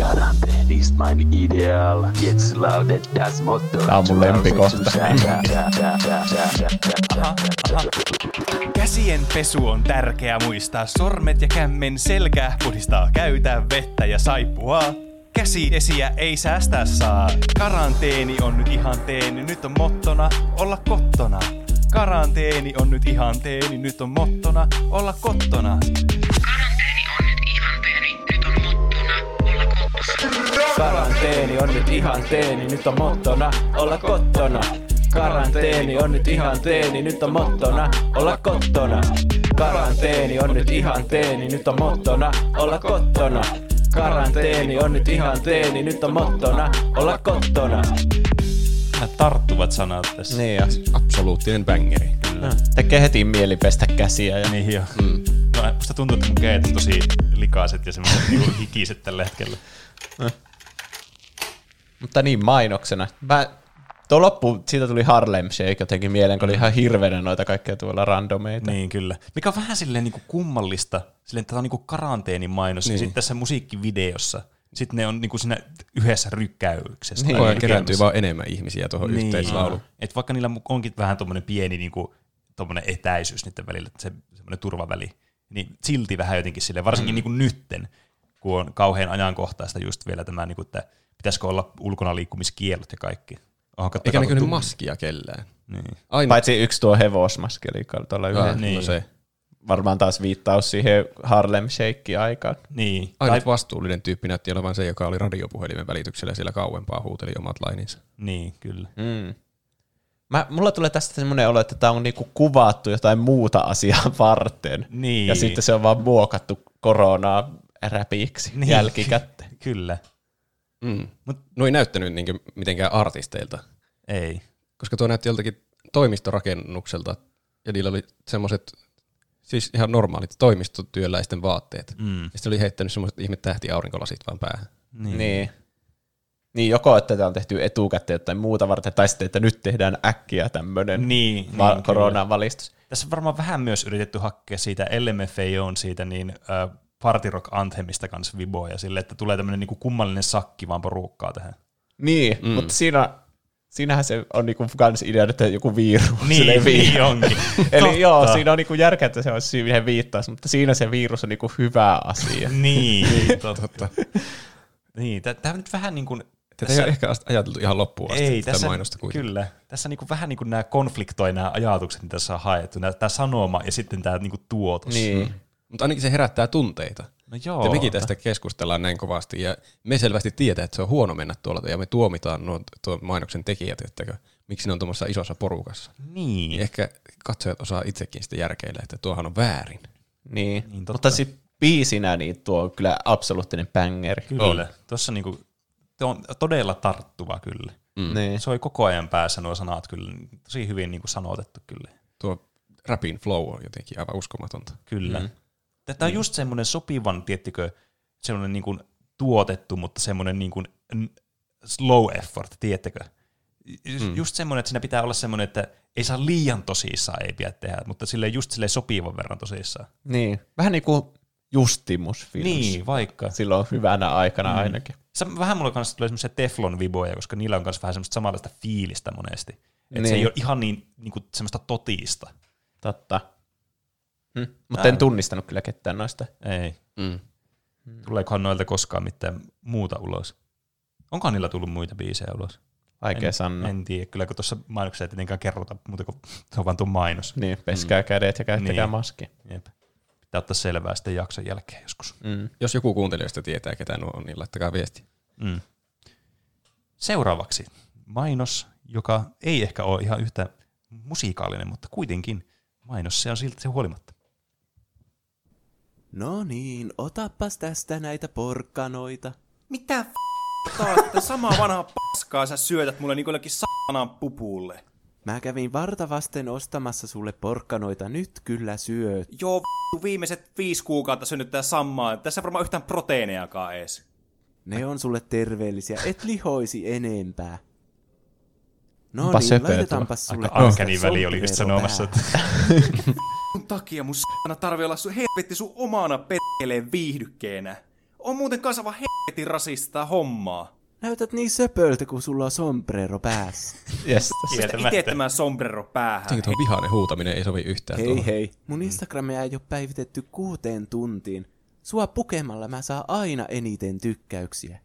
Quarantäne ist mein Ideal. Jetzt lautet das Motto. Tää on mun lempikohta. (laughs) Käsien pesu on tärkeä muistaa. Sormet ja kämmen selkää puhdistaa. Käytä vettä ja saippua. Käsiesiä ei säästää saa. Karanteeni on nyt ihan teeni. Nyt on mottona olla kottona. Karanteeni on nyt ihan teeni. Nyt on mottona olla kottona. Karanteeni on nyt ihan teeni, nyt on mottona olla kottona. Karanteeni on nyt ihan teeni, nyt on mottona olla kottona. Karanteeni on nyt ihan teeni, nyt on mottona olla kottona. Karanteeni on nyt ihan teeni, nyt on mottona olla kottona. Nämä tarttuvat sanat tässä. Niin jo. Absoluuttinen bangeri. Kyllä. Tekee heti mieli pestä käsiä. Ja... Niin jo. Mm. No, musta tuntuu, että mun kädet on tosi likaiset ja semmoiset niinku hikiset tällä hetkellä. Mutta niin mainoksena. Mä, tuo loppu, siitä tuli Harlem Shake jotenkin mieleen, kun oli ihan hirveänä noita kaikkea tuolla randomeita. Niin, kyllä. Mikä on vähän silleen niinku kummallista, silleen, että tämä on niinku karanteenin mainos, niin. ja Niin. sitten tässä musiikkivideossa, sitten ne on niinku siinä yhdessä rykkäyksessä. Koko ajan kerääntyy vaan enemmän ihmisiä tuohon niin. yhteislauluun. Et vaikka niillä onkin vähän tuommoinen pieni niinku, tommonen etäisyys niiden välillä, se semmoinen turvaväli, niin silti vähän jotenkin sille, varsinkin mm. niinku nytten, kun on kauhean ajankohtaista just vielä tämä, niinku, että pitäisikö olla ulkona liikkumiskiellot ja kaikki. Katso- Eikä näkynyt maskia kellään. Niin. Aina. Paitsi yksi tuo hevosmaski, eli tuolla Ah, yhdellä. no niin. se. Varmaan taas viittaus siihen Harlem Shake-aikaan. Niin. Ainut vastuullinen tyyppi näytti olevan se, joka oli radiopuhelimen välityksellä siellä kauempaa huuteli omat laininsa. Niin, kyllä. Mm. Mä, mulla tulee tästä semmoinen olo, että tämä on niinku kuvattu jotain muuta asiaa (laughs) varten. Niin. Ja sitten se on vaan muokattu koronaa räpiksi niin. jälkikäteen. (laughs) Kyllä. Mm. Mut no ei näyttänyt niinku mitenkään artisteilta. Ei. Koska tuo näytti joltakin toimistorakennukselta, ja niillä oli semmoiset, siis ihan normaalit toimistotyöläisten vaatteet. Mm. Ja sitten oli heittänyt semmoiset ihme tähtiaurinkolasit vaan päähän. Niin. niin. Niin, joko että tämä on tehty etukäteen jotain muuta varten, tai sitten, että nyt tehdään äkkiä tämmöinen Niin, va- niin, koronan valistus. Tässä on varmaan vähän myös yritetty hakea siitä LMFAOn siitä niin äh, Party Rock Anthemista kanssa viboja sille, että tulee tämmöinen niinku kummallinen sakki vaan porukkaa tähän. Niin, mm. mutta siinä, siinähän se on niinku kans idea, että joku virus Niin, niin onkin. (laughs) Eli Totta. joo, siinä on niinku järkeä, että se on siihen viittaus, mutta siinä se virus on niinku hyvä asia. (laughs) niin, totta. niin, tämä nyt vähän niin kuin... Tätä ei ole ehkä ajateltu ihan loppuun asti, ei, tässä, mainosta kuitenkin. Kyllä. Tässä niinku vähän niin kuin nämä konfliktoi nämä ajatukset, mitä tässä on haettu. Tämä sanoma ja sitten tämä niinku tuotos. Niin. Mutta ainakin se herättää tunteita. No joo. Ja mekin tästä keskustellaan näin kovasti, ja me selvästi tietää, että se on huono mennä tuolla, ja me tuomitaan nuo tuon mainoksen tekijät, että miksi ne on tuommoisessa isossa porukassa. Niin. Ehkä katsojat osaa itsekin sitten järkeillä, että tuohan on väärin. Niin, Niin, totta. mutta sitten biisinä niin tuo on kyllä absoluuttinen bangeri. Kyllä. Tuossa niinku, tuo on todella tarttuva kyllä. Mm. Niin. Soi koko ajan päässä nuo sanat kyllä. Tosi hyvin niinku sanotettu kyllä. Tuo rapin flow on jotenkin aivan uskomatonta. Kyllä. Mm. Tämä on just semmoinen sopivan, tiettikö, semmoinen niin kuin tuotettu, mutta semmoinen niin kuin slow effort, tiettekö? Just, Mm. just semmoinen, että siinä pitää olla semmoinen, että ei saa liian tosissaan ei pidä tehdä, mutta sille just sille sopivan verran tosissaan. Niin, vähän niin kuin Justimus Films. Niin, vaikka. Silloin hyvänä aikana Mm. ainakin. Se, vähän mulla kanssa tulee semmoisia teflon-viboja, koska niillä on myös vähän semmoista samanlaista fiilistä monesti. Että se Niin. ei ole ihan niin, niin kuin semmoista totista. Totta. Hm. Mutta en tunnistanut kyllä ketään noista. Ei. Mm. Tuleekohan noilta koskaan mitään muuta ulos? Onkohan niillä tullut muita biisejä ulos? Vaikea en, sanoa. En tiedä, kyllä kun tuossa mainoksessa ei tietenkään kerrota, mutta kun (laughs) se on vaan tuo mainos. Niin, peskää kädet ja käyttäkää maski. Jep. Pitää ottaa selvää sitten jakson jälkeen joskus. Mm. Jos joku kuuntelijoista tietää, ketä nuo on, niin laittakaa viesti. Mm. Seuraavaksi mainos, joka ei ehkä ole ihan yhtä musiikaalinen, mutta kuitenkin mainos se on siltä se huolimatta. No niin, otapas tästä näitä porkkanoita. Mitä f*** taas? Tätä samaa vanhaa paskaa sä syötät mulle niin jollekin saanaan pupulle. Mä kävin vartavasten ostamassa sulle porkkanoita, nyt kyllä syöt. Joo, v***, viimeiset viisi kuukautta syönyt tää samaa. Tässä ei varmaan yhtään proteiinejakaan ees. Ne on sulle terveellisiä, et lihoisi enempää. No Onpa niin, laitetaanpas sulle Aika uncanny väli oli just sanomassa, päähän. (laughs) Mun takia mun s***na tarvii olla sun helvetti sun omana perkeleen viihdykkeenä. On muuten kanssa vaan helvetin rasista hommaa. Näytät niin söpöltä, kun sulla on sombrero päässä. Ite tämä sombrero päähän. Jotenkin tuo vihainen huutaminen ei sovi yhtään Hei tuohon. hei, mun Instagramia ei ole päivitetty kuuteen tuntiin. Sua pukemalla mä saa aina eniten tykkäyksiä.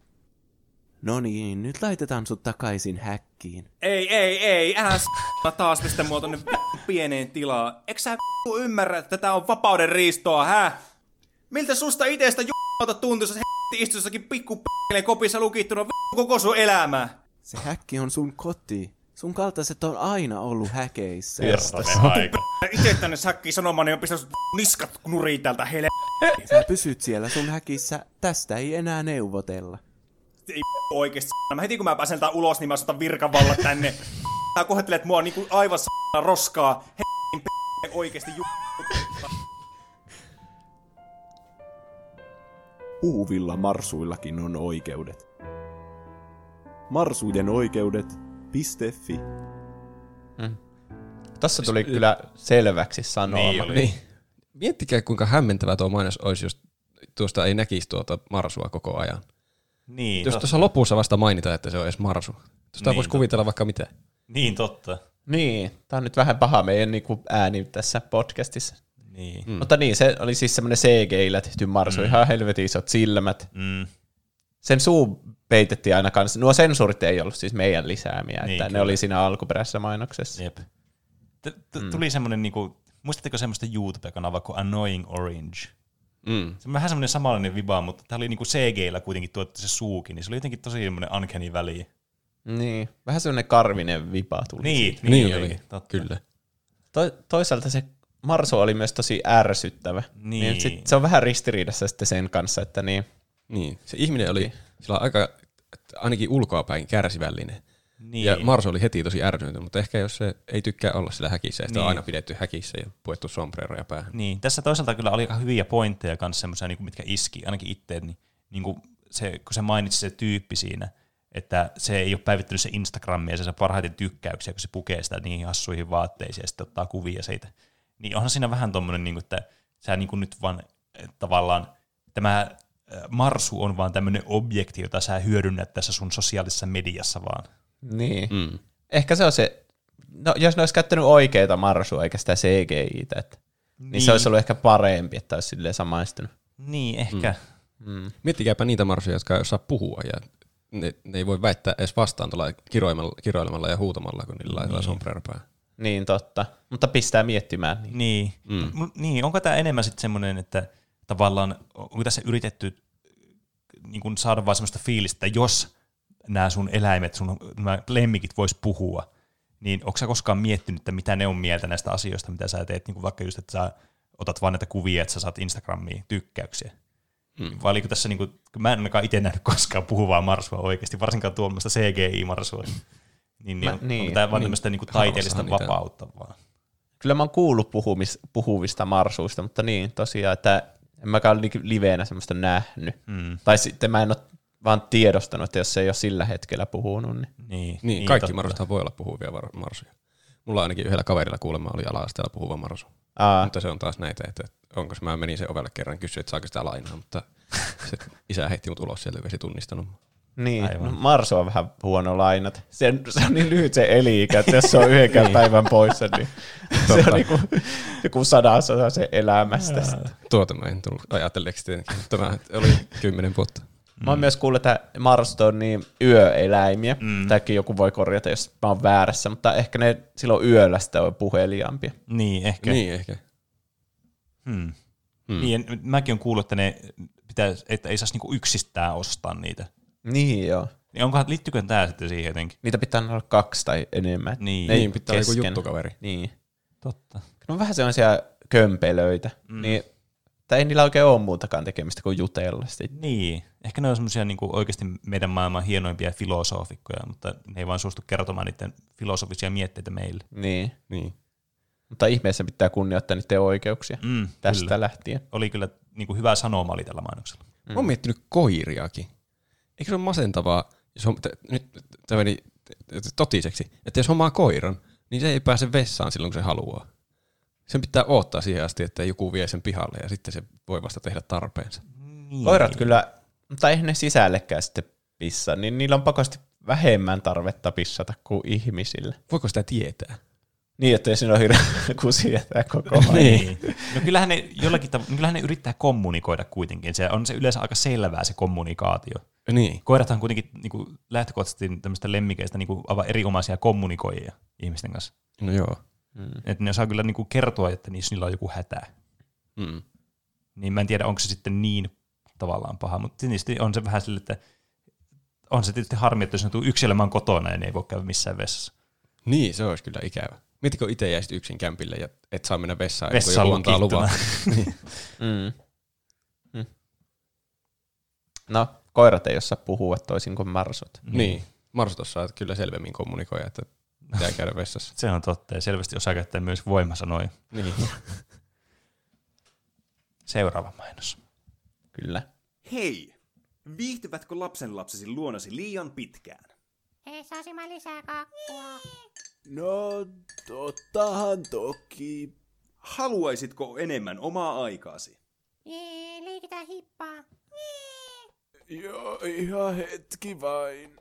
No niin, nyt laitetaan sut takaisin häkkiin. Ei, ei, ei, älä s***a taas pistä mua tonne pieneen tilaan. Eikö sä ymmärrä, että tätä on vapauden riistoa, hä? Miltä susta itestä j***ota tuntuu, jos h***ti istu jossakin pikku p***leen kopissa lukittuna v***u koko sun elämä? Se häkki on sun koti. Sun kaltaiset on aina ollut häkeissä. Ite tänne säkkiin sanomaan, niin on pistänyt sut niskat nuriin täältä hele... Sä pysyt siellä sun häkissä, tästä ei enää neuvotella. Ei (laughs) oikeesti. Mä heti kun mä pääsen tää ulos, niin mä otan virkavalla tänne. (laughs) Tää kohettelet mua niinku aivan s***a roskaa. He p***, oikeesti ju... (laughs) Puhuvilla marsuillakin on oikeudet. Marsujen oikeudet.fi Tossa tuli kyllä selväksi sanoa. Niin, niin. Miettikää, kuinka hämmentävä tuo mainos olisi, jos tuosta ei näkisi tuota marsua koko ajan. Niin, jos totta. tuossa lopussa vasta mainitaan, että se on edes marsu. Tuosta Niin, voisi totta. kuvitella vaikka mitä. Niin, totta. Niin, tää on nyt vähän paha meidän niinku ääni tässä podcastissa. Niin. Mm. Mutta niin, se oli siis semmoinen CGillä tehty marsu, Mm. ihan helvetin isot silmät. Mm. Sen suu peitettiin aina kanssa. Nuo sensuurit ei ollut siis meidän lisäämiä, Niin, että ne kyllä. oli siinä alkuperäisessä mainoksessa. Jep. T- t- Mm. Tuli semmoinen, niinku, muistatteko semmoista YouTube-kanavaa kuin Annoying Orange? Mm. Se on vähän semmoinen samanlainen viba, mutta tämä oli niinku CG-llä kuitenkin tuotettu se suukin, niin se oli jotenkin tosi semmoinen uncanny väli. Niin, vähän semmoinen karvinen vipa tuli. Niin, siitä. niin, niin oli. Totta. Kyllä. To- toisaalta se Marsu oli myös tosi ärsyttävä. Niin. sit se on vähän ristiriidassa sitten sen kanssa, että niin. Niin, se ihminen oli sillä aika ainakin ulkoapäin kärsivällinen. Niin. Ja Marso oli heti tosi ärtynyt, mutta ehkä jos se ei tykkää olla sillä häkissä, ja sitä on Niin. aina pidetty häkissä ja puettu sombreroja päähän. Niin, tässä toisaalta kyllä oli aika hyviä pointteja kanssa semmoisia, niin mitkä iski, ainakin itteen, niin, niin kuin se, kun se mainitsi se tyyppi siinä, että se ei ole päivittänyt se Instagramia ja se saa parhaiten tykkäyksiä, kun se pukee sitä niihin hassuihin vaatteisiin ja sitten ottaa kuvia siitä. Niin onhan siinä vähän tommonen, niin kuin, että sä niin kuin nyt vaan tavallaan, tämä Marsu on vaan tämmöinen objekti, jota sä hyödynnät tässä sun sosiaalisessa mediassa vaan. Niin. Mm. Ehkä se on se, no jos ne olisi käyttänyt oikeita Marsua eikä sitä CGI-tä, että, niin. niin se Niin. olisi ollut ehkä parempi, että olisi silleen samaistunut. Niin, ehkä. Mm. Miettikääpä niitä marsuja, jotka ei osaa puhua ja ne, ne ei voi väittää edes vastaan tuolla kiroilemalla, kiroilemalla ja huutamalla, kun niillä laitetaan Niin. sombrero päähän. Niin, totta. Mutta pistää miettimään. Niin. Niin. Mm. Mm. niin, onko tämä enemmän sitten semmoinen, että tavallaan, onko tässä yritetty niin kun saada vaan semmoista fiilistä, että jos nämä sun eläimet, sun nämä lemmikit vois puhua, niin onko sä koskaan miettinyt, että mitä ne on mieltä näistä asioista, mitä sä teet, niin kuin vaikka just, että sä otat vaan näitä kuvia, että sä saat Instagramiin tykkäyksiä. Mm. Vai oliko tässä, niin kuin, mä en ainakaan itse nähnyt koskaan puhuvaa marsua oikeasti, varsinkaan tuommoista CGI-marsua. Niin, niin, Mä- on, niin. onko tämä vaan Niin. tämmöistä niin taiteellista niitä vapautta vaan? Kyllä mä oon kuullut puhumis, puhuvista marsuista, mutta niin tosiaan, että En mäkään ole niinku liveenä semmoista nähnyt. Mm. Tai sitten mä en ole vaan tiedostanut, että jos se ei ole sillä hetkellä puhunut, niin... Niin, Niin, kaikki marsuthan voi olla puhuvia var- marsuja. Mulla ainakin yhdellä kaverilla kuulemma oli ala-asteella puhuva marsu. Aa. Mutta se on taas näitä, että onko se, mä menin sen ovelle kerran kysyä, että saako sitä lainaa, mutta se (laughs) isä heitti mut ulos sieltä, joka ei tunnistanut. Niin, Aivan. no Marsu on vähän huono lainat. Se, se on niin lyhyt se eli että jos se on yhdenkään (laughs) Niin. päivän poissa, niin se Totta. on niinku, joku sadasosa se elämästä. Tuota mä en tullut ajatelleeksi tietenkin, mutta mä oli kymmenen vuotta. Mä oon myös kuullut, että marsut on niin yöeläimiä. Mm. Tämäkin joku voi korjata, jos mä oon väärässä, mutta ehkä ne silloin yöllä sitten on puheliaampia. Niin, ehkä. Niin, ehkä. Hmm. Hmm. Niin, mäkin on kuullut, että, ne pitäisi, että ei saisi niinku yksistään ostaa niitä. Niin joo. Niin onkohan, liittyykö tämä sitten siihen jotenkin? Niitä pitää olla kaksi tai enemmän. Niin. Niin, pitää olla joku kesken. juttukaveri. Niin. Totta. Ne on vähän sellaisia kömpelöitä. Mm. Niin, tai ei niillä oikein ole muutakaan tekemistä kuin jutella sitten. Niin, ehkä ne on semmoisia niinku oikeasti meidän maailman hienoimpia filosofikkoja, mutta ne ei vaan suostu kertomaan niiden filosofisia mietteitä meille. Niin. niin. Mutta ihmeessä pitää kunnioittaa niiden oikeuksia Mm, tästä kyllä. lähtien. Oli kyllä niinku hyvä sanoma oli tällä mainoksella. Mä oon miettinyt koiriakin. Eikö se ole masentavaa, jos on, t- nyt tämä meni totiseksi, että jos hommaa koiran, niin se ei pääse vessaan silloin, kun se haluaa. Sen pitää odottaa siihen asti, että joku vie sen pihalle ja sitten se voi vasta tehdä tarpeensa. Niin. Koirat kyllä, mutta eihän ne sisällekään sitten pissaa, niin niillä on pakosti vähemmän tarvetta pissata kuin ihmisillä. Voiko sitä tietää? Niin, että ei siinä ole hirveä (laughs) kusietää koko ajan. Niin. No kyllähän ne, jollakin tav- kyllähän ne yrittää kommunikoida kuitenkin. Se on se yleensä aika selvää se kommunikaatio. Niin. Koirathan on kuitenkin niin kuin lähtökohtaisesti tämmöistä lemmikeistä niin kuin aivan erinomaisia kommunikoijia ihmisten kanssa. No joo. Mm. Että ne saa kyllä niin kuin kertoa, että niissä niillä on joku hätä. Mm. Niin mä en tiedä, onko se sitten niin tavallaan paha, mutta tietysti on se vähän sille, että on se tietysti harmi, että jos ne tuu yksilömään kotona ja ne ei voi käydä missään vessassa. Niin, se olisi kyllä ikävä. Mietitkö itse jäisit yksin kämpille ja et saa mennä vessaan, Vessa kuin joku antaa luvan. (laughs) niin. Mm. Mm. No, koirat ei osaa puhua toisin kuin marsut. Niin. Marsut osaa kyllä selvemmin kommunikoida, että pitää käydä vessassa. (laughs) Se on totta ja selvästi osaa käyttää myös voimasanoja. Niin. Seuraava mainos. Kyllä. Hei! Viihtyvätkö lapsenlapsesi luonasi liian pitkään? Hei, saisi mä lisää kakkua. No, tottahan toki. Haluaisitko enemmän omaa aikaasi? Jee, leikitään hippaa. Joo, ihan hetki vain.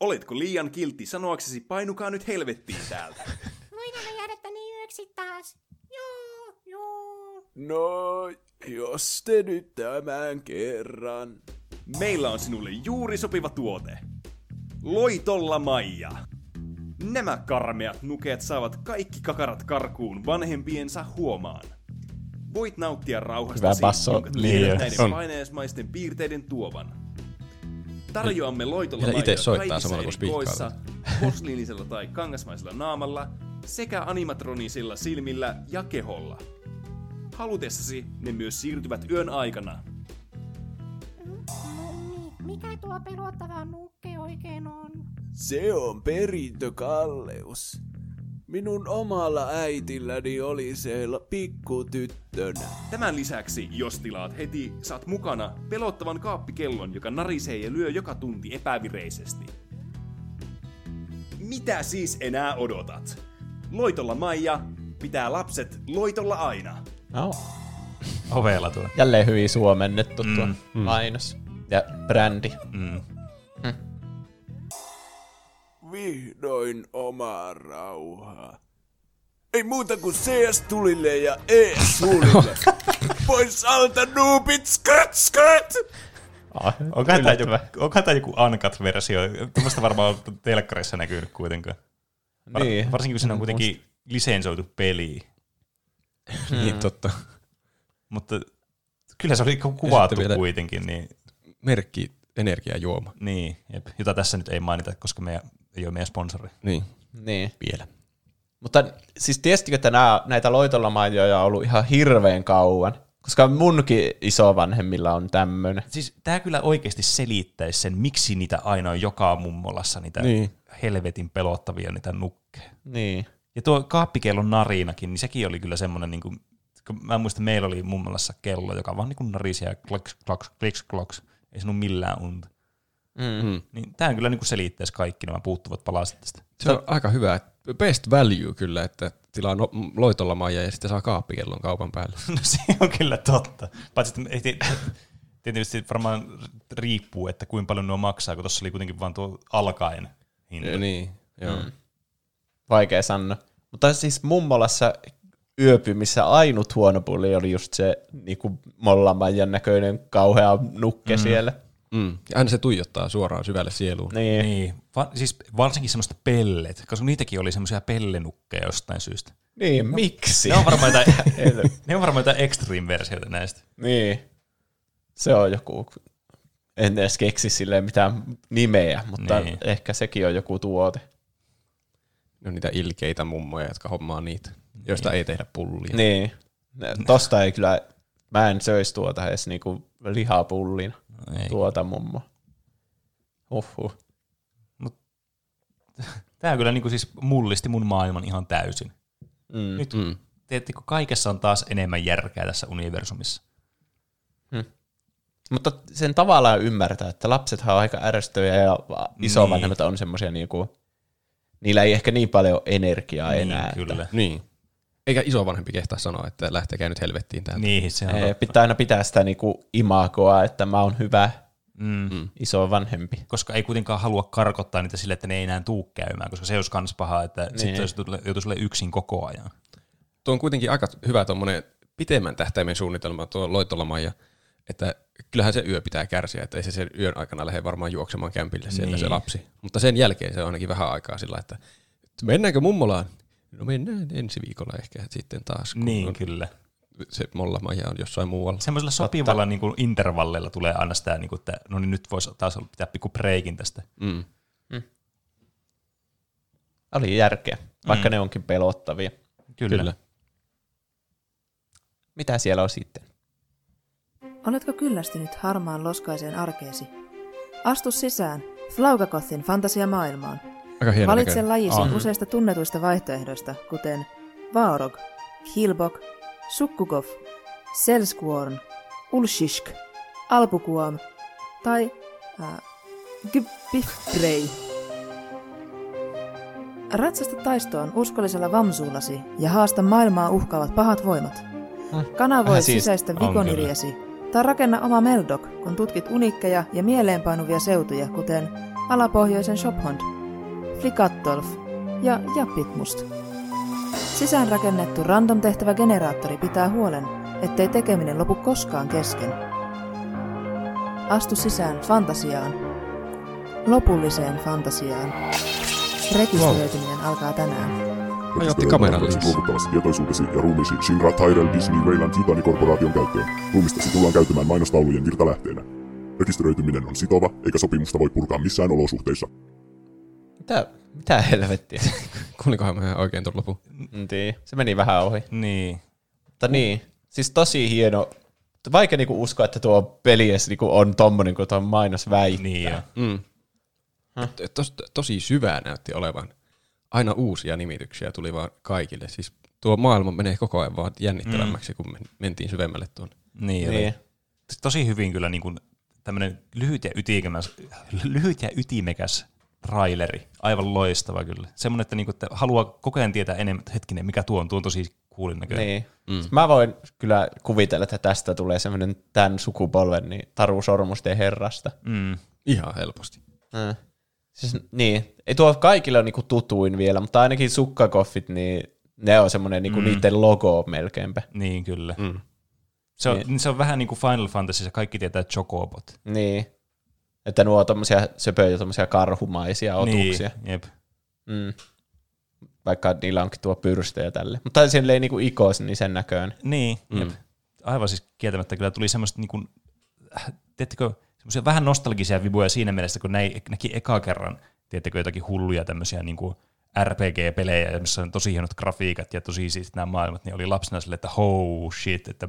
Oletko liian kiltti sanoaksesi painukaa nyt helvettiin täältä? (laughs) Voidaanko jäädä tänne yöksi taas? Joo, joo. No, jos te nyt tämän kerran. Meillä on sinulle juuri sopiva tuote. Loitolla Maija. Nämä karmeat nukeet saavat kaikki kakarat karkuun vanhempiensa huomaan. Voit nauttia rauhasta Hyvä basso. jonka Niin, tiedät näiden on. piirteiden tuovan. Tarjoamme loitolla Vielä ite Maijaa soittaa kaikissa samalla, kun eri spiikkaa koissa, posliinisella tai kangasmaisella naamalla sekä animatronisilla silmillä ja keholla. Halutessasi ne myös siirtyvät yön aikana. Mummi, mikä tuo pelottava nukke oikein on? Se on perintökalleus. Minun omalla äitilläni oli se pikkutyttönä. Tämän lisäksi, jos tilaat heti, saat mukana pelottavan kaappikellon, joka narisee ja lyö joka tunti epävireisesti. Mitä siis enää odotat? Loitolla Maija pitää lapset loitolla aina. No. Ovella tuo. Jälleen hyvin suomennettu mm. tuo Mm. mainos. Ja brändi. Mm. Vihdoin omaa rauhaa. Ei muuta kuin CS-tulille ja E-sulille. (laughs) Pois alta noobit, skrt, skrt! Ah, Onkohan tämä joku, onkohan tää joku uncut-versio? Tuommoista varmaan on telkkarissa näkynyt kuitenkaan. Var, Niin. Varsinkin kun siinä on kuitenkin lisensoitu peli. Niin, totta. Mutta kyllä se oli ku- kuvattu kuitenkin. Niin, Merkki energiajuoma. niin, jep, jota tässä nyt ei mainita, koska me ei ole meidän sponsori. Niin. Niin. Vielä. Mutta siis tiestikö, että nämä, näitä loitolamajoja on ollut ihan hirveän kauan? Koska munkin isovanhemmilla on tämmöinen. Siis tämä kyllä oikeasti selittäisi sen, miksi niitä aina on joka mummolassa, niitä Niin. helvetin pelottavia niitä nukkeja. Niin. Ja tuo kaappikellon narinakin, niin sekin oli kyllä semmoinen, niin kuin, kun mä muistan, meillä oli mummolassa kello, joka vaan niin narisi ja kloks, kloks, kliks, kloks. Ei se millään unta. Mm. Niin tämä kyllä niin selittäisi kaikki nämä puuttuvat palaset tästä. Se on aika hyvä. Best value kyllä, että tilaa no, loitolla maija ja sitten saa kaappikellon kaupan päälle. (laughs) No se on kyllä totta. Paitsi, että tietysti varmaan riippuu, että kuinka paljon nuo maksaa, kun tuossa oli kuitenkin vaan tuo alkaen hinta. Ja niin, joo. Mm. Vaikea sanoa. Mutta siis mummolassa yöpymissä ainut huono puoli oli just se niinku mollamajan näköinen kauhea nukke Mm. siellä. Mm. Ja aina se tuijottaa suoraan syvälle sieluun. Niin. niin. Va- siis varsinkin semmoista pellet, koska niitäkin oli semmoisia pellenukkeja jostain syystä. Niin, miksi? Ne on varmaan jotain, (laughs) ne on varmaan jotain extreme-versioita näistä. Niin. Se on joku, en edes keksi silleen mitään nimeä, mutta niin. ehkä sekin on joku tuote. Ne on niitä ilkeitä mummoja, jotka hommaa niitä, joista ei tehdä pullia. Niin. Ne- Tosta ei kyllä, mä en söis tuota edes niinku lihapullina. Ei. Tuota mummo. Uhuh. (laughs) Tämä kyllä niin kuin siis mullisti mun maailman ihan täysin. Mm. Nyt Mm. tiedättekö, kaikessa on taas enemmän järkeä tässä universumissa. Mutta sen tavallaan ymmärtää, että lapsethan on aika ärsyttäviä ja isovanhemmat on semmoisia niinku, niillä ei ehkä niin paljon energiaa Niin, enää. kyllä. Niin. Eikä isovanhempi kehtaa sanoa, että lähtekää nyt helvettiin täältä. Niin, se on Ei, pitää aina pitää sitä niinku imagoa, että mä oon hyvä Mm. iso vanhempi. Koska ei kuitenkaan halua karkottaa niitä sille, että ne ei enää tuu käymään, koska se olisi kans paha, että niin. Sitten joutuisi olemaan yksin koko ajan. Tuo on kuitenkin aika hyvä tuommoinen pitemmän tähtäimen suunnitelma tuo loittolamaija, että kyllähän se yö pitää kärsiä, että ei se sen yön aikana lähde varmaan juoksemaan kämpille siellä Niin. se lapsi. Mutta sen jälkeen se on ainakin vähän aikaa sillä, että että mennäänkö mummolaan? No mennään ensi viikolla ehkä sitten taas. Kun Niin, on kyllä. Se mollamaja on jossain muualla. Semmoisella sopivalla niin kuin intervallilla tulee aina sitä, niin kuin, että no niin nyt voisi taas pitää pikku breikin tästä. Mm. Oli järkeä, vaikka Mm. ne onkin pelottavia. Kyllä. Kyllä. Mitä siellä on sitten? Oletko kyllästynyt harmaan loskaiseen arkeesi? Astu sisään Flaugakothin fantasiamaailmaan. Aika hieno Valitse näköinen. lajisi On. useista tunnetuista vaihtoehdoista, kuten Vaorog, Hilbok, Sukkukov, Selskuorn, Ulshishk, Alpukuam tai äh. Ratsasta taistoon uskollisella vamsuullasi ja haasta maailmaa uhkaavat pahat voimat. Kanavoi Vähän siis- sisäistä vikoniriesi tai rakenna oma Meldok, kun tutkit unikkeja ja mieleenpainuvia seutuja, kuten alapohjoisen Shophond, Flikattolf ja Jappitmust. Sisäänrakennettu random tehtävä generaattori pitää huolen, ettei tekeminen lopu koskaan kesken. Astu sisään fantasiaan. Lopulliseen fantasiaan. Rekisteröityminen alkaa tänään. Ajoitti kameran Ottaisit luovuttavasti tietoisuutesi ja ruumiisi Shinra Tyrell Disney Wayland Yutani Korporaation käyttöön. Ruumistasi tullaan käyttämään mainostaulujen virtalähteenä. Rekisteröityminen on sitova, eikä sopimusta voi purkaa missään olosuhteissa. Mitä, mitä helvettiä? (laughs) Kuulinkohan mä oikein tuon lopun? Niin, se meni vähän ohi. Niin. Mutta niin, siis tosi hieno. Vaikea niinku uskoa, että tuo peli edes niinku on tommonen kuin tuo mainos väittää. Niin jo. Mm. Tos, tosi syvää näytti olevan. Aina uusia nimityksiä tuli vaan kaikille. Siis tuo maailma menee koko ajan vaan jännittävämmäksi, kun men- mentiin syvemmälle tuonne. Niin, niin. Tosi hyvin kyllä niin kuin tämmöinen lyhyt ja, ytimekäs, lyhyt ja ytimekäs traileri. Aivan loistava kyllä. Semmoinen, että, niin kuin, että haluaa koko ajan tietää enemmän, että hetkinen, mikä tuo on, tuo on tosi kuulin näköinen. Niin. Mm. Mä voin kyllä kuvitella, että tästä tulee semmoinen tämän sukupolven niin Taru Sormusten herrasta. Mm. Ihan helposti. Mm. Siis, niin, ei tuo kaikille ole niinku tutuin vielä, mutta ainakin sukkakoffit, niin ne on semmoinen niinku Mm. niiden logo melkeinpä. Niin, kyllä. Mm. Se, on, Niin. se on vähän niin kuin Final Fantasy, kaikki tietää Chocobot. Niin. Että nuo on tommosia söpöjä, tommosia karhumaisia otuksia. Niin, jep. Mm. Vaikka niillä onkin tuo pyrstö ja tälle. Mutta siellä ei niinku ikos, niin sen näköinen. Niin, Mm. jep. Aivan siis kieltämättä kyllä tuli semmoista niin kuin, tiedättekö, semmoisia vähän nostalgisia vibuja siinä mielessä, kun näin, näki eka kerran, tiedättekö, jotakin hulluja tämmöisiä niin kuin RPG-pelejä, missä on tosi hienot grafiikat ja tosi siis nämä maailmat, niin oli lapsena silleen, että oh shit, että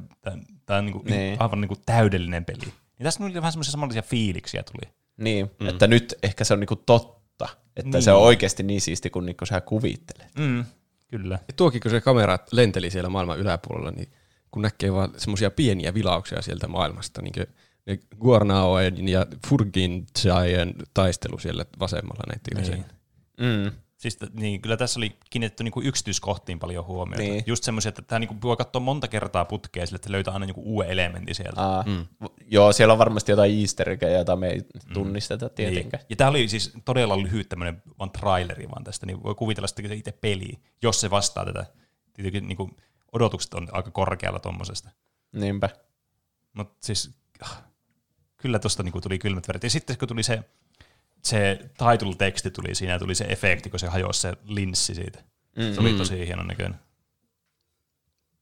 tämä on niin kuin, Niin. aivan niin kuin täydellinen peli. Niin tässä oli vähän semmoisia samanlaisia fiiliksiä tuli. Niin, mm. että nyt ehkä se on niinku totta. Että Niin. se on oikeasti niin siisti kuin niinku sä kuvittelet. Mm, kyllä. Ja tuokin, kun se kamera lenteli siellä maailman yläpuolella, niin kun näkee vaan semmoisia pieniä vilauksia sieltä maailmasta, niin kuin ne Guarnaoen ja Furgin taistelu siellä vasemmalla näytti Niin. Mm. Siis niin, kyllä tässä oli kiinnitetty niinku yksityiskohtiin paljon huomiota. Niin. Niin. Just semmoisia, että tämä niinku voi katsoa monta kertaa putkea sille, että löytää aina joku uuden elementin sieltä. Aa, mm. Joo, siellä on varmasti jotain easter eggejä, joita me ei tunnisteta tietenkään. Niin. Ja tämä oli siis todella lyhyt tämmöinen vaan traileri vaan tästä, niin voi kuvitella sitten itse peli, jos se vastaa tätä. Tietenkin niin kuin, odotukset on aika korkealla tuommoisesta. Niinpä. Mutta siis ah, kyllä tuosta niin tuli kylmät värit. Ja sitten kun tuli se, se title-teksti tuli siinä, tuli se efekti, kun se hajosi se linssi siitä. Mm. Se oli Mm. tosi hienon näköinen.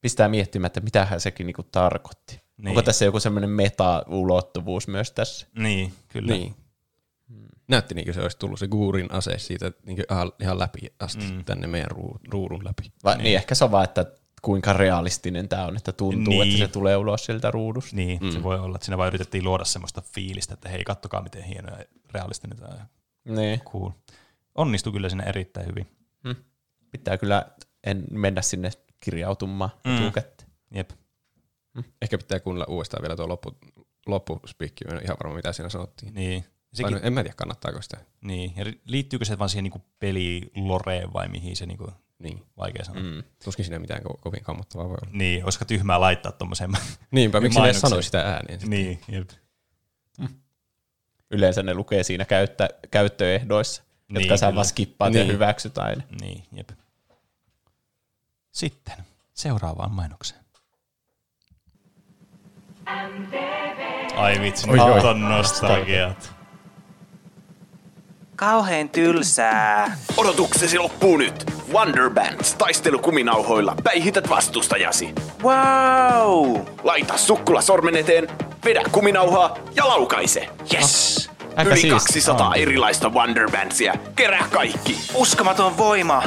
Pistää miettimään, että mitähän sekin niinku tarkoitti. Niin. Onko tässä joku semmoinen meta-ulottuvuus myös tässä? Niin, kyllä. Niin. Näytti niin kuin se olisi tullut se Guurin ase siitä niin ihan, ihan läpi asti mm. tänne meidän ruu, ruudun läpi. Vai, niin. niin ehkä se on vaan, että kuinka realistinen tämä on, että tuntuu, Niin. että se tulee ulos sieltä ruudusta. Niin, mm. se voi olla, että siinä vaan yritettiin luoda semmoista fiilistä, että hei, kattokaa miten hieno ja realistinen tämä on. Niin. Cool. Onnistui kyllä siinä erittäin hyvin. Hmm. Pitää kyllä en mennä sinne kirjautumaan Mm. etukäteen. Jep. Ehkä pitää kuunnella uudestaan vielä tuo loppu, loppuspiikki, en ihan varma mitä siinä sanottiin. Niin. Sekin... En mä tiedä, kannattaako sitä. Niin, ja liittyykö se vaan siihen niinku peliloreen vai mihin se niinku, niin. vaikea sanoa. Mm. Tuskin siinä mitään ko- kovin kammottavaa voi olla. Niin, olisiko tyhmää laittaa tuommoiseen Niinpä, miksi ne sanoi sitä ääneen sitten? Niin, jep. Yleensä ne lukee siinä käyttä, käyttöehdoissa, niin, jotka sä vaan skippaat ja Niin. hyväksyt aina. Niin, jep. Sitten seuraavaan mainokseen. Ai vitsi, nyt on nostalgiat. Kauheen tylsää. Odotuksesi loppuu nyt. Wonderbands taistelukuminauhoilla päihität vastustajasi. Wow! Laita sukkula sormen eteen, vedä kuminauhaa ja laukaise. Yes! Aika Yli siisti. 200 On. erilaista Wonderbandsia. Kerää kaikki. Uskomaton voima.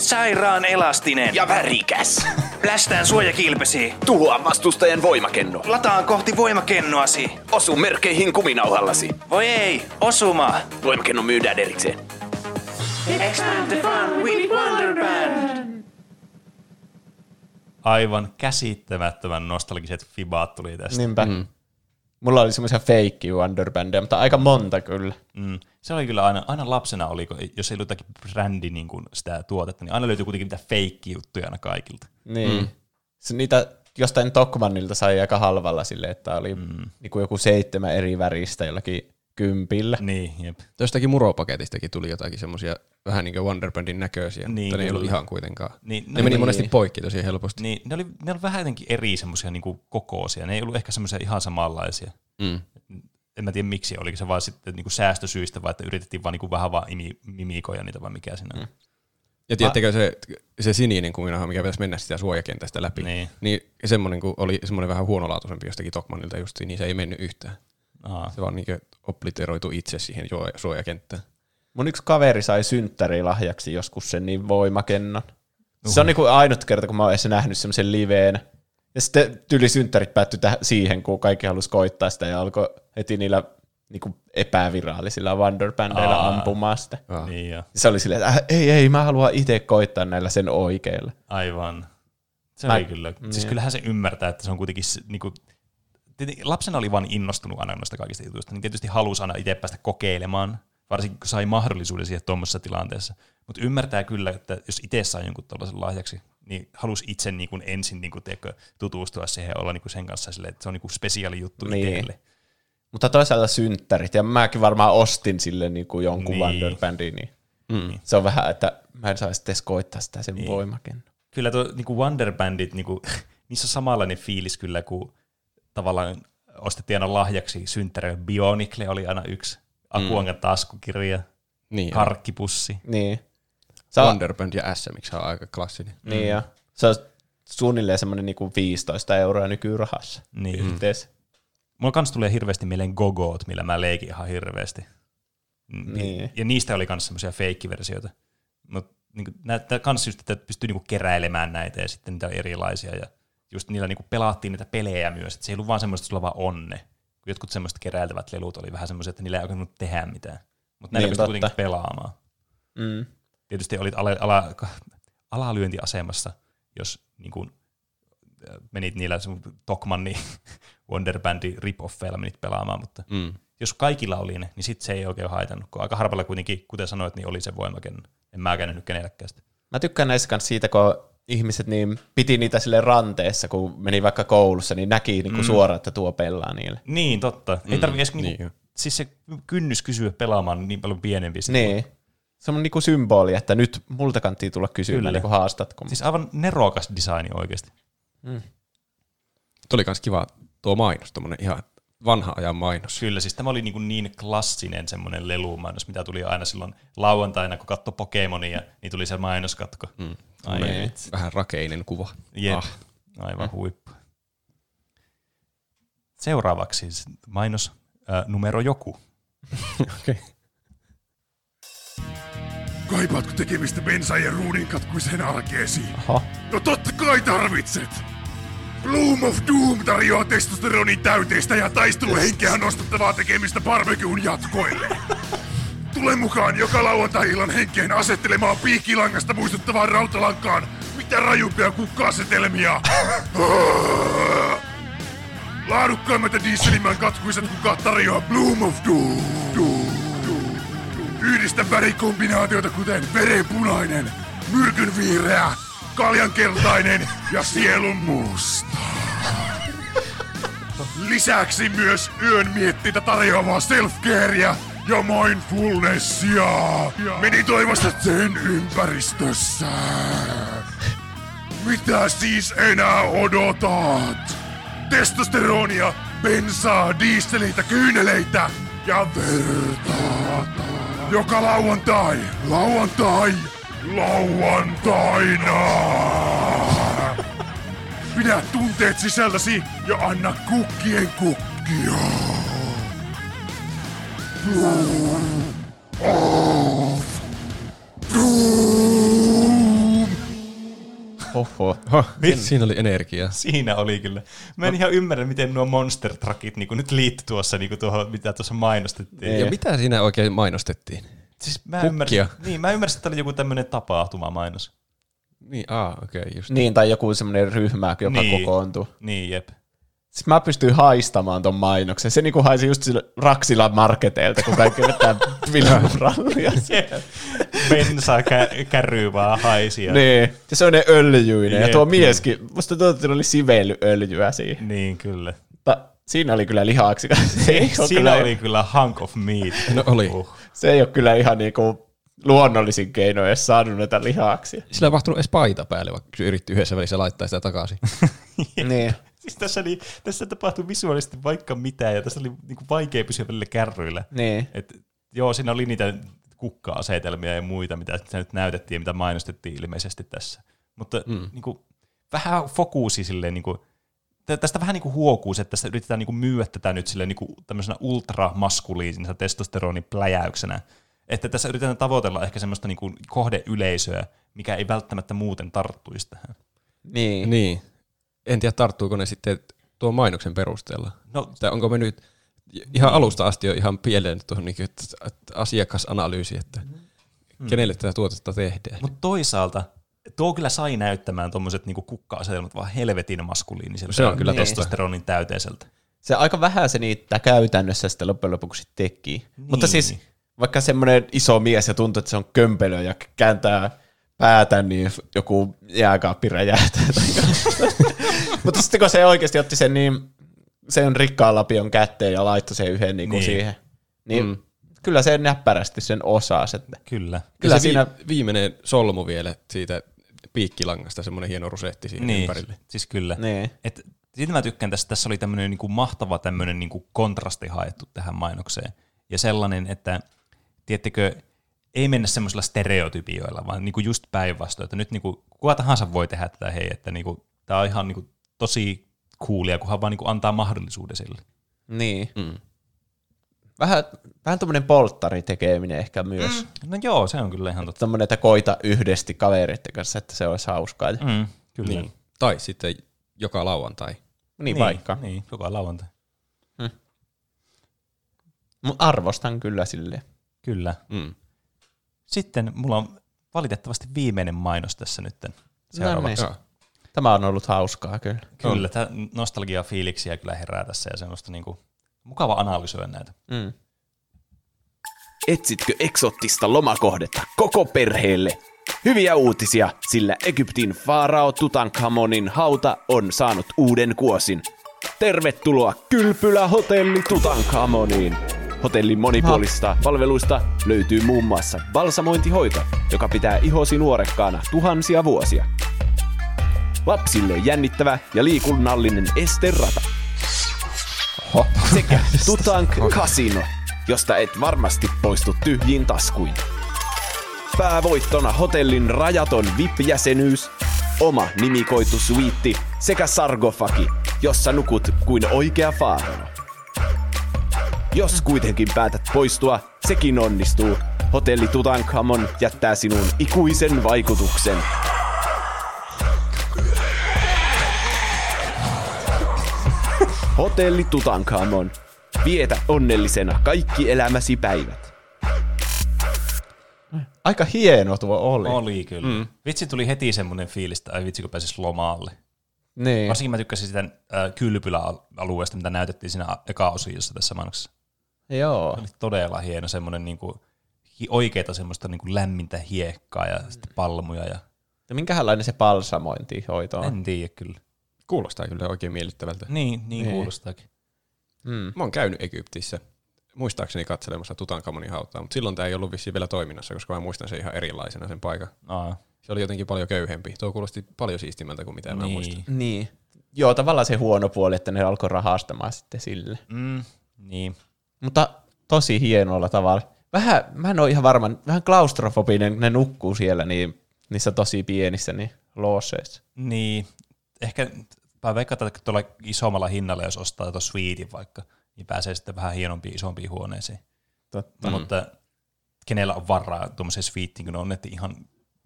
Sairaan elastinen. Ja värikäs. (laughs) Plästään suojakilpesi. Tuhoa vastustajan voimakenno. Lataan kohti voimakennoasi. Osu merkeihin kuminauhallasi. Voi ei, osuma. Voimakenno myydään erikseen. Expand the fun with Wonderband. Aivan käsittämättömän nostalgiset fibaat tuli tästä. Niinpä. Mm. Mulla oli semmoisia feikki Wonderbandia, mutta aika monta kyllä. Mm. Se oli kyllä aina, aina lapsena, oli, kun- jos ei ollut jotakin brändi niin kuin sitä tuotetta, niin aina löytyi kuitenkin niitä feikki-juttuja aina kaikilta. Niin. Mm. Se, niitä jostain Tokmannilta sai aika halvalla silleen, että oli mm. niinku joku seitsemän eri väristä jollakin kympillä. Niin, jep. Jostakin muropaketistakin tuli jotakin semmoisia vähän niin kuin Wonderbandin näköisiä, Niin, mutta ne ei ollut ihan kuitenkaan. Niin, ne meni niin. monesti poikki tosi helposti. Niin, ne oli, ne oli vähän jotenkin eri semmoisia niin kokoisia. Ne ei ollut ehkä semmoisia ihan samanlaisia. Mm. En mä tiedä miksi, oliko se vaan sitten niin säästösyistä, vai että yritettiin vaan niin vähän vaan imi, mimikoida niitä, vai mikä siinä on. Ja tiedättekö se, se sininen kuminaha, mikä pitäisi mennä sitä suojakentästä läpi, Niin. niin semmoinen kun oli semmoinen vähän huonolaatuisempi jostakin Tokmanilta just, niin se ei mennyt yhtään. Aa. Se vaan niin obliteroitu itse siihen suoja- suojakenttään. Mun yksi kaveri sai synttärilahjaksi joskus sen niin voimakennon. Se on niinku ainut kerta, kun mä oon edes nähnyt semmoisen liveen. Ja sitten tyli synttärit päättyi täh- siihen, kun kaikki halusi koittaa sitä ja alkoi heti niillä niinku epävirallisilla Wonderbandeilla Aa. ampumaan sitä. Niin jo. Se oli silleen, että äh, ei, ei, mä haluan itse koittaa näillä sen oikeilla. Aivan. Se Mä- oli kyllä. Siis niin. kyllähän se ymmärtää, että se on kuitenkin se, niin kuin, lapsena oli vaan innostunut aina noista kaikista jutuista, niin tietysti halusi aina itse päästä kokeilemaan, varsinkin kun sai mahdollisuuden siihen tuommoisessa tilanteessa. Mutta ymmärtää kyllä, että jos itse sai jonkun tuollaisen lahjaksi, niin halusi itse niin kuin ensin niin kuin, teekö, tutustua siihen ja olla niin kuin sen kanssa silleen, että se on niin kuin spesiaali juttu Niin. itselle. Mutta toisaalta synttärit, ja mäkin varmaan ostin sille niinku jonkun Niin. niin. Wonderbandin, niin Mm. se on vähän, että mä en saisi edes koittaa sitä sen Niin. niin. voimakennon. Kyllä tuo niin Wonderbandit, niin kuin, (laughs) niissä on samanlainen fiilis kyllä, kun tavallaan ostettiin aina lahjaksi synttäreille. Bionicle oli aina yksi. Akuangan taskukirja. Niin, karkkipussi. Niin. Sä... Wonderband ja SMX on aika klassinen. Niin ja se on suunnilleen semmoinen niinku 15 euroa nykyrahassa. Niin. Yhteensä. Mulla kans tulee hirveästi mieleen gogoot, millä mä leikin ihan hirveästi. Mm, Niin. Ja niistä oli kans semmoisia feikkiversioita. Mutta niinku, näyttää kans just, että pystyy niinku keräilemään näitä ja sitten niitä on erilaisia. Ja just niillä niinku pelattiin niitä pelejä myös. Et se ei ollut vaan semmoista, että sulla vaan onne. Kun jotkut semmoiset keräiltävät lelut oli vähän semmoisia, että niillä ei oikein tehdä mitään. Mutta näillä Niin, pystyi kuitenkin pelaamaan. Mm. Tietysti olit ala, ala, (laughs) alalyöntiasemassa, jos niin kuin, menit niillä Tokmanni (laughs) Wonderbandi rip-offeilla menit pelaamaan, mutta Mm. jos kaikilla oli ne, niin sit se ei oikein haitannut, kun aika harvalla kuitenkin, kuten sanoit, niin oli se voimakenno. En mä käynyt kenellekään sitä. Mä tykkään näissä kanssa siitä, kun ihmiset niin piti niitä sille ranteessa, kun meni vaikka koulussa, niin näki niin Mm. suoraan, että tuo pelaa niille. Niin, totta. Ei Mm, tarvi edes, niin. niinku, siis se kynnys kysyä pelaamaan on niin paljon pienempi. Niin. Se on niinku symboli, että nyt multa kannattaa tulla kysymään, Kyllä. niin kun haastatko. Siis aivan nerokas designi oikeasti. Mm. Tuo oli kans kiva tuo mainos, tommonen ihan vanha ajan mainos. Kyllä, siis tämä oli niin, niin klassinen semmoinen lelumainos, mitä tuli aina silloin lauantaina, kun katsoi Pokemonia, niin tuli se mainoskatko. Mm. Ai. Vähän rakeinen kuva. Jep, Ah. aivan Mm. huippu. Seuraavaksi siis mainos äh, numero joku. (laughs) okay. Kaipaatko tekemistä bensan ja ruudin katkuiseen arkeesi? Aha. No totta kai tarvitset! Bloom of Doom tarjoaa testosteronin täyteistä ja taisteluhenkeä nostattavaa tekemistä barbecuun jatkoille. Tule mukaan joka lauantai-illan henkeen asettelemaan piikkilangasta muistuttavaan rautalankaan mitä rajumpia kukka-asetelmia. Laadukkaimmat ja dieselimän katkuiset kukat tarjoaa Bloom of. Doom. Doom. Yhdistä värikombinaatioita kuten verenpunainen, myrkynvihreä, kaljankeltainen ja sielun musta. Lisäksi myös yön miettintä tarjoavaa self-carea ja mindfulnessia. Meditoimasta sen ympäristössä. Mitä siis enää odotat? Testosteronia, bensaa, dieseleitä, kyyneleitä ja verta. Joka lauantai, lauantai, lauantaina. Pidä tunteet sisälläsi ja anna kukkien kukkia. Doom. Oho. Siinä, siinä oli energiaa. Siinä oli kyllä. Mä en ihan ymmärrä, miten nuo monster truckit niin nyt liittyy tuossa niin tuohon, mitä tuossa mainostettiin. Ja mitä siinä oikein mainostettiin? Siis mä Kukkia. ymmärsin, niin, mä ymmärsin, että tämä oli joku tämmöinen tapahtumamainos. Niin, aa, okei, okay, just. Niin, tai joku semmoinen ryhmä, joka Niin. kokoontuu. Niin, jep. Siis mä pystyin haistamaan ton mainoksen. Se niinku haisi just sille Raksilan marketeilta, kun kaikki vetää (laughs) vilmurallia. Bensa kä- kärryy vaan haisia. niin. Ja se on ne öljyinen. Ja Jep, tuo niin. mieskin, musta tuntuu, että oli sivellyöljyä siihen. Niin, kyllä. Mutta siinä oli kyllä lihaksi. (laughs) Siinä kyllä, oli kyllä hunk of meat. No oli. Uh. Se ei ole kyllä ihan niinku luonnollisin keino edes saanut näitä lihaksia. Sillä ei mahtunut edes paita päälle, vaikka se yritti yhdessä välissä laittaa sitä takaisin. (laughs) niin. Siis tässä, oli, tässä tapahtui visuaalisesti vaikka mitä, ja tässä oli niinku vaikea pysyä välillä kärryillä. Niin. Et, joo, siinä oli niitä kukka-asetelmia ja muita, mitä se nyt näytettiin ja mitä mainostettiin ilmeisesti tässä. Mutta Mm. niinku, vähän fokuusi silleen, niinku, tästä vähän niinku huokuu se, että tässä yritetään niinku myyä tätä nyt silleen niinku tämmöisenä ultramaskuliinisena testosteronipläjäyksenä. Että tässä yritetään tavoitella ehkä semmoista niinku kohdeyleisöä, mikä ei välttämättä muuten tarttuisi tähän. Niin. niin. En tiedä, tarttuuko ne sitten tuon mainoksen perusteella. No- tai onko me nyt ihan alusta asti jo ihan pieleen tuohon niin että, että asiakasanalyysi, että Mm. kenelle tätä tuotetta tehdään. Mutta toisaalta tuo kyllä sai näyttämään tuommoiset niinku kukka-asetelmat vaan helvetin maskuliiniselta. Se on kyllä totta. testosteronin täyteiseltä. Se aika vähän se niitä käytännössä sitten loppujen lopuksi teki. Niin. Mutta siis vaikka semmoinen iso mies ja tuntuu, että se on kömpelö ja kääntää päätä, niin joku jääkaappi räjähtää. (laughs) tai Mutta sitten kun se oikeasti otti sen, niin sen rikkaan lapion kätteen ja laittoi sen yhden niin kuin Niin. siihen, niin Mm. Kyllä se näppärästi sen osasi. Että Kyllä. Kyllä se siinä... vi- viimeinen solmu vielä siitä piikkilangasta, semmoinen hieno rusetti siihen niin, ympärille. siis kyllä. Niin. Et, siitä mä tykkään tässä, tässä oli tämmöinen niinku mahtava tämmöinen niinku kontrasti haettu tähän mainokseen. Ja sellainen, että tiettekö, ei mennä semmoisilla stereotypioilla, vaan niinku just päinvastoin, että nyt niinku, kuka tahansa voi tehdä tätä, hei, että niinku, tämä on ihan niinku tosi coolia, kunhan vaan niinku antaa mahdollisuuden sille. Niin. Mm. Vähän, vähän tuommoinen polttari tekeminen ehkä myös. No joo, se on kyllä ihan totta. Tuommoinen, että koita yhdesti kavereiden kanssa, että se olisi hauskaa. Mm, kyllä. Niin. Tai sitten joka lauantai. Niin, vaikka. Niin, joka lauantai. Mut arvostan kyllä sille. Kyllä. Mm. Sitten mulla on valitettavasti viimeinen mainos tässä nyt No seuraavaksi. niin. Tämä on ollut hauskaa kyllä. Kyllä, tämä nostalgia-fiiliksiä kyllä herää tässä ja semmoista niinku, mukava analysoida näitä. Mm. Etsitkö eksottista lomakohdetta koko perheelle? Hyviä uutisia, sillä Egyptin faarao Tutankhamonin hauta on saanut uuden kuosin. Tervetuloa Kylpylä Hotelli Tutankhamoniin. Hotellin monipuolista palveluista löytyy muun muassa balsamointihoito, joka pitää ihosi nuorekkaana tuhansia vuosia. Lapsille jännittävä ja liikunnallinen esterata. Sekä (laughs) Tutank Casino, josta et varmasti poistu tyhjin taskuin. Päävoittona hotellin rajaton VIP-jäsenyys, oma nimikoitu suitti sekä sargofagi, jossa nukut kuin oikea faarao. Jos kuitenkin päätät poistua, sekin onnistuu. Hotelli Tutankhamon jättää sinun ikuisen vaikutuksen. Hotelli Tutankhamon. Vietä onnellisena kaikki elämäsi päivät. Aika hieno tuo oli. Oli kyllä. Mm. Vitsi tuli heti semmoinen fiilis, että ai vitsi kun pääsis lomaalle. Niin. Varsinkin mä tykkäsin sitä äh, kylpyläalueesta, mitä näytettiin siinä eka-osiossa tässä mainoksessa. Joo. Se oli todella hieno, semmoinen niinku, oikeeta semmoista niinku lämmintä hiekkaa ja sitten palmuja. Ja... Ja minkälainen se balsamointihoito on? En tiedä kyllä. Kuulostaa kyllä oikein miellyttävältä. Niin, niin, kuulostaakin. Mm. Mä oon käynyt Egyptissä, muistaakseni katselemassa Tutankamonin hautaa, mutta silloin tämä ei ollut vissiin vielä toiminnassa, koska mä muistan sen ihan erilaisena sen paikan. Aa. Se oli jotenkin paljon köyhempi. Tuo kuulosti paljon siistimältä kuin mitä mä muistan. Niin. Joo, tavallaan se huono puoli, että ne alkoi rahastamaan sitten sille. Mm, niin. Mutta tosi hienolla tavalla. Vähän, mä en ole ihan varma, vähän klaustrofobinen, ne nukkuu siellä niin, niissä tosi pienissä niin looseissa. Niin. Ehkä mä veikkaan, että tuolla isommalla hinnalla, jos ostaa tuon suitin vaikka, niin pääsee sitten vähän hienompiin, isompiin huoneisiin. Totta. No, mutta kenellä on varaa tuommoiseen suitiin, kun ne on netti ihan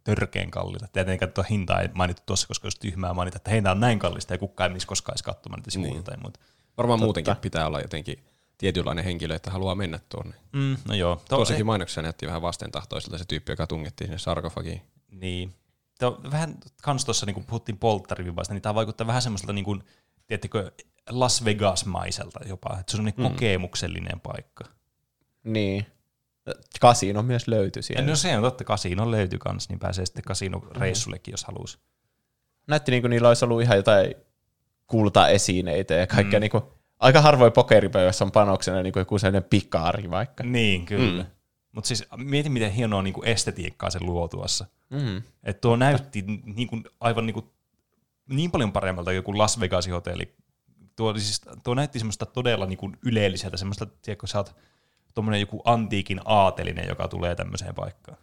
törkeen kalliita. Tietenkään tuo hintaa ei mainittu tuossa, koska olisi tyhmää mainita, että hinta on näin kallista ja kukaan ei menisi koskaan edes katsomaan niitä sivuja Niin. tai muuta. Varmaan Totta. muutenkin pitää olla jotenkin tietynlainen henkilö, että haluaa mennä tuonne. Mm, no joo. Tuo- Tuossakin mainoksessa näytti vähän vastentahtoiselta se tyyppi, joka tungettiin sinne sarkofagiin. Niin. Tämä on vähän kans tuossa, niin kun puhuttiin polttarivivaista, niin tämä vaikuttaa vähän semmoiselta, niin kuin, tiedättekö, Las Vegas-maiselta jopa. Että se on niin Mm. kokemuksellinen paikka. Niin. Kasino myös löytyi siellä. No se on totta, kasino löytyy kans, niin pääsee sitten kasinoreissullekin, jos haluaisi. Näytti niin kuin niillä olisi ollut ihan jotain kultaesineitä ja kaikkea Mm. mm. niin kuin, aika harvoin pokeripöydässä on panoksena niin kuin joku sellainen pikaari vaikka. Niin, kyllä. Mm. Mutta siis mieti, miten hienoa niin kuin estetiikkaa se luo tuossa. Mm. Että tuo näytti niin kuin, aivan niin, kuin, niin paljon paremmalta kuin joku Las Vegasin hotelli. Tuo, siis, tuo näytti semmoista todella niin kuin ylelliseltä, semmoista, tiedätkö, sä oot tuommoinen joku antiikin aatelinen, joka tulee tämmöiseen paikkaan.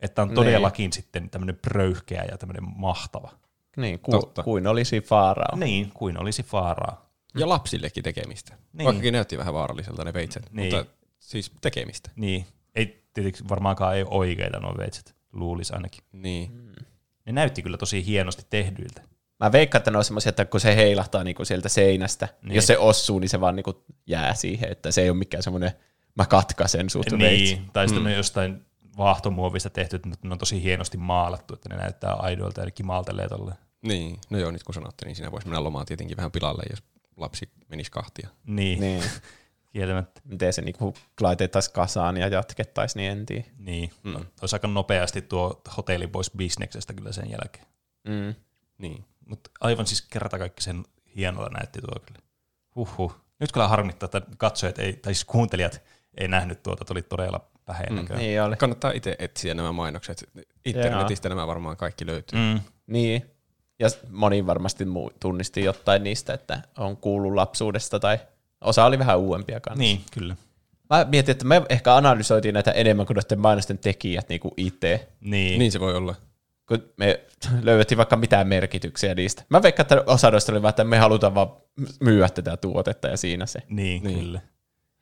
Että on Niin. todellakin sitten tämmöinen pröyhkeä ja tämmöinen mahtava. Niin, ku, kuin olisi Faarao. Niin, kuin olisi Faaraa. Ja lapsillekin tekemistä. Niin. Niin. Vaikkakin näytti vähän vaaralliselta ne veitset, Niin. mutta siis tekemistä. Niin, ei tietysti varmaankaan ei oikeita nuo veitset, luulisi ainakin. Niin. Ne näytti kyllä tosi hienosti tehdyiltä. Mä veikkaan, että ne on semmoisia, että kun se heilahtaa niinku sieltä seinästä, Niin. jos se osuu, niin se vaan niinku jää siihen, että se ei ole mikään semmoinen, mä katkaisen sut veitsi. Niin, tai sitten mm. ne on jostain vaahtomuovista tehty, mutta ne on tosi hienosti maalattu, että ne näyttää aidoilta ja kimaltelee tolle. Niin, no joo, nyt kun sanotte, niin siinä voisi mennä lomaan tietenkin vähän pilalle, jos lapsi menisi kahtia. Niin, Niin. (laughs) kieltämättä. Miten se niinku laitettaisiin kasaan ja jatkettaisiin, niin en tiedä. Niin, mm. olisi aika nopeasti tuo hotelli pois bisneksestä kyllä sen jälkeen. Mm. Niin. Mutta aivan siis kerta kaikki sen hienolla näytti tuo kyllä. Huhhuh. Nyt kyllä harmittaa, että katsojat ei, tai siis kuuntelijat ei nähnyt tuota, tuli todella päheen Mm. Niin oli. Kannattaa itse etsiä nämä mainokset. Internetistä nämä varmaan kaikki löytyy. Mm. Niin. Ja moni varmasti tunnisti jotain niistä, että on kuullut lapsuudesta tai osa oli vähän uudempia kanssa. Niin, kyllä. Mä mietin, että me ehkä analysoitiin näitä enemmän kuin noiden mainosten tekijät niin kuin itse. Niin. Niin se voi olla. Kun me (laughs) löydettiin vaikka mitään merkityksiä niistä. Mä veikkaan, että osa noista oli vaan, että me halutaan vaan myyä tätä tuotetta ja siinä se. Niin, Niin. kyllä.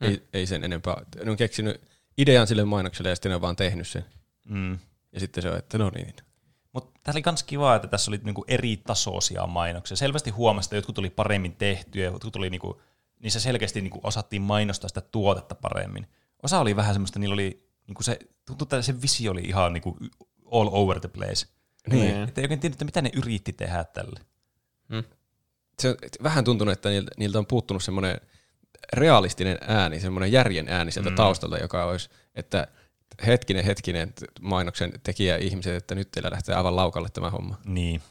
Ei, ei sen enempää. Ne on keksinyt idean sille mainokselle ja sitten ne on vaan tehnyt sen. Mm. Ja sitten se on, että no niin. Mutta tämä oli myös kiva, että tässä oli niinku eri tasoisia mainoksia. Selvästi huomasi, että jotkut tuli paremmin tehtyjä, jotkut tuli niinku, niissä selkeästi niinku osattiin mainostaa sitä tuotetta paremmin. Osa oli vähän semmoista, niillä oli niinku se, tuntui, että se visio oli ihan niinku all over the place. Niin. Että ei oikein tiedä, että mitä ne yritti tehdä tälle. Se on vähän tuntunut, että niiltä, niiltä on puuttunut semmoinen realistinen ääni, semmoinen järjen ääni sieltä Mm. mm. taustalta, joka olisi, että hetkinen, hetkinen, mainoksen tekijä ihmiset, että nyt teillä lähtee aivan laukalle tämä homma. Niin.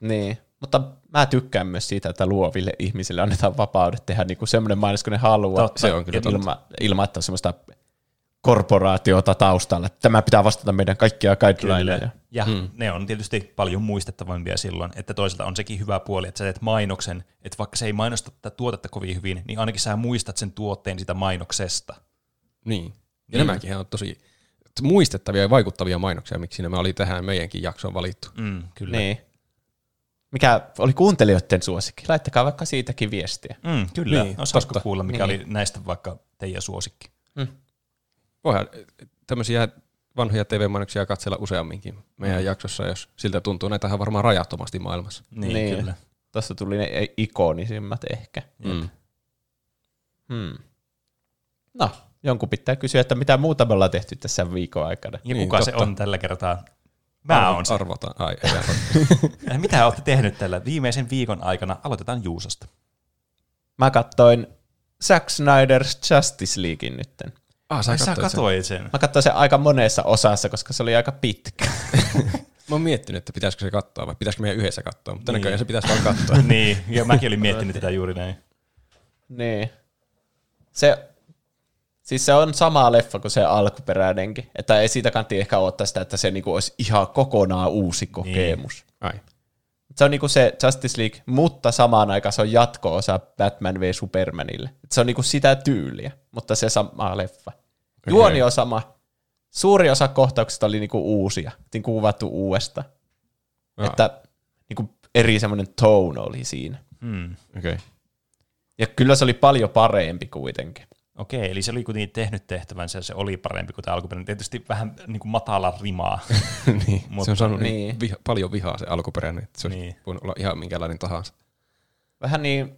Niin, mutta mä tykkään myös siitä, että luoville ihmisille annetaan vapaudet tehdä niinku semmoinen mainos, kun ne haluaa. Totta, se on kyllä totta. ilma, ilman, että on semmoista korporaatiota taustalla. että Tämä pitää vastata meidän kaikkia guidelineja. Ja hmm. ne on tietysti paljon muistettavampia silloin, että toisaalta on sekin hyvä puoli, että sä teet mainoksen, että vaikka se ei mainosta tätä tuotetta kovin hyvin, niin ainakin sä muistat sen tuotteen sitä mainoksesta. Niin. Ja Niin. nämäkin on tosi muistettavia ja vaikuttavia mainoksia, miksi nämä oli tähän meidänkin jaksoon valittu. Mm, kyllä. Niin. Mikä oli kuuntelijoiden suosikki? Laittakaa vaikka siitäkin viestiä. Mm, kyllä, niin, osaisiko totta. kuulla, mikä Niin. oli näistä vaikka teidän suosikki? Voihan tämmöisiä vanhoja TV-mainoksia katsella useamminkin meidän Mm. mm. jaksossa, jos siltä tuntuu. Näitähän on varmaan rajattomasti maailmassa. Niin, Tuossa tuli ne ikonisimmat ehkä. Mm. Hmm. No, jonkun pitää kysyä, että mitä muuta me ollaan tehty tässä viikon aikana. Ja kuka niin, se on tällä kertaa? Mä Arvo- oon se. Arvotaan. Ai, ei arvota. Mitä olette tehnyt tällä viimeisen viikon aikana? Aloitetaan Juusosta. Mä kattoin Zack Snyder's Justice Leaguein nytten. Ah, sä sä katsoit sen. sen. Mä katsoin sen aika monessa osassa, koska se oli aika pitkä. (laughs) Mä oon miettinyt, että pitäisikö se katsoa vai pitäisikö meidän yhdessä katsoa, mutta Niin. näköjään se pitäisi vaan katsoa. (laughs) niin, ja mäkin olin miettinyt tätä juuri näin. Niin. Se, siis se on sama leffa kuin se alkuperäinenkin. Että ei siitä kantti ehkä odottaa sitä, että se niinku olisi ihan kokonaan uusi kokemus. Ai. Se on niinku se Justice League, mutta samaan aikaan se on jatko-osa Batman v Supermanille. Et se on niinku sitä tyyliä, mutta se sama leffa. Juoni on sama. Suuri osa kohtauksista oli niinku uusia, niinku kuvattu uudestaan. Aa. Että niinku eri semmoinen tone oli siinä. Hmm. Okei. Ja kyllä se oli paljon parempi kuitenkin. Okei, eli se oli kuitenkin tehnyt tehtävänsä ja se oli parempi kuin tämä alkuperäinen. Tietysti vähän niin kuin matala rimaa. (laughs) niin, se on saanut niin. Niin. Viha, paljon vihaa se alkuperäinen, että se olisi Niin. voinut olla ihan minkälainen tahansa. Vähän niin,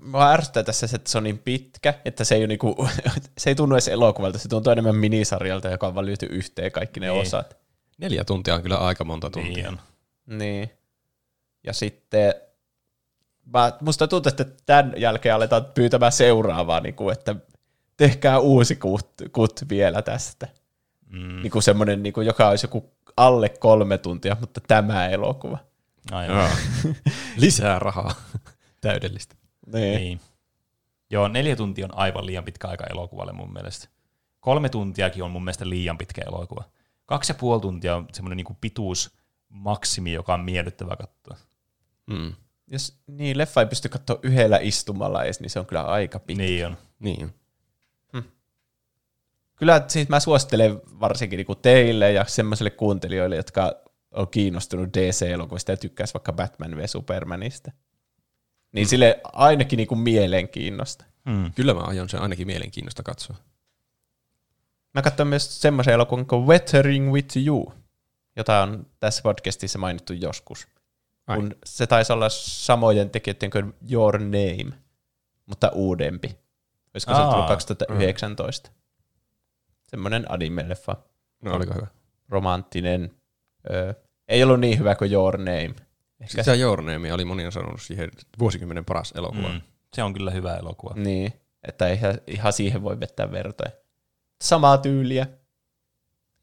mua ärsyttää tässä se, että se on niin pitkä, että se ei, niinku, (laughs) se ei tunnu edes elokuvalta, se tuntuu enemmän minisarjalta, joka on vaan lyöty yhteen kaikki ne Niin. osat. Neljä tuntia on kyllä aika monta tuntia. Niin on. Niin. Ja sitten mä, musta tuntuu, että tämän jälkeen aletaan pyytämään seuraavaa, niin kuin, että tehkää uusi kut, kut vielä tästä. Mm. Niin kuin semmoinen, niin kuin, joka olisi joku alle kolme tuntia, mutta tämä elokuva. Aivan. (laughs) Lisää rahaa. Täydellistä. Niin. niin. Joo, neljä tuntia on aivan liian pitkä aika elokuvalle mun mielestä. Kolme tuntiakin on mun mielestä liian pitkä elokuva. Kaksi ja puoli tuntia on semmoinen niin pituus maksimi, joka on miellyttävä katsoa. Mm. Jos niin, leffa ei pysty katsoa yhdellä istumalla edes, niin se on kyllä aika pitkä. Niin on. Niin. Kyllä siis mä suosittelen varsinkin niin teille ja semmoisille kuuntelijoille, jotka on kiinnostunut DC-elokuvista ja tykkäisi vaikka Batman v Supermanista. Niin sille ainakin niin kuin mielenkiinnosta. Hmm. Kyllä mä aion sen ainakin mielenkiinnosta katsoa. Mä katsoin myös semmoisen elokuvan kuin Weathering with You, jota on tässä podcastissa mainittu joskus. Ai. Kun se taisi olla samojen tekijöiden kuin Your Name, mutta uudempi. Olisiko se tullut 2019? Semmoinen anime-leffa. No oliko hyvä? Romanttinen. Öö, ei ollut niin hyvä kuin Your Name. Ehkä Sitä Your Name oli moni on sanonut siihen vuosikymmenen paras elokuva. Mm. Se on kyllä hyvä elokuva. Niin, että ihan, ihan siihen voi vettää vertoja. Samaa tyyliä.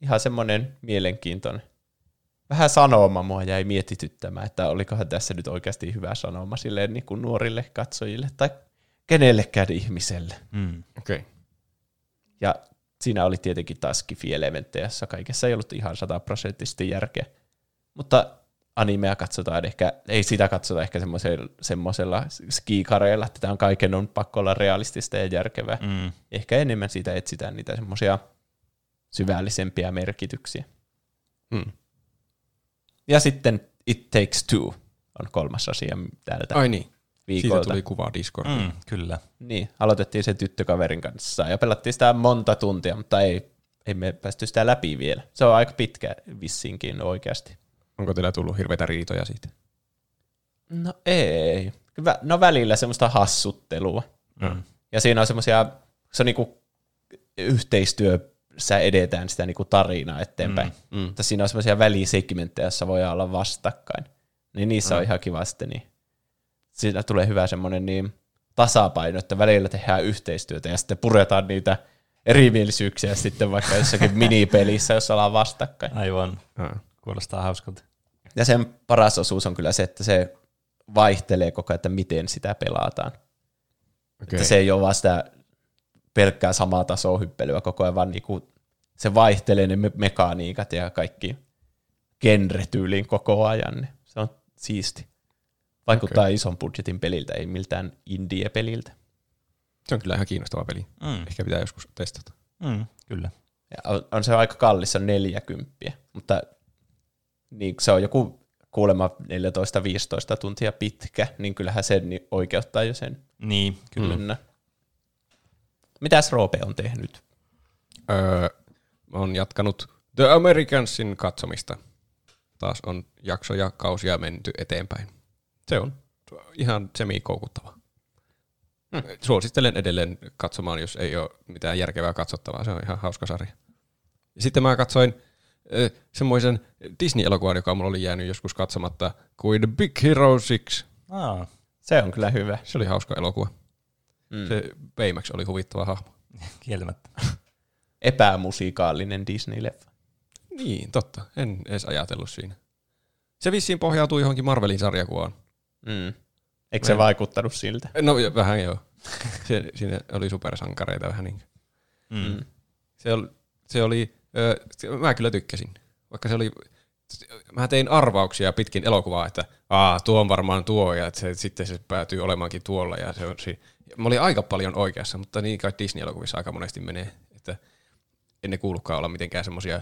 Ihan semmoinen mielenkiintoinen. Vähän sanoma mua jäi mietityttämään, että olikohan tässä nyt oikeasti hyvä sanoma silleen niin kuin nuorille katsojille tai kenellekään ihmiselle. Mm. Okei. Okay. Ja siinä oli tietenkin taas elementtejä, jossa kaikessa ei ollut ihan sataprosenttisesti järkeä. Mutta animea katsotaan ehkä, ei sitä katsota ehkä semmoisella, skiikareilla, että tämä on kaiken on pakko olla realistista ja järkevää. Mm. Ehkä enemmän siitä etsitään niitä semmoisia syvällisempiä merkityksiä. Hmm. Ja sitten It Takes Two on kolmas asia täältä Ai niin. Viikolta. Siitä tuli kuva Discordiin. Mm, kyllä. Niin, aloitettiin sen tyttökaverin kanssa ja pelattiin sitä monta tuntia, mutta ei, ei me päästy sitä läpi vielä. Se on aika pitkä vissinkin oikeasti. Onko teillä tullut hirveitä riitoja siitä? No ei. No välillä semmoista hassuttelua. Mm. Ja siinä on semmoisia, se on niinku yhteistyö missä edetään sitä niinku tarinaa eteenpäin. Mm, mm. Mutta siinä on semmoisia välisegmenttejä, joissa voi olla vastakkain. Niin niissä on Mm. ihan kiva sitten niin. Siinä tulee hyvä semmoinen niin tasapaino, että välillä tehdään yhteistyötä ja sitten puretaan niitä erimielisyyksiä sitten vaikka jossakin (laughs) minipelissä, jossa ollaan vastakkain. Aivan. Kuulostaa hauskalta. Ja sen paras osuus on kyllä se, että se vaihtelee koko ajan, että miten sitä pelataan. Okei. Että se ei ole vaan sitä pelkkää samaa tasoa hyppelyä koko ajan, vaan niinku se vaihtelee ne me- mekaniikat ja kaikki genretyyliin koko ajan. niin Se on siisti. Vaikuttaa okay. ison budjetin peliltä, ei miltään indie-peliltä. Se on kyllä ihan kiinnostava peli. Mm. Ehkä pitää joskus testata. Mm, kyllä. Ja on, on se aika kallis, se on 40, mutta niin, se on joku kuulemma 14-15 tuntia pitkä, niin kyllähän se niin oikeuttaa jo sen. Niin, kyllä. Mm. Mitäs Roope on tehnyt? Öö, oon jatkanut The Americansin katsomista. Taas on jaksoja, kausia menty eteenpäin. Se on ihan semi-koukuttava. Hmm. Suosittelen edelleen katsomaan, jos ei ole mitään järkevää katsottavaa. Se on ihan hauska sarja. Ja sitten mä katsoin äh, semmoisen Disney-elokuvan, joka mulla oli jäänyt joskus katsomatta, kuin The Big Hero 6. Aa. Se on kyllä hyvä. Se oli hauska elokuva. Mm. Se Baymax oli huvittava hahmo. (laughs) Kieltämättä. Epämusikaalinen Disney-leffa. Niin, totta. En edes ajatellut siinä. Se vissiin pohjautuu johonkin Marvelin sarjakuvaan. Mm. Eikö se vaikuttanut siltä? No jo- vähän joo. (laughs) Se, siinä oli supersankareita vähän niin. Mm. Se oli, se oli ö, se- mä kyllä tykkäsin. Vaikka se oli, mä tein arvauksia pitkin elokuvaa, että Aa, tuo on varmaan tuo ja että se, sitten se päätyy olemaankin tuolla. Ja se on, si- mä olin aika paljon oikeassa, mutta niin kai Disney-elokuvissa aika monesti menee, että en ne kuulukaan olla mitenkään semmoisia,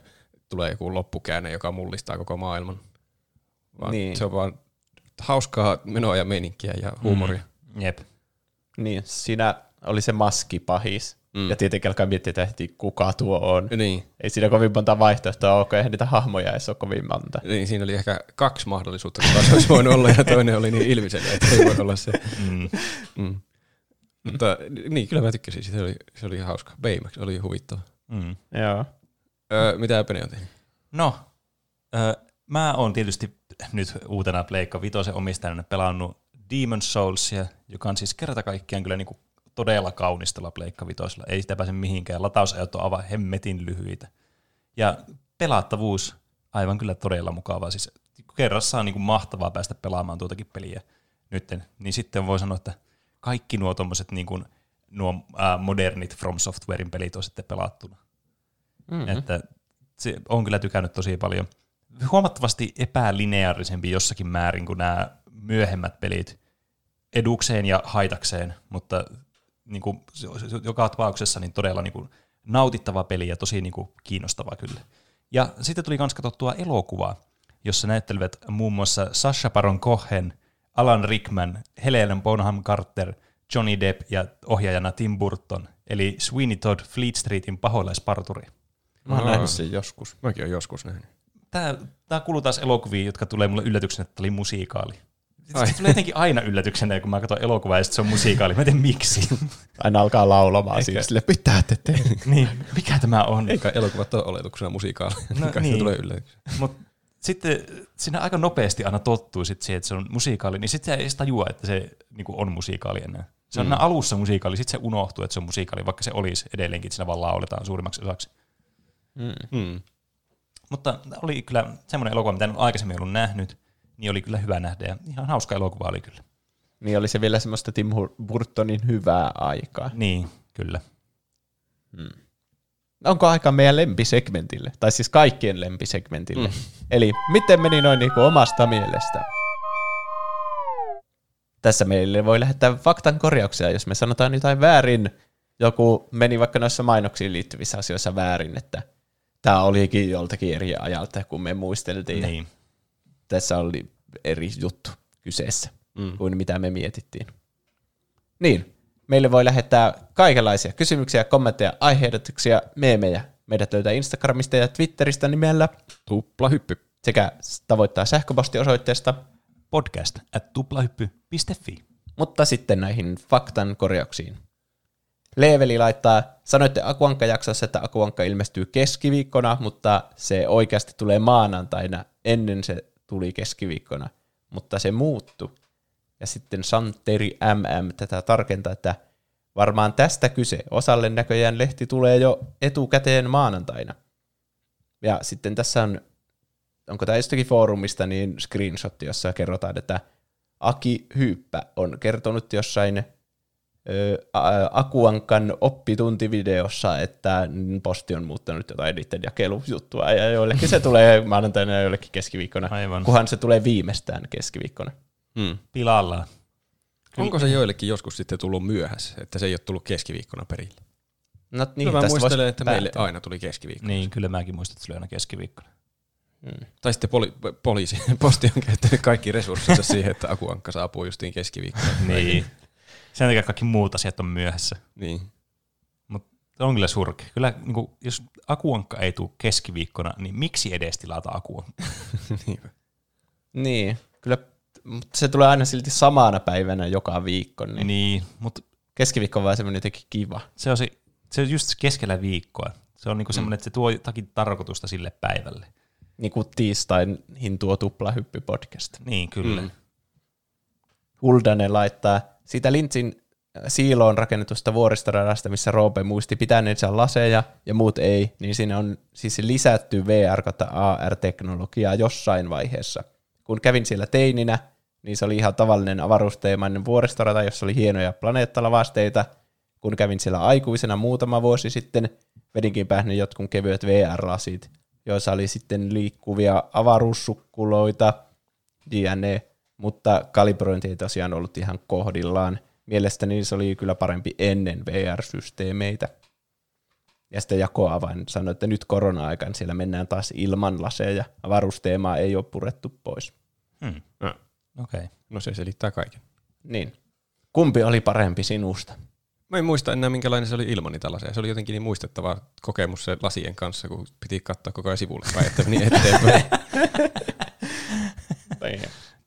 tulee joku loppukäänne, joka mullistaa koko maailman. Vaan Niin. Se on vaan hauskaa menoa ja meininkiä ja huumoria. Mm. Jep. Niin, siinä oli se maskipahis. Mm. Ja tietenkin alkaa miettiä, että heti kuka tuo on. Niin. Ei siinä kovin monta vaihtoehtoa ole, kun eihän niitä hahmoja edes ole kovin monta. Niin, siinä oli ehkä kaksi mahdollisuutta, kuka se olisi voinut olla, ja toinen oli niin ilmiselvä, että ei voi olla se. Mm. Mm. Mutta niin, kyllä mä tykkäsin. Se oli, se oli ihan hauska. Baymax oli huvittava. Mm. Joo. Öö, mitä Pene on tehnyt? No, ö, mä oon tietysti nyt uutena Pleikka Vitosen omistajana pelannut Demon Soulsia, joka on siis kerta kaikkiaan kyllä niinku todella kaunistella Pleikka Vitosella. Ei sitä pääse mihinkään. Latausajat on aivan hemmetin lyhyitä. Ja pelattavuus aivan kyllä todella mukavaa. Siis kerrassa on niinku mahtavaa päästä pelaamaan tuotakin peliä nytten. Niin sitten voi sanoa, että kaikki nuo tommoset niinku, nuo ää, modernit From Softwarein pelit on sitten pelattuna. Mhm. Että se on kyllä tykännyt tosi paljon. Huomattavasti epälineaarisempi jossakin määrin kuin nämä myöhemmät pelit edukseen ja haitakseen, mutta niin kuin, joka tapauksessa niin todella niin kuin, nautittava peli ja tosi niin kuin, kiinnostava kyllä. Ja sitten tuli myös katsottua elokuvaa, jossa näyttelivät muun muassa Sasha Baron Cohen, Alan Rickman, Helena Bonham Carter, Johnny Depp ja ohjaajana Tim Burton, eli Sweeney Todd Fleet Streetin pahoillaisparturi. Mä oon nähnyt sen joskus. Mäkin oon joskus nähnyt. Tää, tää kuuluu taas elokuviin, jotka tulee mulle yllätyksenä, että oli musiikaali. Ai. Se tulee jotenkin aina yllätyksenä, kun mä katson elokuvaa ja sitten se on musiikaali. Mä en tiedä miksi. Aina alkaa laulamaan siinä sille, pitää te tehdä. niin, mikä tämä on? Eikä elokuvat ole oletuksena musiikaali. No, se tulee yllätyksenä. Mut sitten siinä aika nopeasti aina tottuu sit siihen, että se on musiikaali, niin sitten se ei edes tajua, että se niinku on musiikaali enää. Se on Mm. aina alussa musiikaali, sitten se unohtuu, että se on musiikaali, vaikka se olisi edelleenkin, että siinä vaan lauletaan suurimmaksi osaksi. Mm. Mm. Mutta oli kyllä semmoinen elokuva, mitä en aikaisemmin ollut nähnyt, niin oli kyllä hyvä nähdä ja ihan hauska elokuva oli kyllä. Niin oli se vielä semmoista Tim Burtonin hyvää aikaa. Niin, kyllä. Hmm. Onko aika meidän lempisegmentille? Tai siis kaikkien lempisegmentille. Mm. Eli miten meni noin niin kuin omasta mielestä? Tässä meille voi lähettää faktan korjauksia, jos me sanotaan jotain väärin. Joku meni vaikka noissa mainoksiin liittyvissä asioissa väärin, että tämä olikin joltakin eri ajalta, kun me muisteltiin. Niin. Tässä oli eri juttu kyseessä Mm. kuin mitä me mietittiin. Niin, meille voi lähettää kaikenlaisia kysymyksiä, kommentteja, aiheehdotuksia, meemejä. Meidät löytää Instagramista ja Twitteristä nimellä Tuplahyppy. sekä tavoittaa sähköpostiosoitteesta podcast at tuplahyppy.fi. Mutta sitten näihin faktan korjauksiin. Leveli laittaa, sanoitte Akuankka-jaksossa, että Akuankka ilmestyy keskiviikkona, mutta se oikeasti tulee maanantaina. Ennen se tuli keskiviikkona, mutta se muuttui. Ja sitten Santeri MM tätä tarkentaa, että varmaan tästä kyse. Osalle näköjään lehti tulee jo etukäteen maanantaina. Ja sitten tässä on, onko tämä jostakin foorumista, niin screenshot, jossa kerrotaan, että Aki Hyyppä on kertonut jossain Akuankan oppituntivideossa, että posti on muuttanut jotain niiden jakelujuttua, ja joillekin se tulee (laughs) maanantaina ja joillekin keskiviikkona, Aivan. kunhan se tulee viimeistään keskiviikkona. Hmm. Pilalla. Onko se joillekin joskus sitten tullut myöhässä, että se ei ole tullut keskiviikkona perille? No, niin, mä muistelen, että meille aina tuli keskiviikkona. Niin, kyllä mäkin muistan, että se oli aina keskiviikkona. Hmm. Tai sitten poli- poliisi, (laughs) posti on käyttänyt kaikki resurssinsa siihen, että Akuankka saapuu justiin keskiviikkona. Niin. (laughs) Sen takia kaikki muut asiat on myöhässä. Niin. Mutta on kyllä surke. Kyllä, niin kuin, jos akuankka ei tule keskiviikkona, niin miksi edes tilata akuankka? (laughs) Niin, kyllä, mutta se tulee aina silti samana päivänä joka viikko. Niin, niin mutta keskiviikko on vaan semmoinen jotenkin kiva. Se on, se, se on just keskellä viikkoa. Se on niinku semmoinen, että se tuo jotakin tarkoitusta sille päivälle. Niin kuin tiistaihin tuo tuplahyppy podcast. Niin, kyllä. Mm. Huldanen laittaa siitä Lintsin siiloon rakennetusta vuoristoradasta, missä Roope muisti pitäneensä laseja ja muut ei, niin siinä on siis lisätty VR AR-teknologiaa jossain vaiheessa. Kun kävin siellä teininä, niin se oli ihan tavallinen avaruusteemainen vuoristorata, jossa oli hienoja planeettalavasteita. Kun kävin siellä aikuisena muutama vuosi sitten, vedinkin päähän jotkun kevyet VR-lasit, joissa oli sitten liikkuvia avaruussukkuloita, JNE, mutta kalibrointi ei tosiaan ollut ihan kohdillaan. Mielestäni se oli kyllä parempi ennen VR-systeemeitä. Ja sitten jakoavain sanoi, että nyt korona-aikaan siellä mennään taas ilman laseja. Avaruusteemaa ei ole purettu pois. Hmm. No. Okei. Okay. No se selittää kaiken. Niin. Kumpi oli parempi sinusta? Mä en muista enää, minkälainen se oli ilman niitä laseja. Se oli jotenkin niin muistettava kokemus se lasien kanssa, kun piti katsoa koko ajan sivulle päin, että meni (laughs) eteenpäin.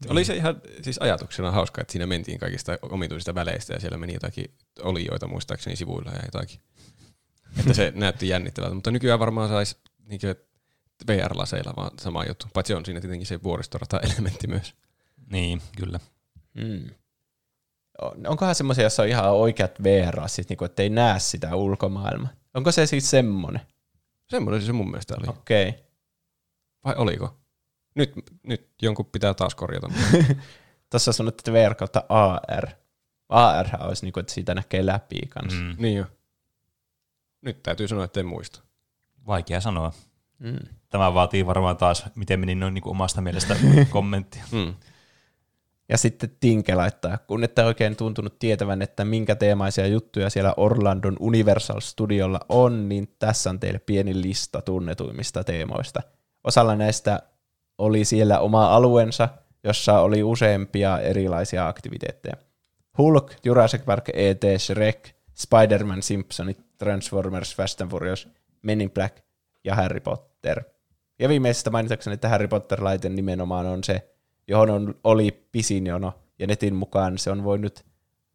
Oli se ihan siis ajatuksena hauska, että siinä mentiin kaikista omituisista väleistä ja siellä meni jotakin olijoita muistaakseni sivuilla ja jotakin. Että se näytti jännittävältä, mutta nykyään varmaan saisi niin VR-laseilla vaan sama juttu. Paitsi on siinä tietenkin se vuoristorata-elementti myös. Niin, kyllä. Hmm. Onkohan semmoisia, jossa on ihan oikeat VR-lasit, niin että ei näe sitä ulkomaailmaa? Onko se siis semmoinen? Semmoinen se mun mielestä oli. Okei. Okay. Vai oliko? Nyt, nyt jonkun pitää taas korjata. (laughs) Tuossa sanottu, että VR kautta AR. AR olisi niin kuin, että siitä näkee läpi kanssa. Mm. Niin jo. Nyt täytyy sanoa, että en muista. Vaikea sanoa. Mm. Tämä vaatii varmaan taas, miten meni noin niin kuin omasta mielestä (laughs) kommenttia. Mm. Ja sitten Tinke laittaa, kun ette oikein tuntunut tietävän, että minkä teemaisia juttuja siellä Orlandon Universal Studiolla on, niin tässä on teille pieni lista tunnetuimmista teemoista. Osalla näistä oli siellä oma alueensa, jossa oli useampia erilaisia aktiviteetteja. Hulk, Jurassic Park, E.T., Shrek, Spider-Man, Simpsonit, Transformers, Fast and Furious, Men in Black ja Harry Potter. Ja viimeisestä mainitakseni, että Harry Potter-laite nimenomaan on se, johon on, oli pisin jono, ja netin mukaan se on voinut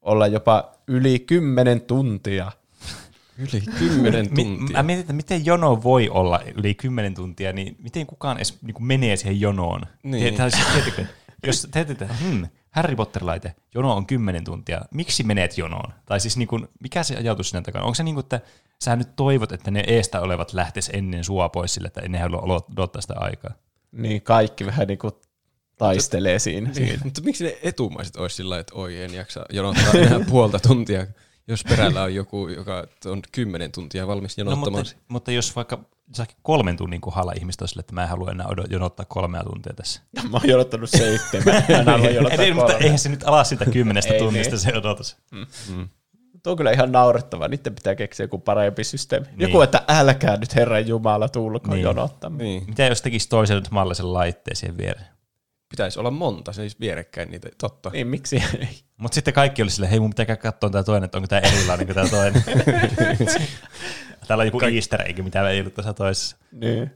olla jopa yli 10 tuntia. Yli 10 tuntia? Mä mietin, että miten jono voi olla yli 10 tuntia, niin miten kukaan edes niin kuin menee siihen jonoon? Niin. Tämä siis, tiedätkö, jos teet, että hmm, Harry Potter-laite, jono on 10 tuntia, miksi menet jonoon? Tai siis niin kuin, mikä se ajatus sinne takana? Onko se niin kuin, että sä nyt toivot, että ne eestä olevat lähtis ennen sua pois sille, että ne halua odottaa sitä aikaa? Niin, kaikki vähän niin kuin taistelee siinä. Niin, siinä. mutta miksi ne etumaiset olisi sillä että oi en jaksa jonottaa enää puolta tuntia, jos perällä on joku, joka on kymmenen tuntia valmis No, jonottamaan. mutta, mutta, jos vaikka kolmen tunnin kohdalla ihmiset on sille, että mä en halua enää jonottaa kolmea tuntia tässä. (laughs) Mä oon jonottanut seitsemän. Mä en halua (laughs) jonottaa Ei, mutta eihän se nyt ala sitä kymmenestä Ei tunnista niin. se odotus. Mm. Mm. Tuo on kyllä ihan naurettavaa. Niiden pitää keksiä joku parempi systeemi. Niin. Joku, että älkää nyt Herran Jumala tulko Niin. jonottamaan. Niin. Mitä jos tekisi toisen nyt mallisen laitteen siihen viereen? Pitäisi olla monta, siis vierekkäin niitä, totta. Niin, miksi ei? Mutta sitten kaikki oli silleen, hei mun pitää katsoa tämä toinen, että onko tämä erilainen kuin tämä toinen. (laughs) Täällä on joku Kaik- easter egg, mitä ei ollut tässä toisessa. Niin.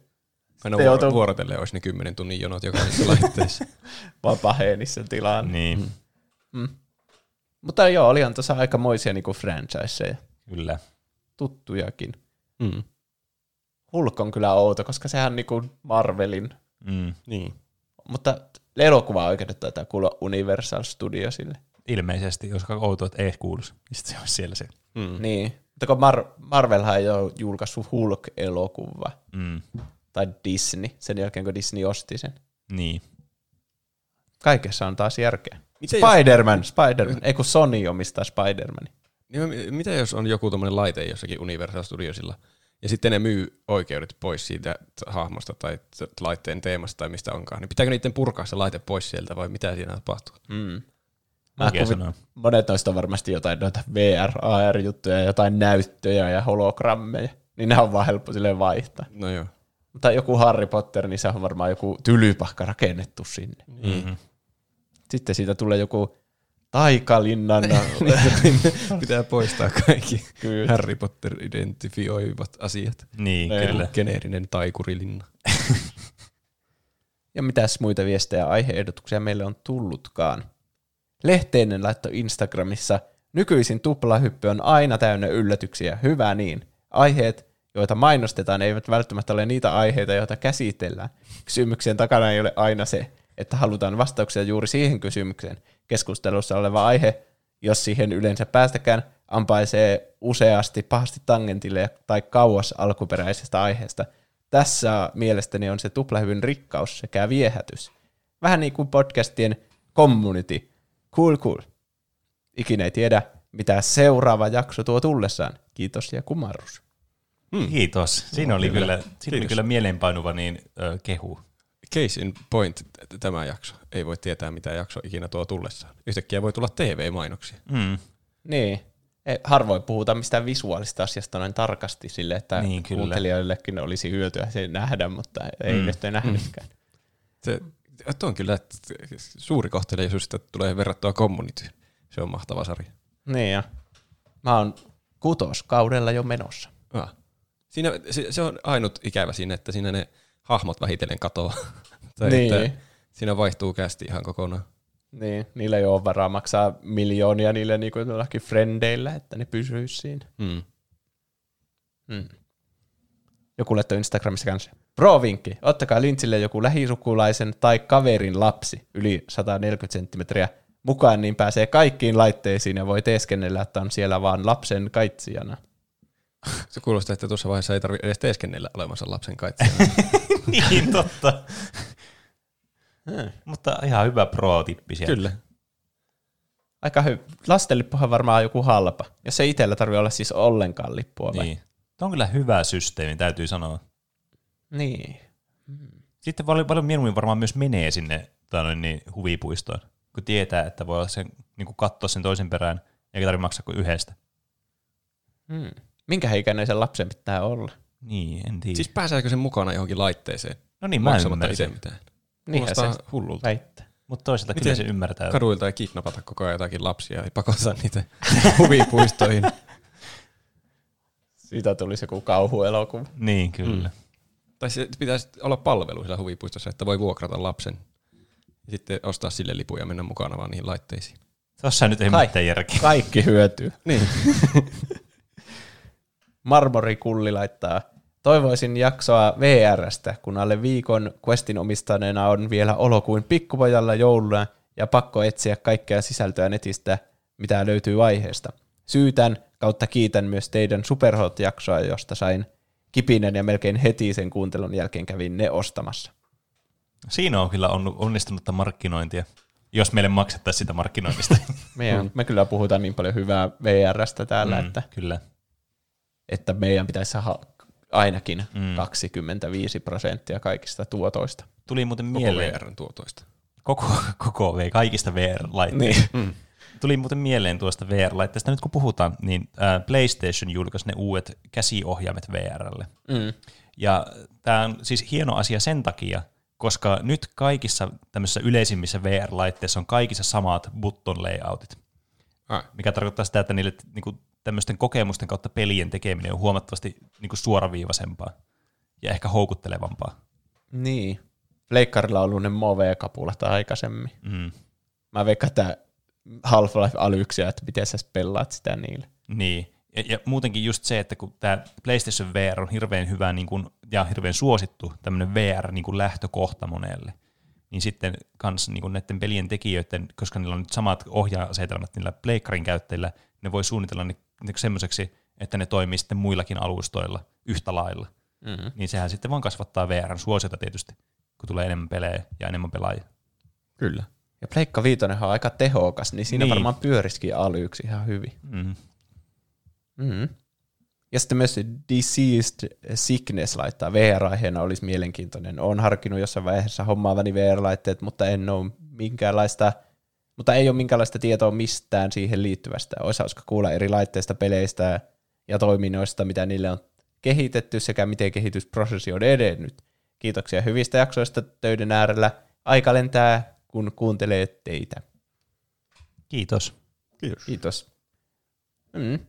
Aina vuoro- joutuu- vuorotellen olisi ne kymmenen tunnin jonot jokaisessa (laughs) laitteessa. Vaan paheni se tilanne. Niin. Mm. Mutta joo, olihan tuossa aikamoisia niinku franchiseja. Kyllä. Tuttujakin. Mm. Hulk on kyllä outo, koska sehän on niinku Marvelin. Mm. Niin. Mutta elokuva-oikeudet taitaa kuulla Universal Studiosille. Ilmeisesti, jos outoa, että ei kuuluisi, niin sitten se olisi siellä se. Mm. Niin. Mutta kun Mar- Marvelhan ei ole julkaissut Hulk-elokuva. Mm. Tai Disney, sen jälkeen kun Disney osti sen. Niin. Kaikessa on taas järkeä. Miten jos- Spider-Man, Spider-Man. Ei kun Sony omistaa Spider-Man. Niin, mi- mitä jos on joku tommonen laite jossakin Universal Studiosilla, ja sitten ne myy oikeudet pois siitä hahmosta tai laitteen teemasta tai mistä onkaan, niin pitääkö niiden purkaa se laite pois sieltä vai mitä siinä tapahtuu? Mm. Mä sanoa. monet noista on varmasti jotain noita VR, AR-juttuja, jotain näyttöjä ja hologrammeja. Niin ne on vaan helppo silleen vaihtaa. No joo. Mutta joku Harry Potter, niin se on varmaan joku tylypahka rakennettu sinne. Mhm. Sitten siitä tulee joku taikalinnan. (laughs) Pitää poistaa kaikki Kyllä. Harry Potter identifioivat asiat. Niin, Niin. kyllä. Geneerinen taikurilinna. Ja mitäs muita viestejä ja aiheehdotuksia meille on tullutkaan. Lehteinen laittoi Instagramissa, nykyisin tuplahyppy on aina täynnä yllätyksiä, hyvä niin. Aiheet, joita mainostetaan, eivät välttämättä ole niitä aiheita, joita käsitellään. Kysymyksen takana ei ole aina se, että halutaan vastauksia juuri siihen kysymykseen. Keskustelussa oleva aihe, jos siihen yleensä päästäkään, ampaisee useasti pahasti tangentille tai kauas alkuperäisestä aiheesta. Tässä mielestäni on se tuplahyvyn rikkaus sekä viehätys. Vähän niin kuin podcastien community. Cool, cool. Ikinä ei tiedä, mitä seuraava jakso tuo tullessaan. Kiitos ja kumarrus. Hmm. Kiitos. Siinä oli Kyllä. kyllä, siinä oli kyllä mieleenpainuva niin, ö, kehu. Case in point tämä jakso. Ei voi tietää, mitä jakso ikinä tuo tullessaan. Yhtäkkiä voi tulla TV-mainoksia. Mm. Niin. Ei, harvoin puhutaan mistään visuaalista asiasta noin tarkasti sille, että Niin, kyllä. kuuntelijoillekin olisi hyötyä se nähdä, mutta ei Mm. mm. nyt ei nähnytkään. Se, tuo on kyllä että suuri kohteliaisuus, että tulee verrattua communityyn. Se on mahtava sarja. Niin ja mä oon kutoskaudella jo menossa. Ah. Siinä, se, se, on ainut ikävä siinä, että siinä ne hahmot vähitellen katoaa. (laughs) tai Niin. että siinä vaihtuu kästi ihan kokonaan. Niin, niillä ei ole varaa maksaa miljoonia niille niin kuin jollakin frendeillä, että ne pysyisi siinä. Mm. Mm. Joku laittoi Instagramissa kanssa. Pro-vinkki, ottakaa lintsille joku lähisukulaisen tai kaverin lapsi yli 140 senttimetriä mukaan, niin pääsee kaikkiin laitteisiin ja voi teeskennellä, että on siellä vaan lapsen kaitsijana. (laughs) Se kuulostaa, että tuossa vaiheessa ei tarvitse edes teeskennellä olevansa lapsen kaitsijana. (laughs) (laughs) niin, totta. Hmm. Mutta ihan hyvä pro-tippi sieltä. Kyllä. Aika hyvä. Lastenlippuhan varmaan joku halpa, jos ei itsellä tarvitse olla siis ollenkaan lippua. vai? Niin. Tämä on kyllä hyvä systeemi, täytyy sanoa. Niin. Sitten paljon, paljon mieluummin varmaan myös menee sinne tai noin, niin, huvipuistoon, kun tietää, että voi olla sen, niin kuin katsoa sen toisen perään, eikä tarvitse maksaa kuin yhdestä. Hmm. Minkä ikäinen sen lapsen pitää olla? Niin, en tiedä. Siis pääseekö sen mukana johonkin laitteeseen? No niin, mä Maksamatta ymmärsin. itse mitään. Niinhän Kuulostaa se hullulta. väittää. Mutta toisaalta kyllä se ymmärtää. Kaduilta ei kidnapata koko ajan jotakin lapsia ja pakota niitä (laughs) huvipuistoihin. Siitä tulisi joku kauhuelokuva. Niin, kyllä. Mm. Tai se pitäisi olla palvelu siellä huvipuistossa, että voi vuokrata lapsen ja sitten ostaa sille lipuja ja mennä mukana vaan niihin laitteisiin. Tossa nyt ei Kaik- mitään järkeä. Kaikki hyötyy. Niin. (laughs) Marmorikulli laittaa, toivoisin jaksoa VRstä, kun alle viikon Questin omistaneena on vielä olo kuin pikkupojalla jouluna ja pakko etsiä kaikkea sisältöä netistä, mitä löytyy aiheesta. Syytän kautta kiitän myös teidän Superhot-jaksoa, josta sain kipinen ja melkein heti sen kuuntelun jälkeen kävin ne ostamassa. Siinä on kyllä on- onnistunutta markkinointia, jos meille maksettaisiin sitä markkinoinnista. (laughs) Meidän, Me kyllä puhutaan niin paljon hyvää VRstä täällä, Mm, että, kyllä. Että meidän pitäisi saada ainakin Mm. mm. 25 prosenttia kaikista tuotoista. Tuli muuten Koko mieleen. VRn tuotoista. Koko, koko V, kaikista VR-laitteista. Niin. Mm. Tuli muuten mieleen tuosta VR-laitteesta. Nyt kun puhutaan, niin äh, PlayStation julkaisi ne uudet käsiohjaimet VRlle. Mm. Ja tämä on siis hieno asia sen takia, koska nyt kaikissa tämmöisissä yleisimmissä VR-laitteissa on kaikissa samat button layoutit. Ah. Mikä tarkoittaa sitä, että niille niinku, tämmöisten kokemusten kautta pelien tekeminen on huomattavasti niinku, suoraviivaisempaa ja ehkä houkuttelevampaa. Niin. Leikkarilla on ollut ne Move-kapulat aikaisemmin. Mm. Mä veikkaan, että Half-Life Alyxia, että miten sä pelaat sitä niillä. Niin, Ja, ja muutenkin just se, että kun tämä PlayStation VR on hirveän hyvä niin kun, ja hirveän suosittu tämmöinen VR niin monelle, niin sitten kans niin kun näiden pelien tekijöiden, koska niillä on nyt samat ohjaasetelmat niillä pleikkarin käyttäjillä, ne voi suunnitella ne, ne semmoiseksi, että ne toimii sitten muillakin alustoilla yhtä lailla. Mhm. Niin sehän sitten vaan kasvattaa VRn suosiota tietysti, kun tulee enemmän pelejä ja enemmän pelaajia. Kyllä. Ja Pleikka Viitonen on aika tehokas, niin siinä Niin. varmaan pyörisikin alyksi ihan hyvin. Mm. Mm. Ja sitten myös Diseased Sickness laittaa VR-aiheena olisi mielenkiintoinen. Olen harkinnut jossain vaiheessa hommaavani VR-laitteet, mutta en ole minkäänlaista, mutta ei ole minkäänlaista tietoa mistään siihen liittyvästä. Olisi hauska kuulla eri laitteista, peleistä ja toiminnoista, mitä niille on kehitetty sekä miten kehitysprosessi on edennyt. Kiitoksia hyvistä jaksoista töiden äärellä. Aika lentää, kun kuuntelee teitä. Kiitos. Kiitos. Kiitos. Mm.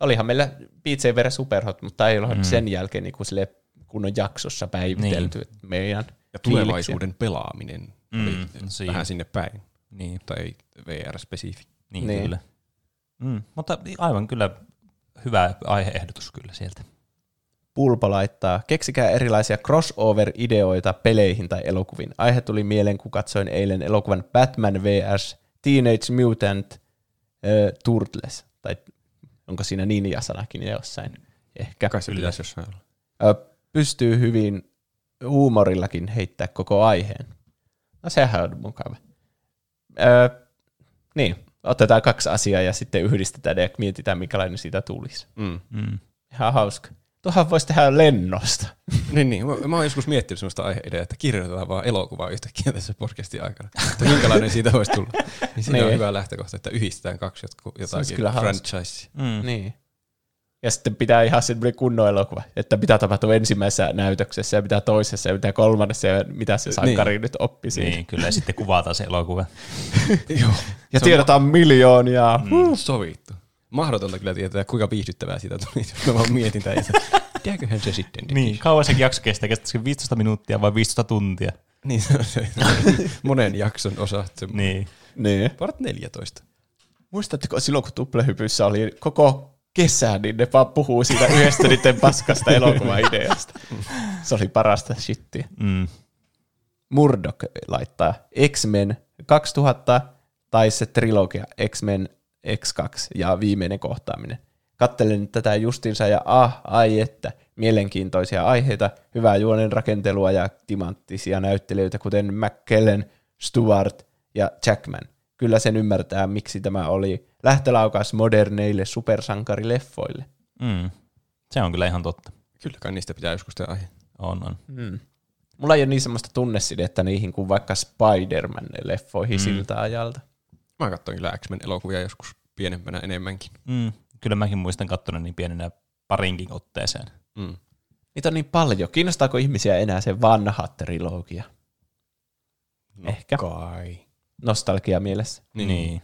Olihan meillä Beat Saber Superhot, mutta ei ole Mm. sen jälkeen niin kuin sille kunnon jaksossa päivitelty Niin. meidän Ja tulevaisuuden pelaaminen Mm, vähän sinne päin. Niin. Tai VR-spesifi. Niin, Niin. kyllä. Mm, mutta aivan kyllä hyvä aiheehdotus kyllä sieltä. Pulpa laittaa, keksikää erilaisia crossover-ideoita peleihin tai elokuviin. Aihe tuli mieleen, kun katsoin eilen elokuvan Batman vs. Teenage Mutant äh, Turtles. Tai onko siinä ninja-sanakin jossain? Ehkä. Kai se pitäisi jossain olla. Ö, pystyy hyvin huumorillakin heittää koko aiheen. No sehän on mukava. Ö, niin, otetaan kaksi asiaa ja sitten yhdistetään ja mietitään, minkälainen siitä tulisi. Mm. Mm. Ihan hauska. Tuohan voisi tehdä lennosta. (laughs) niin, niin. Mä, mä oon joskus miettinyt sellaista aiheideaa, että kirjoitetaan vaan elokuvaa yhtäkkiä tässä podcastin aikana. Että minkälainen siitä voisi tulla. Niin siinä on Niin. hyvä lähtökohta, että yhdistetään kaksi jotakin franchisea. Mm. Niin. Ja sitten pitää ihan semmoinen kunnon elokuva, että mitä tapahtuu ensimmäisessä näytöksessä ja mitä toisessa ja mitä kolmannessa ja mitä se sankari Niin. nyt oppi siinä. Niin, kyllä ja sitten kuvataan se elokuva. (laughs) Joo. Ja Se on tiedotaan miljoonia. Mm. Sovittu. Mahdotonta kyllä tietää, kuinka viihdyttävää siitä tuli, (laughs) mä vaan mietin Pitääköhän se sitten? Niin, kauan se jakso kestää, kestää 15 minuuttia vai 15 tuntia? Niin, se on se (laughs) monen jakson osa. Se Niin. Niin. Part 14. Muistatteko silloin, kun Tuplehypyssä oli koko kesä, niin ne vaan puhuu siitä yhdestä niiden paskasta (laughs) elokuvaideasta. Se oli parasta shittiä. Mm. Murdoch laittaa X-Men 2000 tai se trilogia X-Men X2 ja viimeinen kohtaaminen. Kattelen tätä justinsa ja ah, ai että, mielenkiintoisia aiheita, hyvää juonen rakentelua ja timanttisia näyttelijöitä, kuten McKellen, Stewart ja Jackman. Kyllä sen ymmärtää, miksi tämä oli lähtölaukaus moderneille supersankarileffoille. Mm. Se on kyllä ihan totta. Kyllä kai niistä pitää joskus tehdä aihe. On, on. Hmm. Mulla ei ole niin semmoista tunnesidettä niihin kuin vaikka Spider-Man-leffoihin Mm. mm. siltä ajalta. Mä katsoin kyllä X-Men elokuvia joskus pienempänä enemmänkin. Mm. Kyllä mäkin muistan kattonut niin pienenä parinkin otteeseen. Mm. Niitä on niin paljon. Kiinnostaako ihmisiä enää se vanha trilogia? No Ehkä. kai. Nostalgia mielessä. Niin. niin.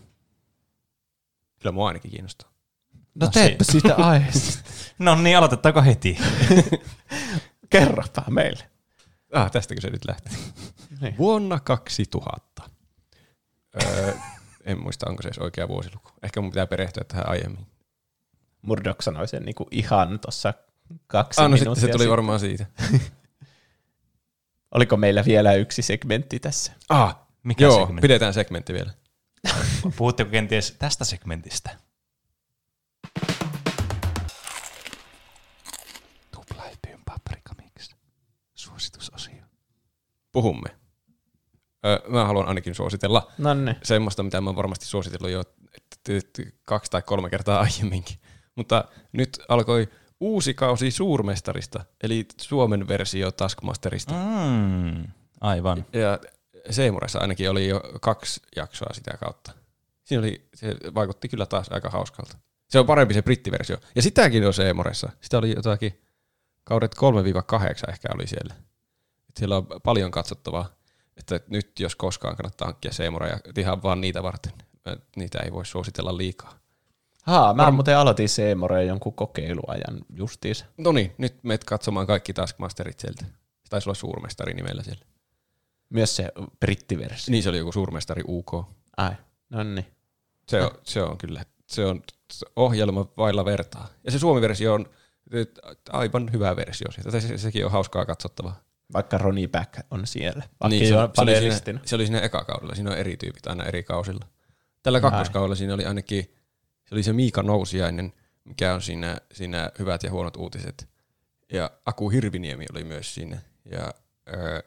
Kyllä mua ainakin kiinnostaa. No, teepä si- siitä aiheesta. (laughs) no niin, aloitetaanko heti? (laughs) Kerropa meille. Ah, tästäkö se nyt lähtee? Niin. Vuonna 2000. öö, en muista, onko se edes oikea vuosiluku. Ehkä mun pitää perehtyä tähän aiemmin. Murdoch sanoi sen niinku ihan tuossa kaksi Ah, no se, minuuttia se tuli sitten. varmaan siitä. (laughs) Oliko meillä vielä yksi segmentti tässä? Ah, Mikä joo, segmentti? pidetään segmentti vielä. (laughs) Puhutteko kenties tästä segmentistä? Tuplahypyn paprika mix. Suositusosio. Puhumme. Öö, mä haluan ainakin suositella Nonne. semmoista, mitä mä oon varmasti suositellut jo kaksi tai kolme kertaa aiemminkin. Mutta nyt alkoi uusi kausi Suurmestarista, eli Suomen versio Taskmasterista. Mm, aivan. Ja Seemuressa ainakin oli jo kaksi jaksoa sitä kautta. Siinä oli, se vaikutti kyllä taas aika hauskalta. Se on parempi se brittiversio. Ja sitäkin on Seemuressa. Sitä oli jotakin kaudet 3-8 ehkä oli siellä. Et siellä on paljon katsottavaa. Että nyt jos koskaan kannattaa hankkia Seemureja ihan vaan niitä varten. Niitä ei voi suositella liikaa. Haa, mä Varm- muuten aloitin Seemoreen jonkun kokeiluajan justiinsa. No niin, nyt meet katsomaan kaikki Taskmasterit sieltä. Se taisi olla suurmestari nimellä siellä. Myös se brittiversio. Niin se oli joku suurmestari UK. Ai, no niin. Se on, se on kyllä, se on ohjelma vailla vertaa. Ja se suomi-versio on aivan hyvä versio siitä. Tai se, sekin on hauskaa katsottavaa. Vaikka Ronnie Back on siellä. Vaikka Niin, se, ole se, oli siinä, se oli siinä eka kaudella. Siinä on eri tyypit aina eri kausilla. Tällä kakkoskaudella siinä oli ainakin, se oli se Miika Nousiainen, mikä on siinä, siinä hyvät ja huonot uutiset. Ja Aku Hirviniemi oli myös siinä. Ja öö,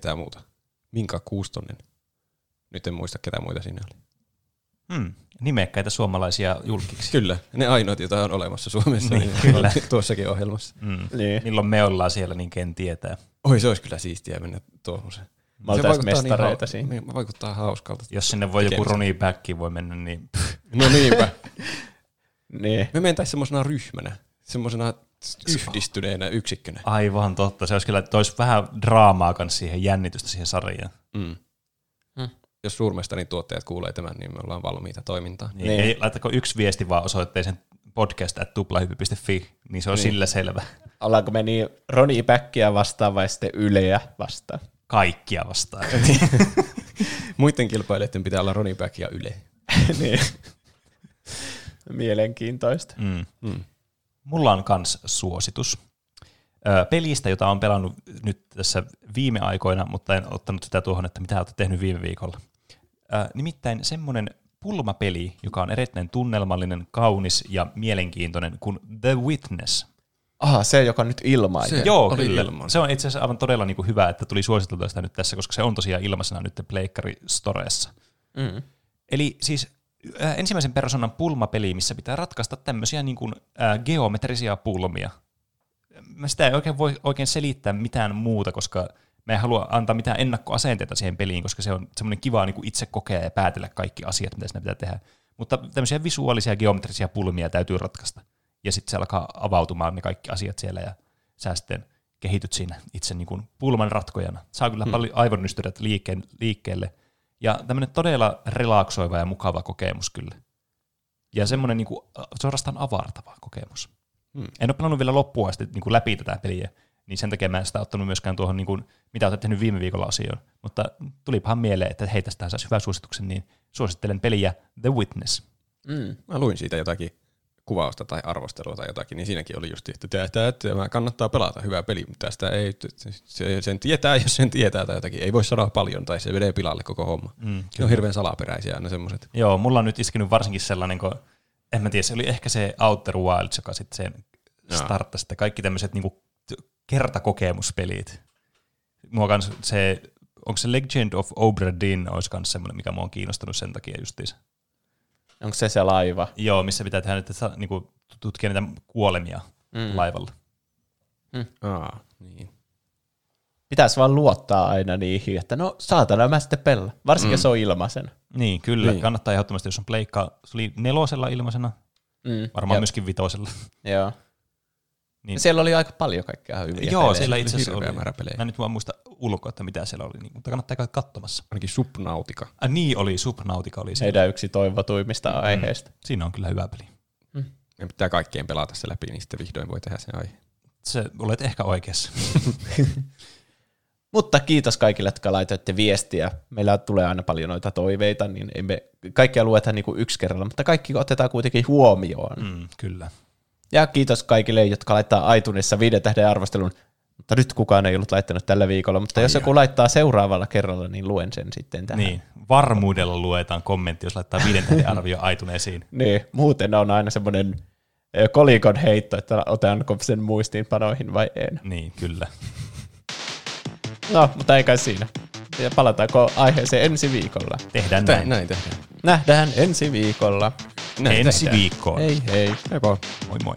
ketä muuta? Minka Kuustonen. Nyt en muista, ketä muita siinä oli. Hmm. Nimekkäitä suomalaisia julkiksi. Kyllä, ne ainoat, joita on olemassa Suomessa, Niin, niin, kyllä. tuossakin ohjelmassa. Mm. Niin. Milloin me ollaan siellä, niin ken tietää. Oi, se olisi kyllä siistiä mennä tuohon. Me oltais mestareita hau- siinä. niin, vaikuttaa hauskalta. Jos sinne voi joku. Ronnie voi mennä, niin... No niinpä. (laughs) niin. Me mentäisiin semmoisena ryhmänä, semmoisena yhdistyneenä yksikkönä. Aivan totta. Se olisi kyllä, toisi vähän draamaa kanssa siihen, jännitystä siihen sarjaan. Mm. Jos suurmestarin tuottajat kuulee tämän, niin me ollaan valmiita toimintaan. Niin. Ei, laittako yksi viesti vaan osoitteeseen podcast at tuplahyppy.fi, niin se on Niin. sillä selvä. Ollaanko me niin Ronnie Backia vastaan vai sitten Yleä vastaan? Kaikkia vastaan. (laughs) Muiden kilpailijoiden pitää olla Ronnie Back ja Yle. (laughs) niin. Mielenkiintoista. Mm. Mm. Mulla on kans suositus. Ö, pelistä, jota on pelannut nyt tässä viime aikoina, mutta en ottanut sitä tuohon, että mitä olette tehnyt viime viikolla. Ö, nimittäin semmoinen pulmapeli, joka on erittäin tunnelmallinen, kaunis ja mielenkiintoinen kuin The Witness. Aha, se, joka on nyt ilmainen. Joo, oli kyllä. ilman. Se on itse asiassa aivan todella niin kuin hyvä, että tuli suositeltua sitä nyt tässä, koska se on tosiaan ilmaisena nyt Pleikkari Storeessa. Mm. Eli siis ensimmäisen persoonan pulmapeli, missä pitää ratkaista tämmöisiä niin kuin, äh, geometrisia pulmia. Mä sitä ei oikein voi oikein selittää mitään muuta, koska mä en halua antaa mitään ennakkoasenteita siihen peliin, koska se on semmoinen kiva niin kuin itse kokea ja päätellä kaikki asiat, mitä siinä pitää tehdä. Mutta tämmöisiä visuaalisia geometrisia pulmia täytyy ratkaista. Ja sitten se alkaa avautumaan ne kaikki asiat siellä ja sä sitten kehityt siinä itse niin kuin pulman ratkojana. Saa kyllä Hmm. paljon aivonnystyrät liikkeen, liikkeelle. Ja tämmöinen todella relaksoiva ja mukava kokemus kyllä. Ja semmoinen niin kuin, suorastaan avartava kokemus. Hmm. En ole pelannut vielä loppuun asti niin kuin läpi tätä peliä, niin sen takia mä en sitä ottanut myöskään tuohon, niin kuin, mitä olet tehnyt viime viikolla osioon. Mutta tulipahan mieleen, että hei, tästä saisi hyvän suosituksen, niin suosittelen peliä The Witness. Mm. Mä luin siitä jotakin kuvausta tai arvostelua tai jotakin, niin siinäkin oli just, että tämä, tämä, tämä kannattaa pelata, hyvä peli, mutta tästä ei, se, sen tietää, jos sen tietää tai jotakin. Ei voi sanoa paljon tai se vedee pilalle koko homma. Mm, ne on hirveän salaperäisiä aina semmoiset. Joo, mulla on nyt iskenyt varsinkin sellainen, kun, en mä tiedä, se oli ehkä se Outer Wilds, joka sitten sen starttasi, että kaikki tämmöiset niinku kertakokemuspelit. Mua kans se, onko se Legend of Obra Dinn, olisi kans semmoinen, mikä mua on kiinnostanut sen takia justiinsa. Onko se se laiva? Joo, missä pitää tehdä nyt, että niinku, tutkia niitä kuolemia Mm. mm. laivalla. Aa, niin. Pitäisi vaan luottaa aina niihin, että no saatana mä sitten pelaa. Varsinkin Mm. se on ilmaisen. Niin, kyllä. Niin. Niin. Kannattaa ehdottomasti, jos on pleikka, se oli nelosella ilmaisena, Mm. varmaan Ja- myöskin vitosella. Joo. Niin. Siellä oli aika paljon kaikkea hyviä Joo, pelejä. siellä itse asiassa oli. määrä pelejä. Mä nyt vaan muista ulkoa, että mitä siellä oli, niin, mutta kannattaa käydä katsomassa. Ainakin Subnautica. Ah, niin oli, Subnautica oli siellä. Heidän yksi toivotuimmista aiheista. Siinä on kyllä hyvä peli. Meidän pitää kaikkien pelata se läpi, niin sitten vihdoin voi tehdä sen aihe. Se, olet ehkä oikeassa. (laughs) Mutta kiitos kaikille, jotka laitoitte viestiä. Meillä tulee aina paljon noita toiveita, niin ei me kaikkia lueta niin kuin yksi kerralla, mutta kaikki otetaan kuitenkin huomioon. Mm, kyllä. Ja kiitos kaikille, jotka laittaa iTunesissa viiden tähden arvostelun. Mutta nyt kukaan ei ollut laittanut tällä viikolla, mutta jos joku laittaa seuraavalla kerralla, niin luen sen sitten tähän. Niin, varmuudella luetaan kommentti, jos laittaa viiden tähden (laughs) arvio aituneisiin. Niin, muuten on aina semmoinen kolikon heitto, että otanko sen muistiinpanoihin vai en. Niin, kyllä. No, mutta ei kai siinä. Ja palataanko aiheeseen ensi viikolla? Tehdään näin. näin tehdään. Nähdään ensi viikolla. Näin Ensi tehdään. viikkoon. Hei hei. Heippa. Moi moi.